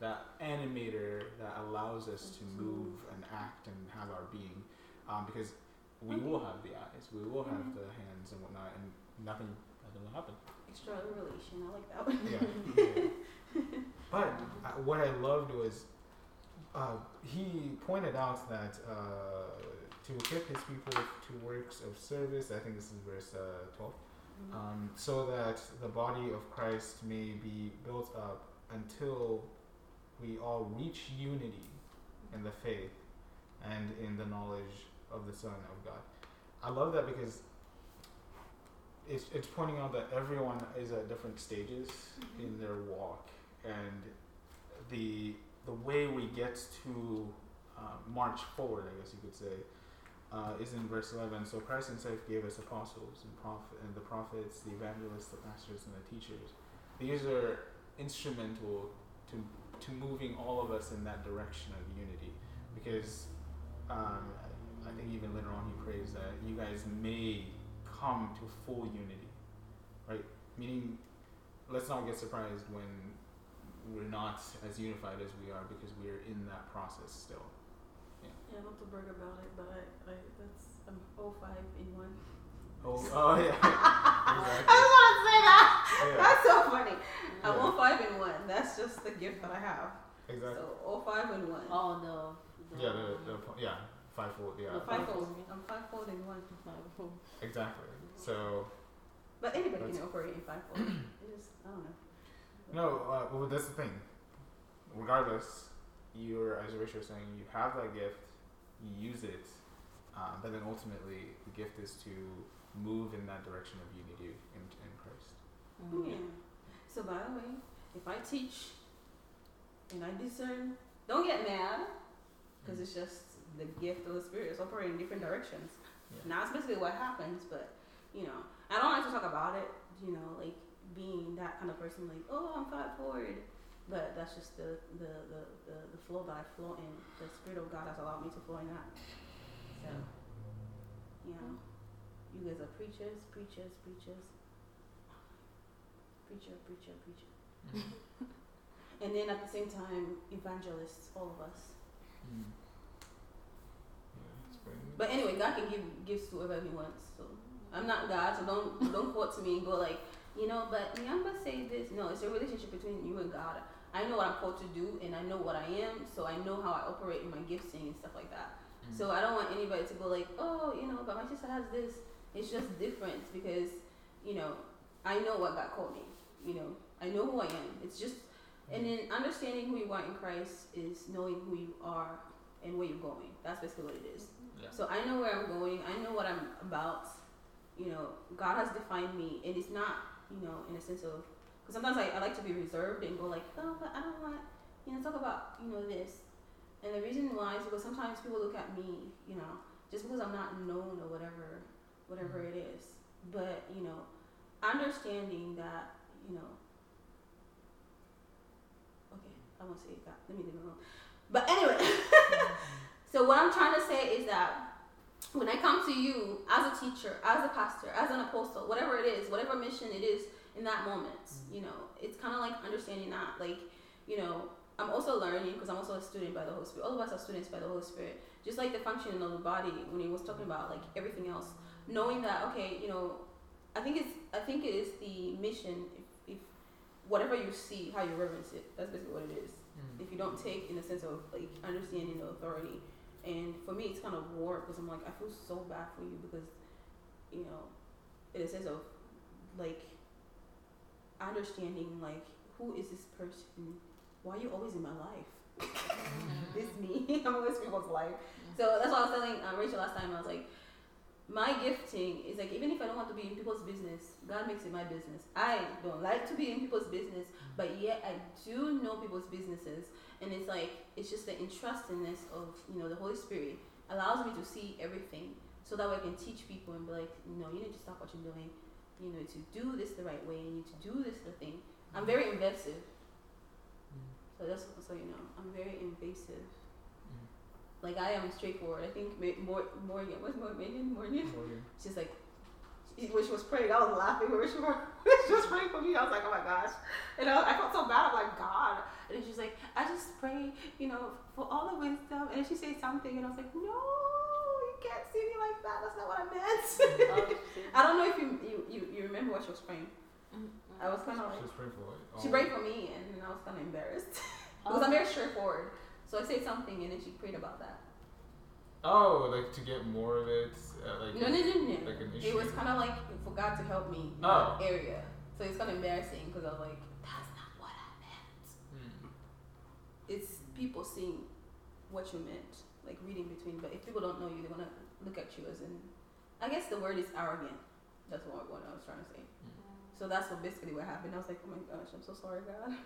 that animator that allows us to move and act and have our being, um, because we will have the eyes, we will have Mhm. the hands and whatnot, and nothing nothing will happen. Extra relation. I like that one. Yeah. but uh, what I loved was uh, he pointed out that uh, to equip his people to works of service. I think this is verse uh, twelve. Mhm. um, so that the body of Christ may be built up until we all reach unity in the faith and in the knowledge of the Son of God. I love that because it's, it's pointing out that everyone is at different stages in their walk, and the the way we get to uh, march forward, I guess you could say, uh, is in verse 11. So Christ himself gave us apostles and prophet and the prophets, the evangelists, the pastors, and the teachers. These are instrumental to to moving all of us in that direction of unity, because um, I think even later on he prays that you guys may come to full unity, right? Meaning, let's not get surprised when we're not as unified as we are because we're in that process still. Yeah, not to brag about it, but I, I that's I'm 05 in one. Oh, oh yeah. I just want to say that. Yeah, That's so funny. I'm 05 in one. That's just the gift that I have. exactly. So 05 in one. Oh no. Yeah, the, the yeah fivefold. Yeah, I'm fivefold. I'm fivefold in one. exactly. So But anybody can operate in fivefold. It just I don't know. no, uh, well that's the thing. Regardless, you're as Rachel was saying, you have that gift, you use it, um, but then ultimately the gift is to move in that direction of unity in, in Christ. Yeah. So by the way, if I teach and I discern, don't get mad because it's just the gift of the Spirit. It's operating in different directions. Yeah. Now that's basically what happens, but you know, I don't like to talk about it. You know, like being that kind of person, like oh, I'm five forward. But that's just the the, the, the, the flow that I flow in. The Spirit of God has allowed me to flow in that. So, you know, you guys are preachers, preachers, preachers. Preacher, preacher, preacher. and then at the same time, evangelists, all of us. Mm. Yeah, it's pretty neat. But anyway, God can give gifts to whoever He wants. So I'm not God, so don't don't quote to me and go like, you know, but Nyamba say this. No, it's a relationship between you and God. I know what I'm called to do, and I know what I am, so I know how I operate in my gifting and stuff like that. Mm. So I don't want anybody to go like, oh, you know, but my sister has this. It's just different because, you know, I know what God called me. You know, I know who I am. It's just, and then understanding who you are in Christ is knowing who you are and where you're going. That's basically what it is. Yeah. So I know where I'm going. I know what I'm about. You know, God has defined me, and it's not, you know, in a sense of, sometimes I, I like to be reserved and go like, oh, but I don't want, you know, talk about, you know, this. And the reason why is because sometimes people look at me, you know, just because I'm not known or whatever, whatever mm-hmm. it is. But you know, understanding that, you know. Okay, I won't say that. Let me leave it alone. But anyway, so what I'm trying to say is that when I come to you as a teacher, as a pastor, as an apostle, whatever it is, whatever mission it is in that moment, you know, it's kind of like understanding that, like, you know, I'm also learning because I'm also a student by the Holy Spirit. All of us are students by the Holy Spirit. Just like the functioning of the body when he was talking about like everything else, knowing that okay, you know, I think it's I think it is the mission. If, if whatever you see, how you reverence it, that's basically what it is. Mm. If you don't take in the sense of like understanding the authority, and for me it's kind of war because I'm like I feel so bad for you because, you know, in a sense of like understanding like who is this person why are you always in my life? this me. I'm always in people's life. So that's why I was telling uh, Rachel last time. I was like, my gifting is like even if I don't want to be in people's business, God makes it my business. I don't like to be in people's business, but yet I do know people's businesses, and it's like it's just the entrustingness of you know the Holy Spirit allows me to see everything, so that way I can teach people and be like, no, you need to stop what you're doing. You know, to do this the right way. and You need to do this the thing. I'm very invasive. So that's so you know I'm very invasive. Mm. Like I am straightforward. I think Ma- Mor- Morgan, what's Mor- Megan? Morgan? Morgan. She's like, she, when she was praying, I was laughing when she was, she was praying for me. I was like, oh my gosh, and I, I felt so bad. I'm like, God. And then she's like, I just pray, you know, for all the wisdom. And then she said something, and I was like, no, you can't see me like that. That's not what I meant. I don't know if you you, you, you remember what she was praying. I was kind of like. She's praying for it. She Oh. prayed for me, and then I was kind of embarrassed because I'm very straightforward. So I said something, and then she prayed about that. Oh, like to get more of it, uh, like No, no, no, no. like an It was kind of like for God to help me in Oh. that area. So it's kind of embarrassing because I was like, that's not what I meant. Hmm. It's people seeing what you meant, like reading between. But if people don't know you, they're gonna look at you as in. I guess the word is arrogant. That's what, what I was trying to say. So that's what basically what happened. I was like, oh my gosh, I'm so sorry, God.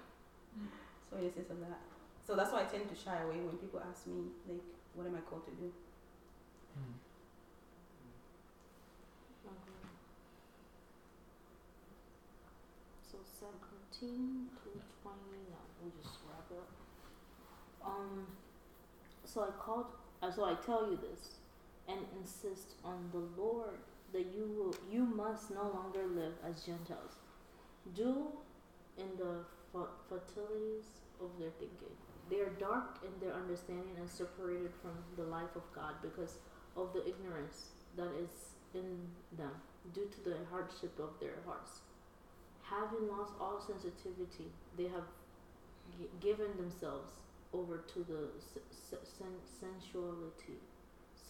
So yes, yes, of that. So that's why I tend to shy away when people ask me, like, what am I called to do? Hmm. So seventeen to twenty. No, we'll just wrap it up. Um. So I called. Uh, so I tell you this, and insist on the Lord that you will. You must no longer live as Gentiles. Do in the fu- futilities of their thinking. They are dark in their understanding and separated from the life of God because of the ignorance that is in them due to the hardship of their hearts. Having lost all sensitivity, they have gi- given themselves over to the sensuality,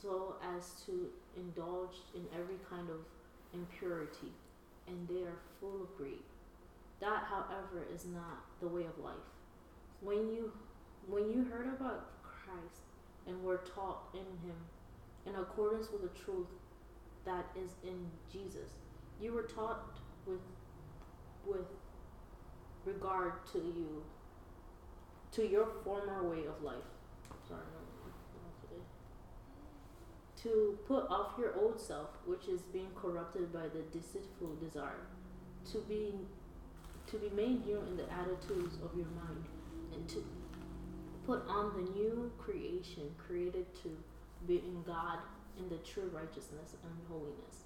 so as to indulge in every kind of impurity, and they are full of greed. That, however, is not the way of life. When you when you heard about Christ and were taught in him in accordance with the truth that is in Jesus. You were taught with with regard to you to your former way of life. Sorry. To put off your old self, which is being corrupted by the deceitful desire, to be to be made new in the attitudes of your mind, and to put on the new creation created to be in God in the true righteousness and holiness.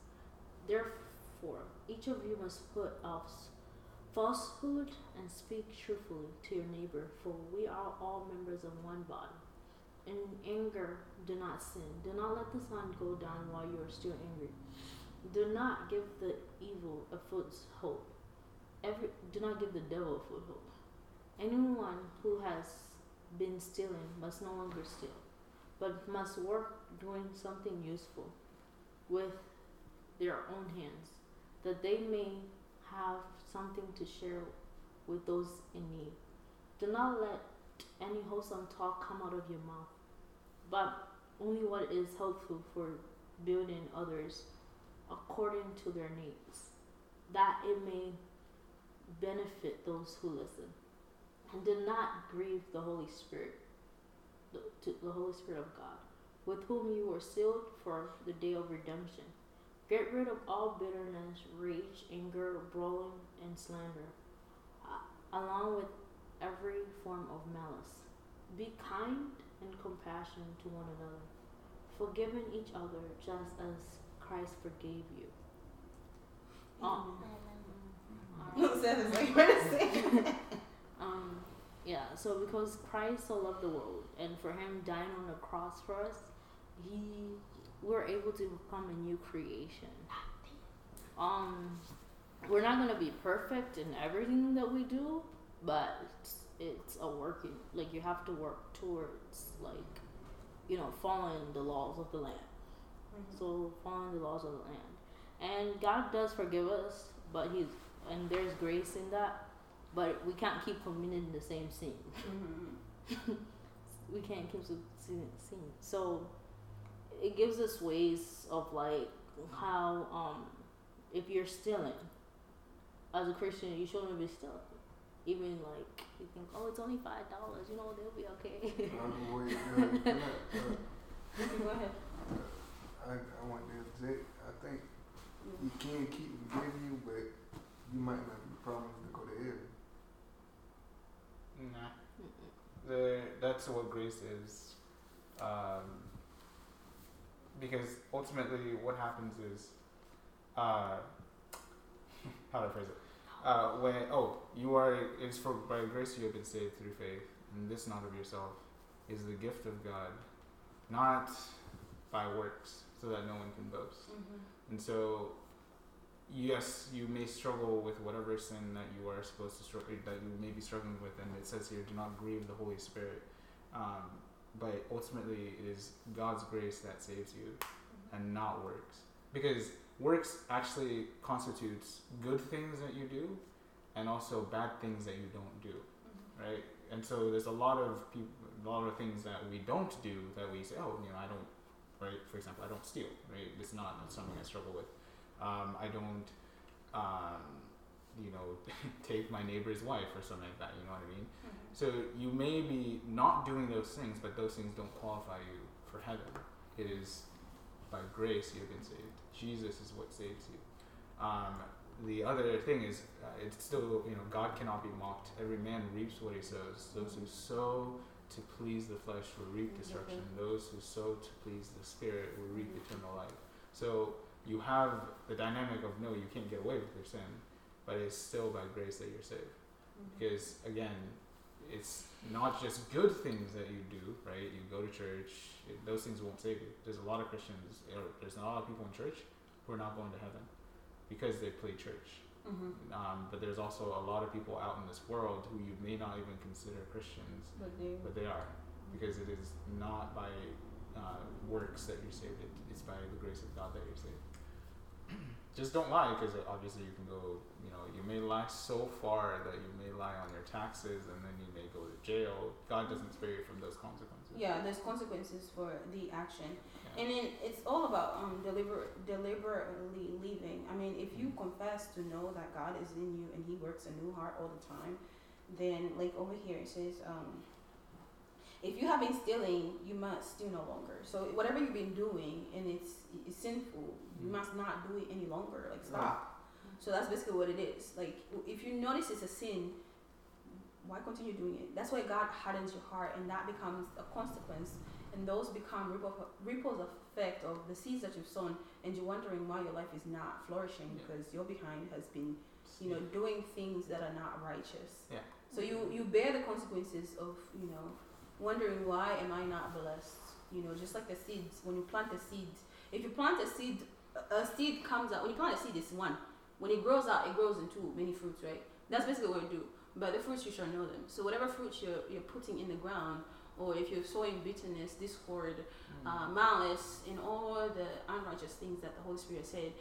Therefore, each of you must put off falsehood and speak truthfully to your neighbor, for we are all members of one body. In anger, do not sin. Do not let the sun go down while you are still angry. Do not give the evil a foothold. Every do not give the devil a foothold. Anyone who has been stealing must no longer steal, but must work doing something useful with their own hands, that they may have something to share with those in need. Do not let any wholesome talk come out of your mouth, but only what is helpful for building others according to their needs, that it may benefit those who listen. And do not grieve the Holy Spirit, the, the Holy Spirit of God, with whom you were sealed for the day of redemption. Get rid of all bitterness, rage, anger, brawling, and slander, uh, along with every form of malice. Be kind and compassion to one another, forgiving each other just as Christ forgave you. Um, No, Seth is like, what is um, yeah, so because Christ so loved the world, and for him dying on the cross for us, he we're able to become a new creation. Um, we're not gonna be perfect in everything that we do, but it's, a working. Like you have to work towards like, you know, following the laws of the land. So following the laws of the land, and God does forgive us, but He's and there's grace in that, but we can't keep committing the same sin. Mhm. we can't keep sin, sin. So it gives us ways of like how um if you're stealing as a Christian, you shouldn't be stealing. Even like you think, oh, it's only five dollars, you know, they'll be okay. Wait, can I, Go ahead. I, I want to object. I think you can keep forgiving you, but you might not be promised to go to heaven. Nah. The, that's what grace is. Um, because ultimately, what happens is, uh, how do I phrase it? Uh, when oh, you are it's for by grace you have been saved through faith, and this not of yourself is the gift of God, not by works, so that no one can boast. Mhm. And so, yes, you may struggle with whatever sin that you are supposed to struggle that you may be struggling with, and it says here, do not grieve the Holy Spirit. Um, but ultimately it is God's grace that saves you, and not works. Because works actually constitutes good things that you do, and also bad things that you don't do, right? And so there's a lot of people, a lot of things that we don't do that we say, oh, you know, I don't, right? For example, I don't steal, right? It's not something I struggle with. Um, I don't, um, you know, take my neighbor's wife or something like that. You know what I mean? So you may be not doing those things, but those things don't qualify you for heaven. It is by grace you have been saved. Jesus is what saves you. Um, the other thing is, uh, it's still, you know, God cannot be mocked. Every man reaps what he sows. Those who sow to please the flesh will reap destruction. Those who sow to please the spirit will reap eternal life. So you have the dynamic of no, you can't get away with your sin, but it's still by grace that you're saved. Because again, it's not just good things that you do, right? You go to church, it, those things won't save you. There's a lot of Christians, or there's a lot of people in church who are not going to heaven because they play church. Mm-hmm. Um, but there's also a lot of people out in this world who you may not even consider Christians, But they, but they are because it is not by uh, works that you're saved. It, it's by the grace of God that you're saved. Just don't lie, because obviously you can go. You know, you may lie so far that you may lie on your taxes, and then you may go to jail. God doesn't spare you from those consequences. yeah, there's consequences for the action. Yeah. And then it's all about um deliber- deliberately leaving. I mean, if you confess to know that God is in you and He works a new heart all the time, then like over here it says, um, if you have been stealing, you must steal no longer. So whatever you've been doing and it's, it's sinful, you Mhm. must not do it any longer. Like stop. So that's basically what it is. Like if you notice it's a sin, why continue doing it? That's why God hardens your heart, and that becomes a consequence. And those become ripple, ripples effect of the seeds that you've sown, and you're wondering why your life is not flourishing Yeah. because your behind has been, you know, doing things that are not righteous. Yeah. So you you bear the consequences of you know, wondering why am I not blessed? You know, just like the seeds. When you plant a seed, if you plant a seed, a seed comes out. When you plant a seed, it's one. When it grows out, it grows into many fruits, right? That's basically what you do. But the fruits you shall know them. So whatever fruits you're you're putting in the ground, or if you're sowing bitterness, discord, uh, malice, and all the unrighteous things that the Holy Spirit said,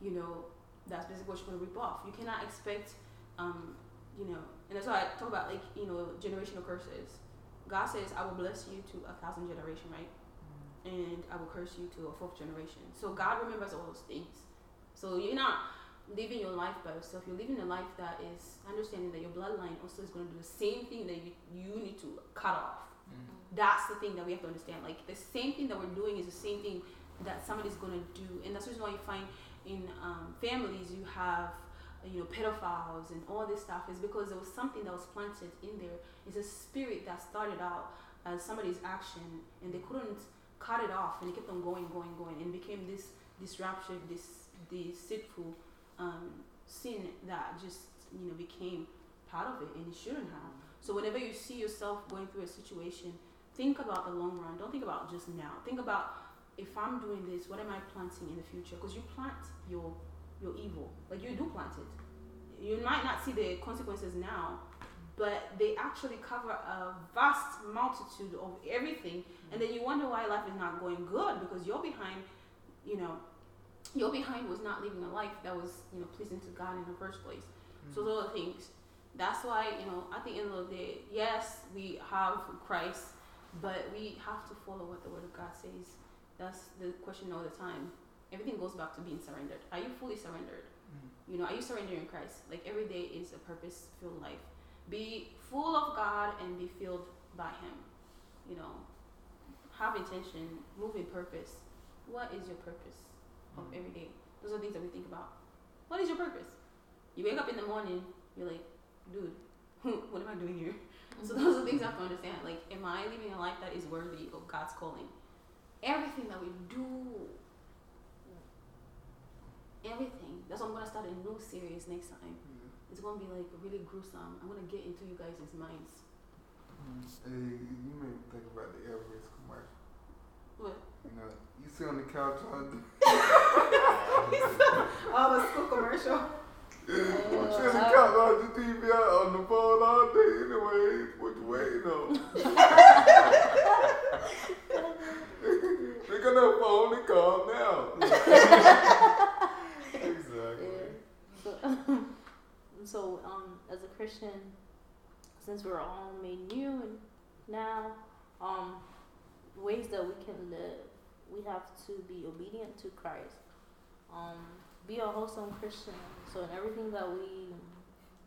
you know, that's basically what you're gonna rip off. You cannot expect, um, you know, and that's why I talk about like you know generational curses. God says, "I will bless you to a thousand generation, right? And I will curse you to a fourth generation." So God remembers all those things. So you're not living your life by yourself. You're living a life that is understanding that your bloodline also is going to do the same thing that you, you need to cut off that's the thing that we have to understand. Like the same thing that we're doing is the same thing that somebody's gonna do, and that's the reason why you find in um, families you have you know pedophiles and all this stuff is because there was something that was planted in there. It's a spirit that started out as somebody's action, and they couldn't cut it off, and it kept on going, going, going, and became this disruption, this deceitful um, sin that just you know became part of it, and it shouldn't have. So whenever you see yourself going through a situation, think about the long run. Don't think about just now. Think about if I'm doing this, what am I planting in the future? Because you plant your your evil, like you do plant it. You might not see the consequences now, but they actually cover a vast multitude of everything, and then you wonder why life is not going good because you're behind. You know, you're behind was not living a life that was you know pleasing to God in the first place. So mm. those are things. That's why, you know, at the end of the day, yes, we have Christ, but we have to follow what the Word of God says. That's the question all the time. Everything goes back to being surrendered. Are you fully surrendered? Mm-hmm. You know, are you surrendering Christ? Like every day is a purpose filled life. Be full of God and be filled by Him. You know, have intention, move in purpose. What is your purpose of mm-hmm. every day? Those are things that we think about. What is your purpose? You wake up in the morning, you're like, dude, what am I doing here? So mm-hmm. those are things I have to understand. Like, am I living a life that is worthy of God's calling? Everything that we do, everything. That's why I'm gonna start a new series next time. Mm. It's gonna be like really gruesome. I'm gonna get into you guys' minds. Mm. Hey, you made me think about the Everest commercial. What? You know, you sit on the couch all day. the school commercial. You uh, sit on the couch on the TV, on the phone all day anyway. What you waiting on? Pick up that phone and call now. so, um, as a Christian, since we're all made new and now, um, ways that we can live, we have to be obedient to Christ. Um, be a wholesome Christian. So in everything that we,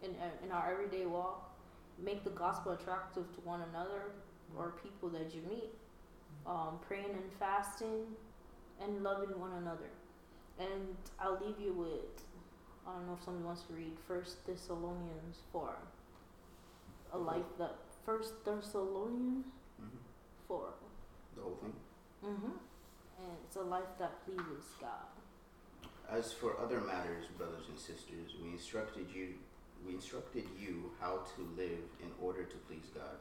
in in our everyday walk, make the gospel attractive to one another or people that you meet. Um, praying and fasting, and loving one another. And I'll leave you with I don't know if somebody wants to read First Thessalonians four. A life that First Thessalonians hmm four. The whole thing. Mm-hmm. And it's a life that pleases God. As for other matters, brothers and sisters, we instructed you we instructed you how to live in order to please God.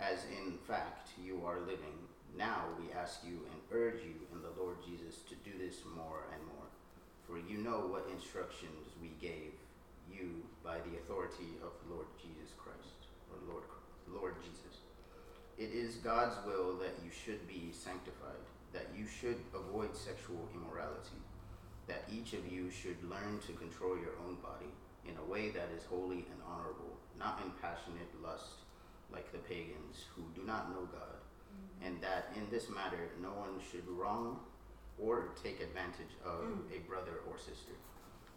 As in fact you are living. Now we ask you and urge you in the Lord Jesus to do this more and more. For you know what instructions we gave you by the authority of the Lord Jesus Christ, or Lord Lord Jesus. It is God's will that you should be sanctified, that you should avoid sexual immorality that each of you should learn to control your own body in a way that is holy and honorable, not in passionate lust like the pagans who do not know God, mm-hmm. and that in this matter no one should wrong or take advantage of Mm. a brother or sister.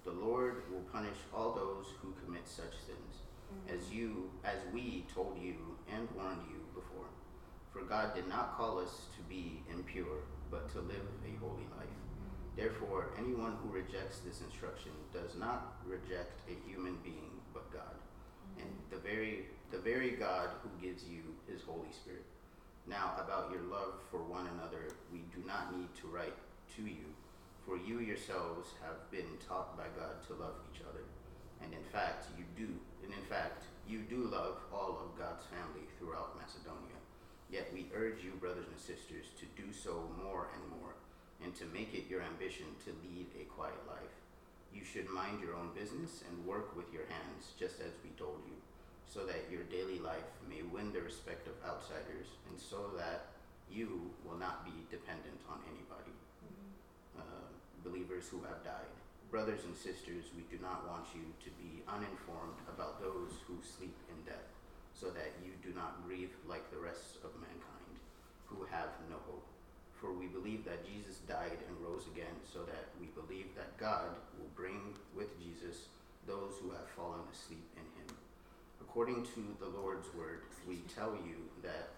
The Lord will punish all those who commit such sins, hmm. as you as we told you and warned you before. For God did not call us to be impure, but to live a holy life. Hmm. Therefore, anyone who rejects this instruction does not reject a human being, but God, hmm. and the very the very God who gives you His Holy Spirit. Now, about your love for one another, we do not need to write to you, for you yourselves have been taught by God to love each other, and in fact, you do. And in fact, you do love all of God's family throughout Macedonia. Yet we urge you, brothers and sisters, to do so more and more and to make it your ambition to lead a quiet life. You should mind your own business and work with your hands, just as we told you, so that your daily life may win the respect of outsiders, and so that you will not be dependent on anybody. Believers who have died. Brothers and sisters, we do not want you to be uninformed about those who sleep in death, so that you do not grieve like the rest of mankind, who have no hope. For we believe that Jesus died and rose again, so that we believe that God will bring with Jesus those who have fallen asleep in him. According to the Lord's word, we tell you that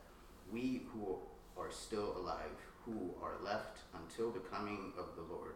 we who are still alive, who are left until the coming of the Lord,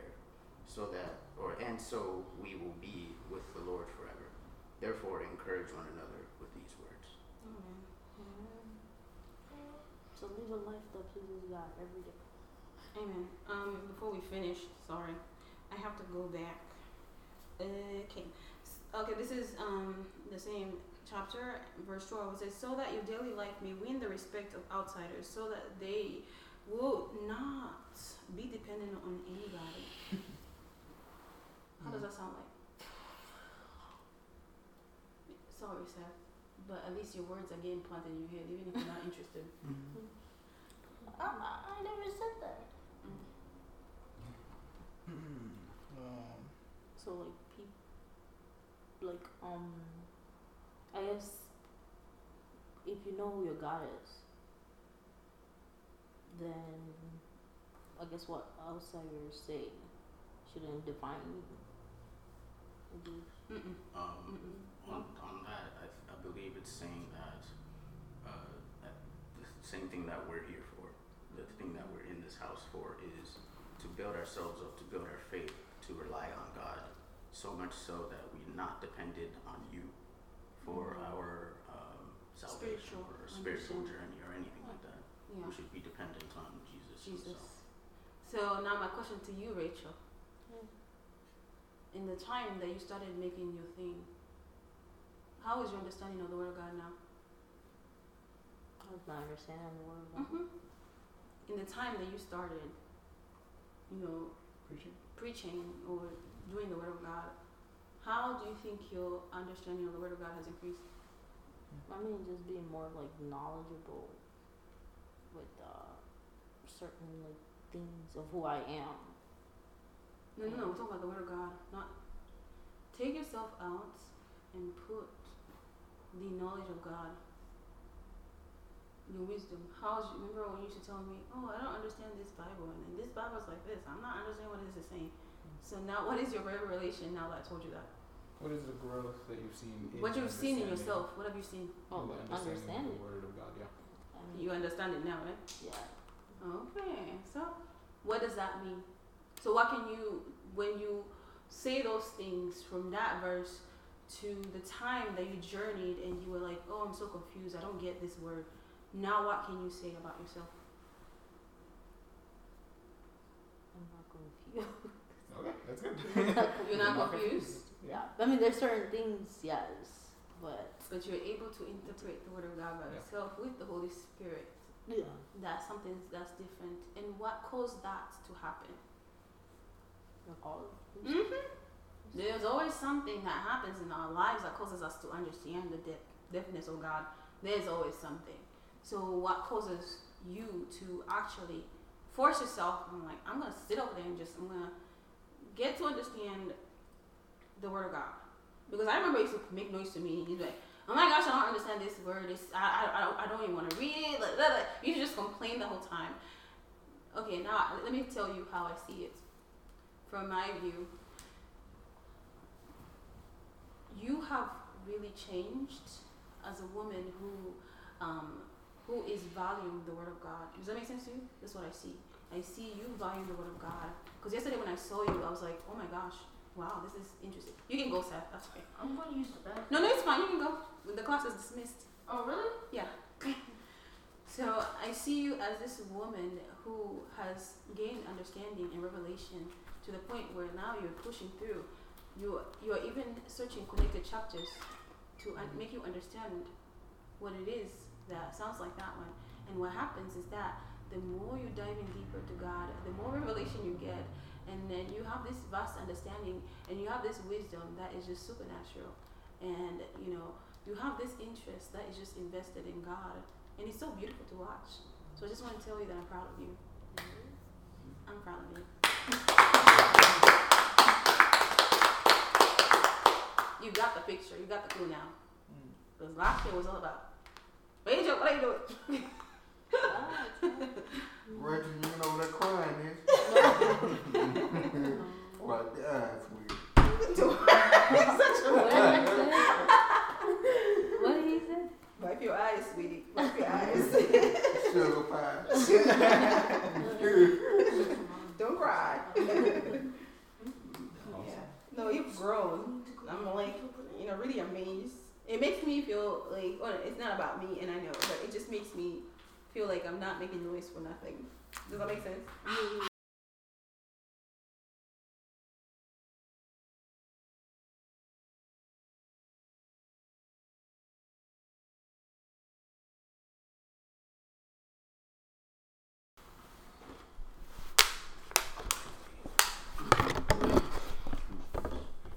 so that, or and so we will be with the Lord forever. Therefore, encourage one another with these words. So live a life that pleases God every day. Amen. Um, before we finish, sorry, I have to go back. Okay. Okay, this is um the same chapter, verse twelve. It says, "So that your daily life may win the respect of outsiders, so that they will not be dependent on anybody." How does that sound like? Sorry, Seth, but at least your words are getting planted in your head, even if you're not interested. I, I, I never said that. Um, So like peop like um, I guess if you know who your God is, then I guess what outsiders say shouldn't define you. Mm-mm. Um, Mm-mm. on, on that, I, I believe it's saying that, uh, that the same thing that we're here for, the thing that we're in this house for is to build ourselves up, to build our faith, to rely on God, so much so that we're not dependent on you for Mhm. our um, salvation Spiritual or spiritual journey or anything like that. Yeah. We should be dependent on Jesus. Jesus. So now my question to you, Rachel. Yeah. In the time that you started making your thing, how is your understanding of the Word of God now? I With my understanding of the word of God. hmm In the time that you started, you know, Preaching. preaching or doing the Word of God, how do you think your understanding of the Word of God has increased? I mean, just being more like knowledgeable with uh, certain like things of who I am. No, no, no. We're talking about the Word of God. Not take yourself out and put the knowledge of God, your wisdom. How's remember when you used to tell me, "Oh, I don't understand this Bible, and then this Bible's like this. I'm not understanding what this is saying." So now, what is your revelation now that I told you that? What is the growth that you've seen? In What you've seen in yourself? What have you seen? Oh, in the like, understanding understand the Word of God. Yeah. I mean, You understand it now, right? yeah. Okay, so what does that mean? So what can you when you say those things from that verse to the time that you journeyed and you were like, "Oh, I'm so confused. I don't get this word." Now what can you say about yourself? I'm not confused. Okay, that's good. You're not confused, yeah. I mean, there's certain things, yes, but but you're able to interpret the word of God by Yeah. yourself with the Holy Spirit. yeah. That's something that's different. And what caused that to happen? Mm-hmm. There's always something that happens in our lives that causes us to understand the depth, depthness of God. There's always something. So what causes you to actually force yourself? I'm like, I'm gonna sit over there and just I'm gonna get to understand the word of God. Because I remember it used to make noise to me. You'd like, oh my gosh, I don't understand this word. It's, I, I, I, don't, I don't even want to read it. Like, like, you just complain the whole time. Okay, now let me tell you how I see it. From my view, you have really changed as a woman who um, who is valuing the word of God. Does that make sense to you? That's what I see. I see you valuing the word of God. Because yesterday when I saw you, I was like, oh my gosh, wow, this is interesting. You can go, Seth. That's okay. I'm going to use the bathroom. No, no, it's fine. You can go. The class is dismissed. Oh, really? Yeah. so I see you as this woman who has gained understanding and revelation to the point where now you're pushing through. You you're even searching connected chapters to un- mm-hmm. make you understand what it is that sounds like that one. And what happens is that the more you dive in deeper to God, the more revelation you get, and then you have this vast understanding and you have this wisdom that is just supernatural. And you know, you have this interest that is just invested in God, and it's so beautiful to watch. So I just want to tell you that I'm proud of you. Mm-hmm. I'm proud of you. You got the picture. You got the clue now. Because last year was all about, Angel, what are you doing? It's fine. Reggie, you know what that crying is? Well, that's weird. what did he say? Wipe your eyes, sweetie. Wipe your eyes. Sugar pie. Don't cry. Yeah. No, you've grown. I'm like, you know, really amazed. It makes me feel like, well, it's not about me, and I know, but it just makes me feel like I'm not making noise for nothing. Does that make sense?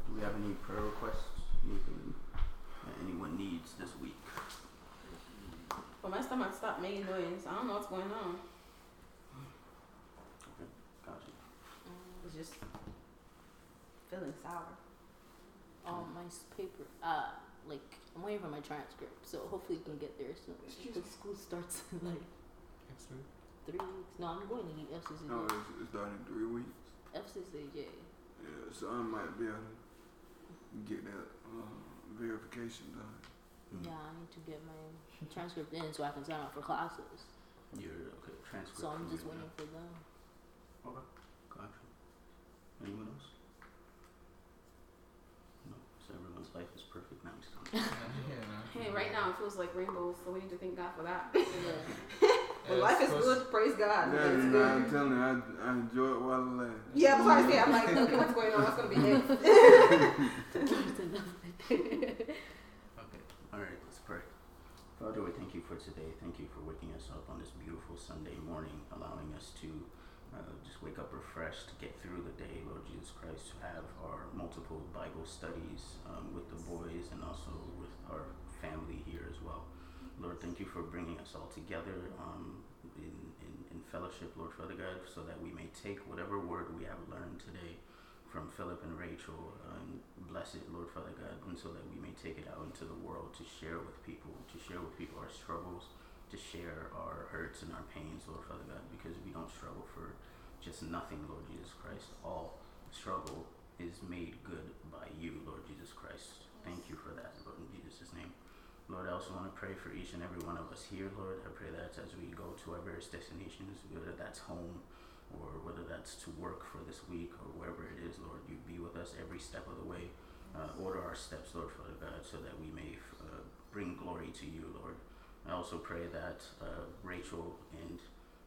Do we have any prayer requests? Anything that anyone needs this week? But my stomach stopped making noise. I don't know what's going on. Gotcha. It's just feeling sour. My paper. Uh, like I'm waiting for my transcript, so hopefully you can get there soon. Excuse The school starts in like Next week. three weeks. No, I'm going to eat FCCJ. No, it's, it's done in three weeks. FCCJ. Yeah, so I might be able to get that uh, verification done. Mm. Yeah, I need to get my transcript in so I can sign up for classes. You're okay. Transcript. So I'm just your- waiting for them. Okay. Gotcha. Anyone else? No. So everyone's life is perfect now. I'm just kidding. yeah, no. Hey, right now it feels like rainbows, so we need to thank God for that. Yeah. But life is good, praise God. Yeah, It's you good. know, I'm telling you, I, I enjoy it while it lasts. Yeah, that's why I say I'm like, okay, what's going on? What's gonna be next? That's enough. Okay. All right. Let's pray. Father, we thank you for today. Thank you for waking us up on this beautiful Sunday morning, allowing us to uh, just wake up refreshed to get through the day, Lord Jesus Christ, to have our multiple Bible studies um, with the boys and also with our family here as well. Lord, thank you for bringing us all together um, in, in, in fellowship, Lord Father God, so that we may take whatever word we have learned today from Philip and Rachel and bless it, Lord Father God, and so that we may take it out into the world to share with people, to share with people our struggles, to share our hurts and our pains, Lord Father God, because we don't struggle for just nothing, Lord Jesus Christ. All struggle is made good by you, Lord Jesus Christ. Thank you for that, Lord, in Jesus' name. Lord, I also want to pray for each and every one of us here, Lord. I pray that as we go to our various destinations, whether that's home or whether that's to work for this week or wherever it is, Lord, you be with us every step of the way. Uh, order our steps, Lord, Father God, so that we may uh, bring glory to you, Lord. I also pray that uh, Rachel and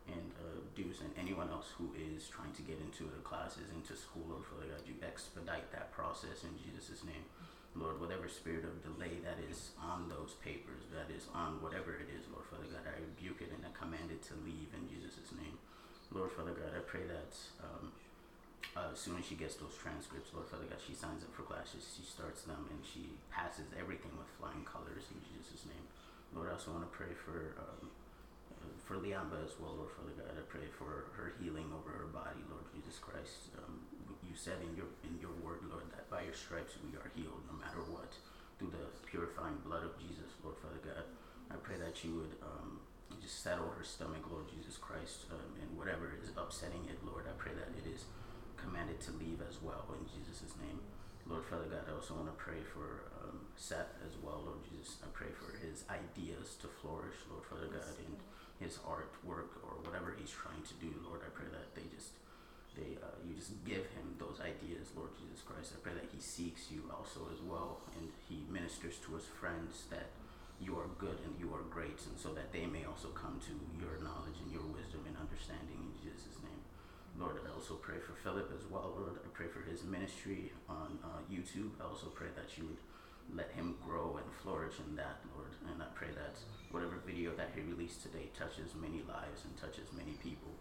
and uh, Deuce and anyone else who is trying to get into the classes, into school, Lord Father God, you expedite that process in Jesus' name. Lord, whatever spirit of delay that is on those papers, that is on whatever it is, Lord Father God, I rebuke it and I command it to leave in Jesus' name. Lord Father God, I pray that um, uh, as soon as she gets those transcripts, Lord Father God, she signs up for classes, she starts them, and she passes everything with flying colors in Jesus' name. Lord, I also want to pray for um, for Liamba as well, Lord Father God. I pray for her healing over her body, Lord Jesus Christ. Um, you said in your in your word, Lord, that by your stripes we are healed, no matter what, through the purifying blood of Jesus, Lord Father God. I pray that you would um, just settle her stomach, Lord Jesus Christ, um, and whatever is upsetting it, Lord, I pray that it is commanded to leave as well in Jesus' name. Lord Father God, I also want to pray for um, Seth as well, Lord Jesus. I pray for his ideas to flourish, Lord Father God, and his artwork or whatever he's trying to do, Lord. I pray that they just, they, uh, you just give him those ideas, Lord Jesus Christ. I pray that he seeks you also as well, and he ministers to his friends that you are good and you are great, and so that they may also come to your knowledge and your wisdom and understanding in Jesus' name. Lord, I also pray for Philip as well, Lord. I pray for his ministry on uh, YouTube. I also pray that you would let him grow and flourish in that, Lord. And I pray that whatever video that he released today touches many lives and touches many people.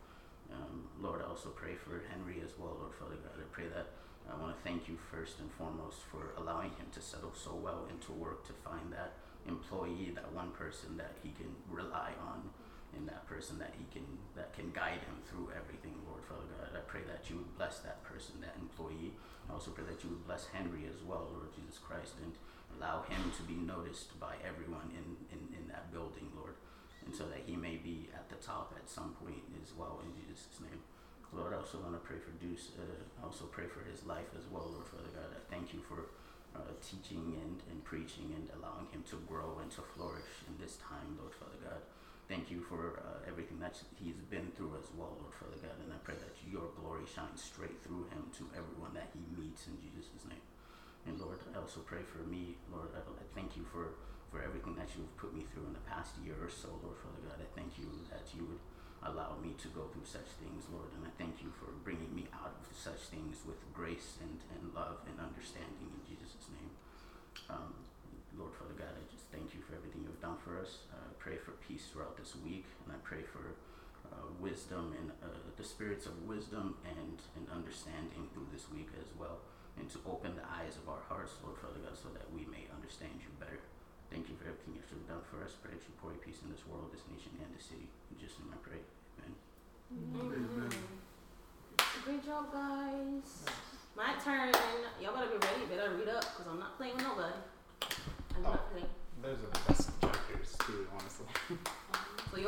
Um, Lord, I also pray for Henry as well, Lord Father God. I pray that I want to thank you first and foremost for allowing him to settle so well into work to find that employee, that one person that he can rely on, and that person that he can that can guide him through everything, Lord Father God. I pray that you would bless that person, that employee. I also pray that you would bless Henry as well, Lord Jesus Christ, and allow him to be noticed by everyone in, in, in that building, Lord, and so that he may be at the top at some point as well, in Jesus' name. Lord, I also want to pray for Deuce. Uh, also pray for his life as well, Lord Father God. I thank you for uh, teaching and, and preaching and allowing him to grow and to flourish in this time, Lord Father God. Thank you for uh, everything that he's been through as well, Lord Father God. And I pray that your glory shines straight through him to everyone that he meets in Jesus' name. And Lord, I also pray for me, Lord. I, I thank you for, for everything that you've put me through in the past year or so, Lord Father God. I thank you that you would allow me to go through such things, Lord. And I thank you for bringing me out of such things with grace and, and love and understanding in Jesus' name. Um, Lord Father God, I just thank you for everything you've done for us. Uh, I pray for peace throughout this week, and I pray for uh, wisdom and uh, the spirits of wisdom and, and understanding through this week as well, and to open the eyes of our hearts, Lord Father God, so that we may understand you better. Thank you for everything you've done for us. Pray that you pour your peace in this world, this nation, and this city. Just in Jesus' name I pray. Amen. Amen. Great job, guys. My turn. Y'all better be ready. Better read up, cause I'm not playing with nobody. I'm Oh. not playing. Those are the best chapters, too, honestly.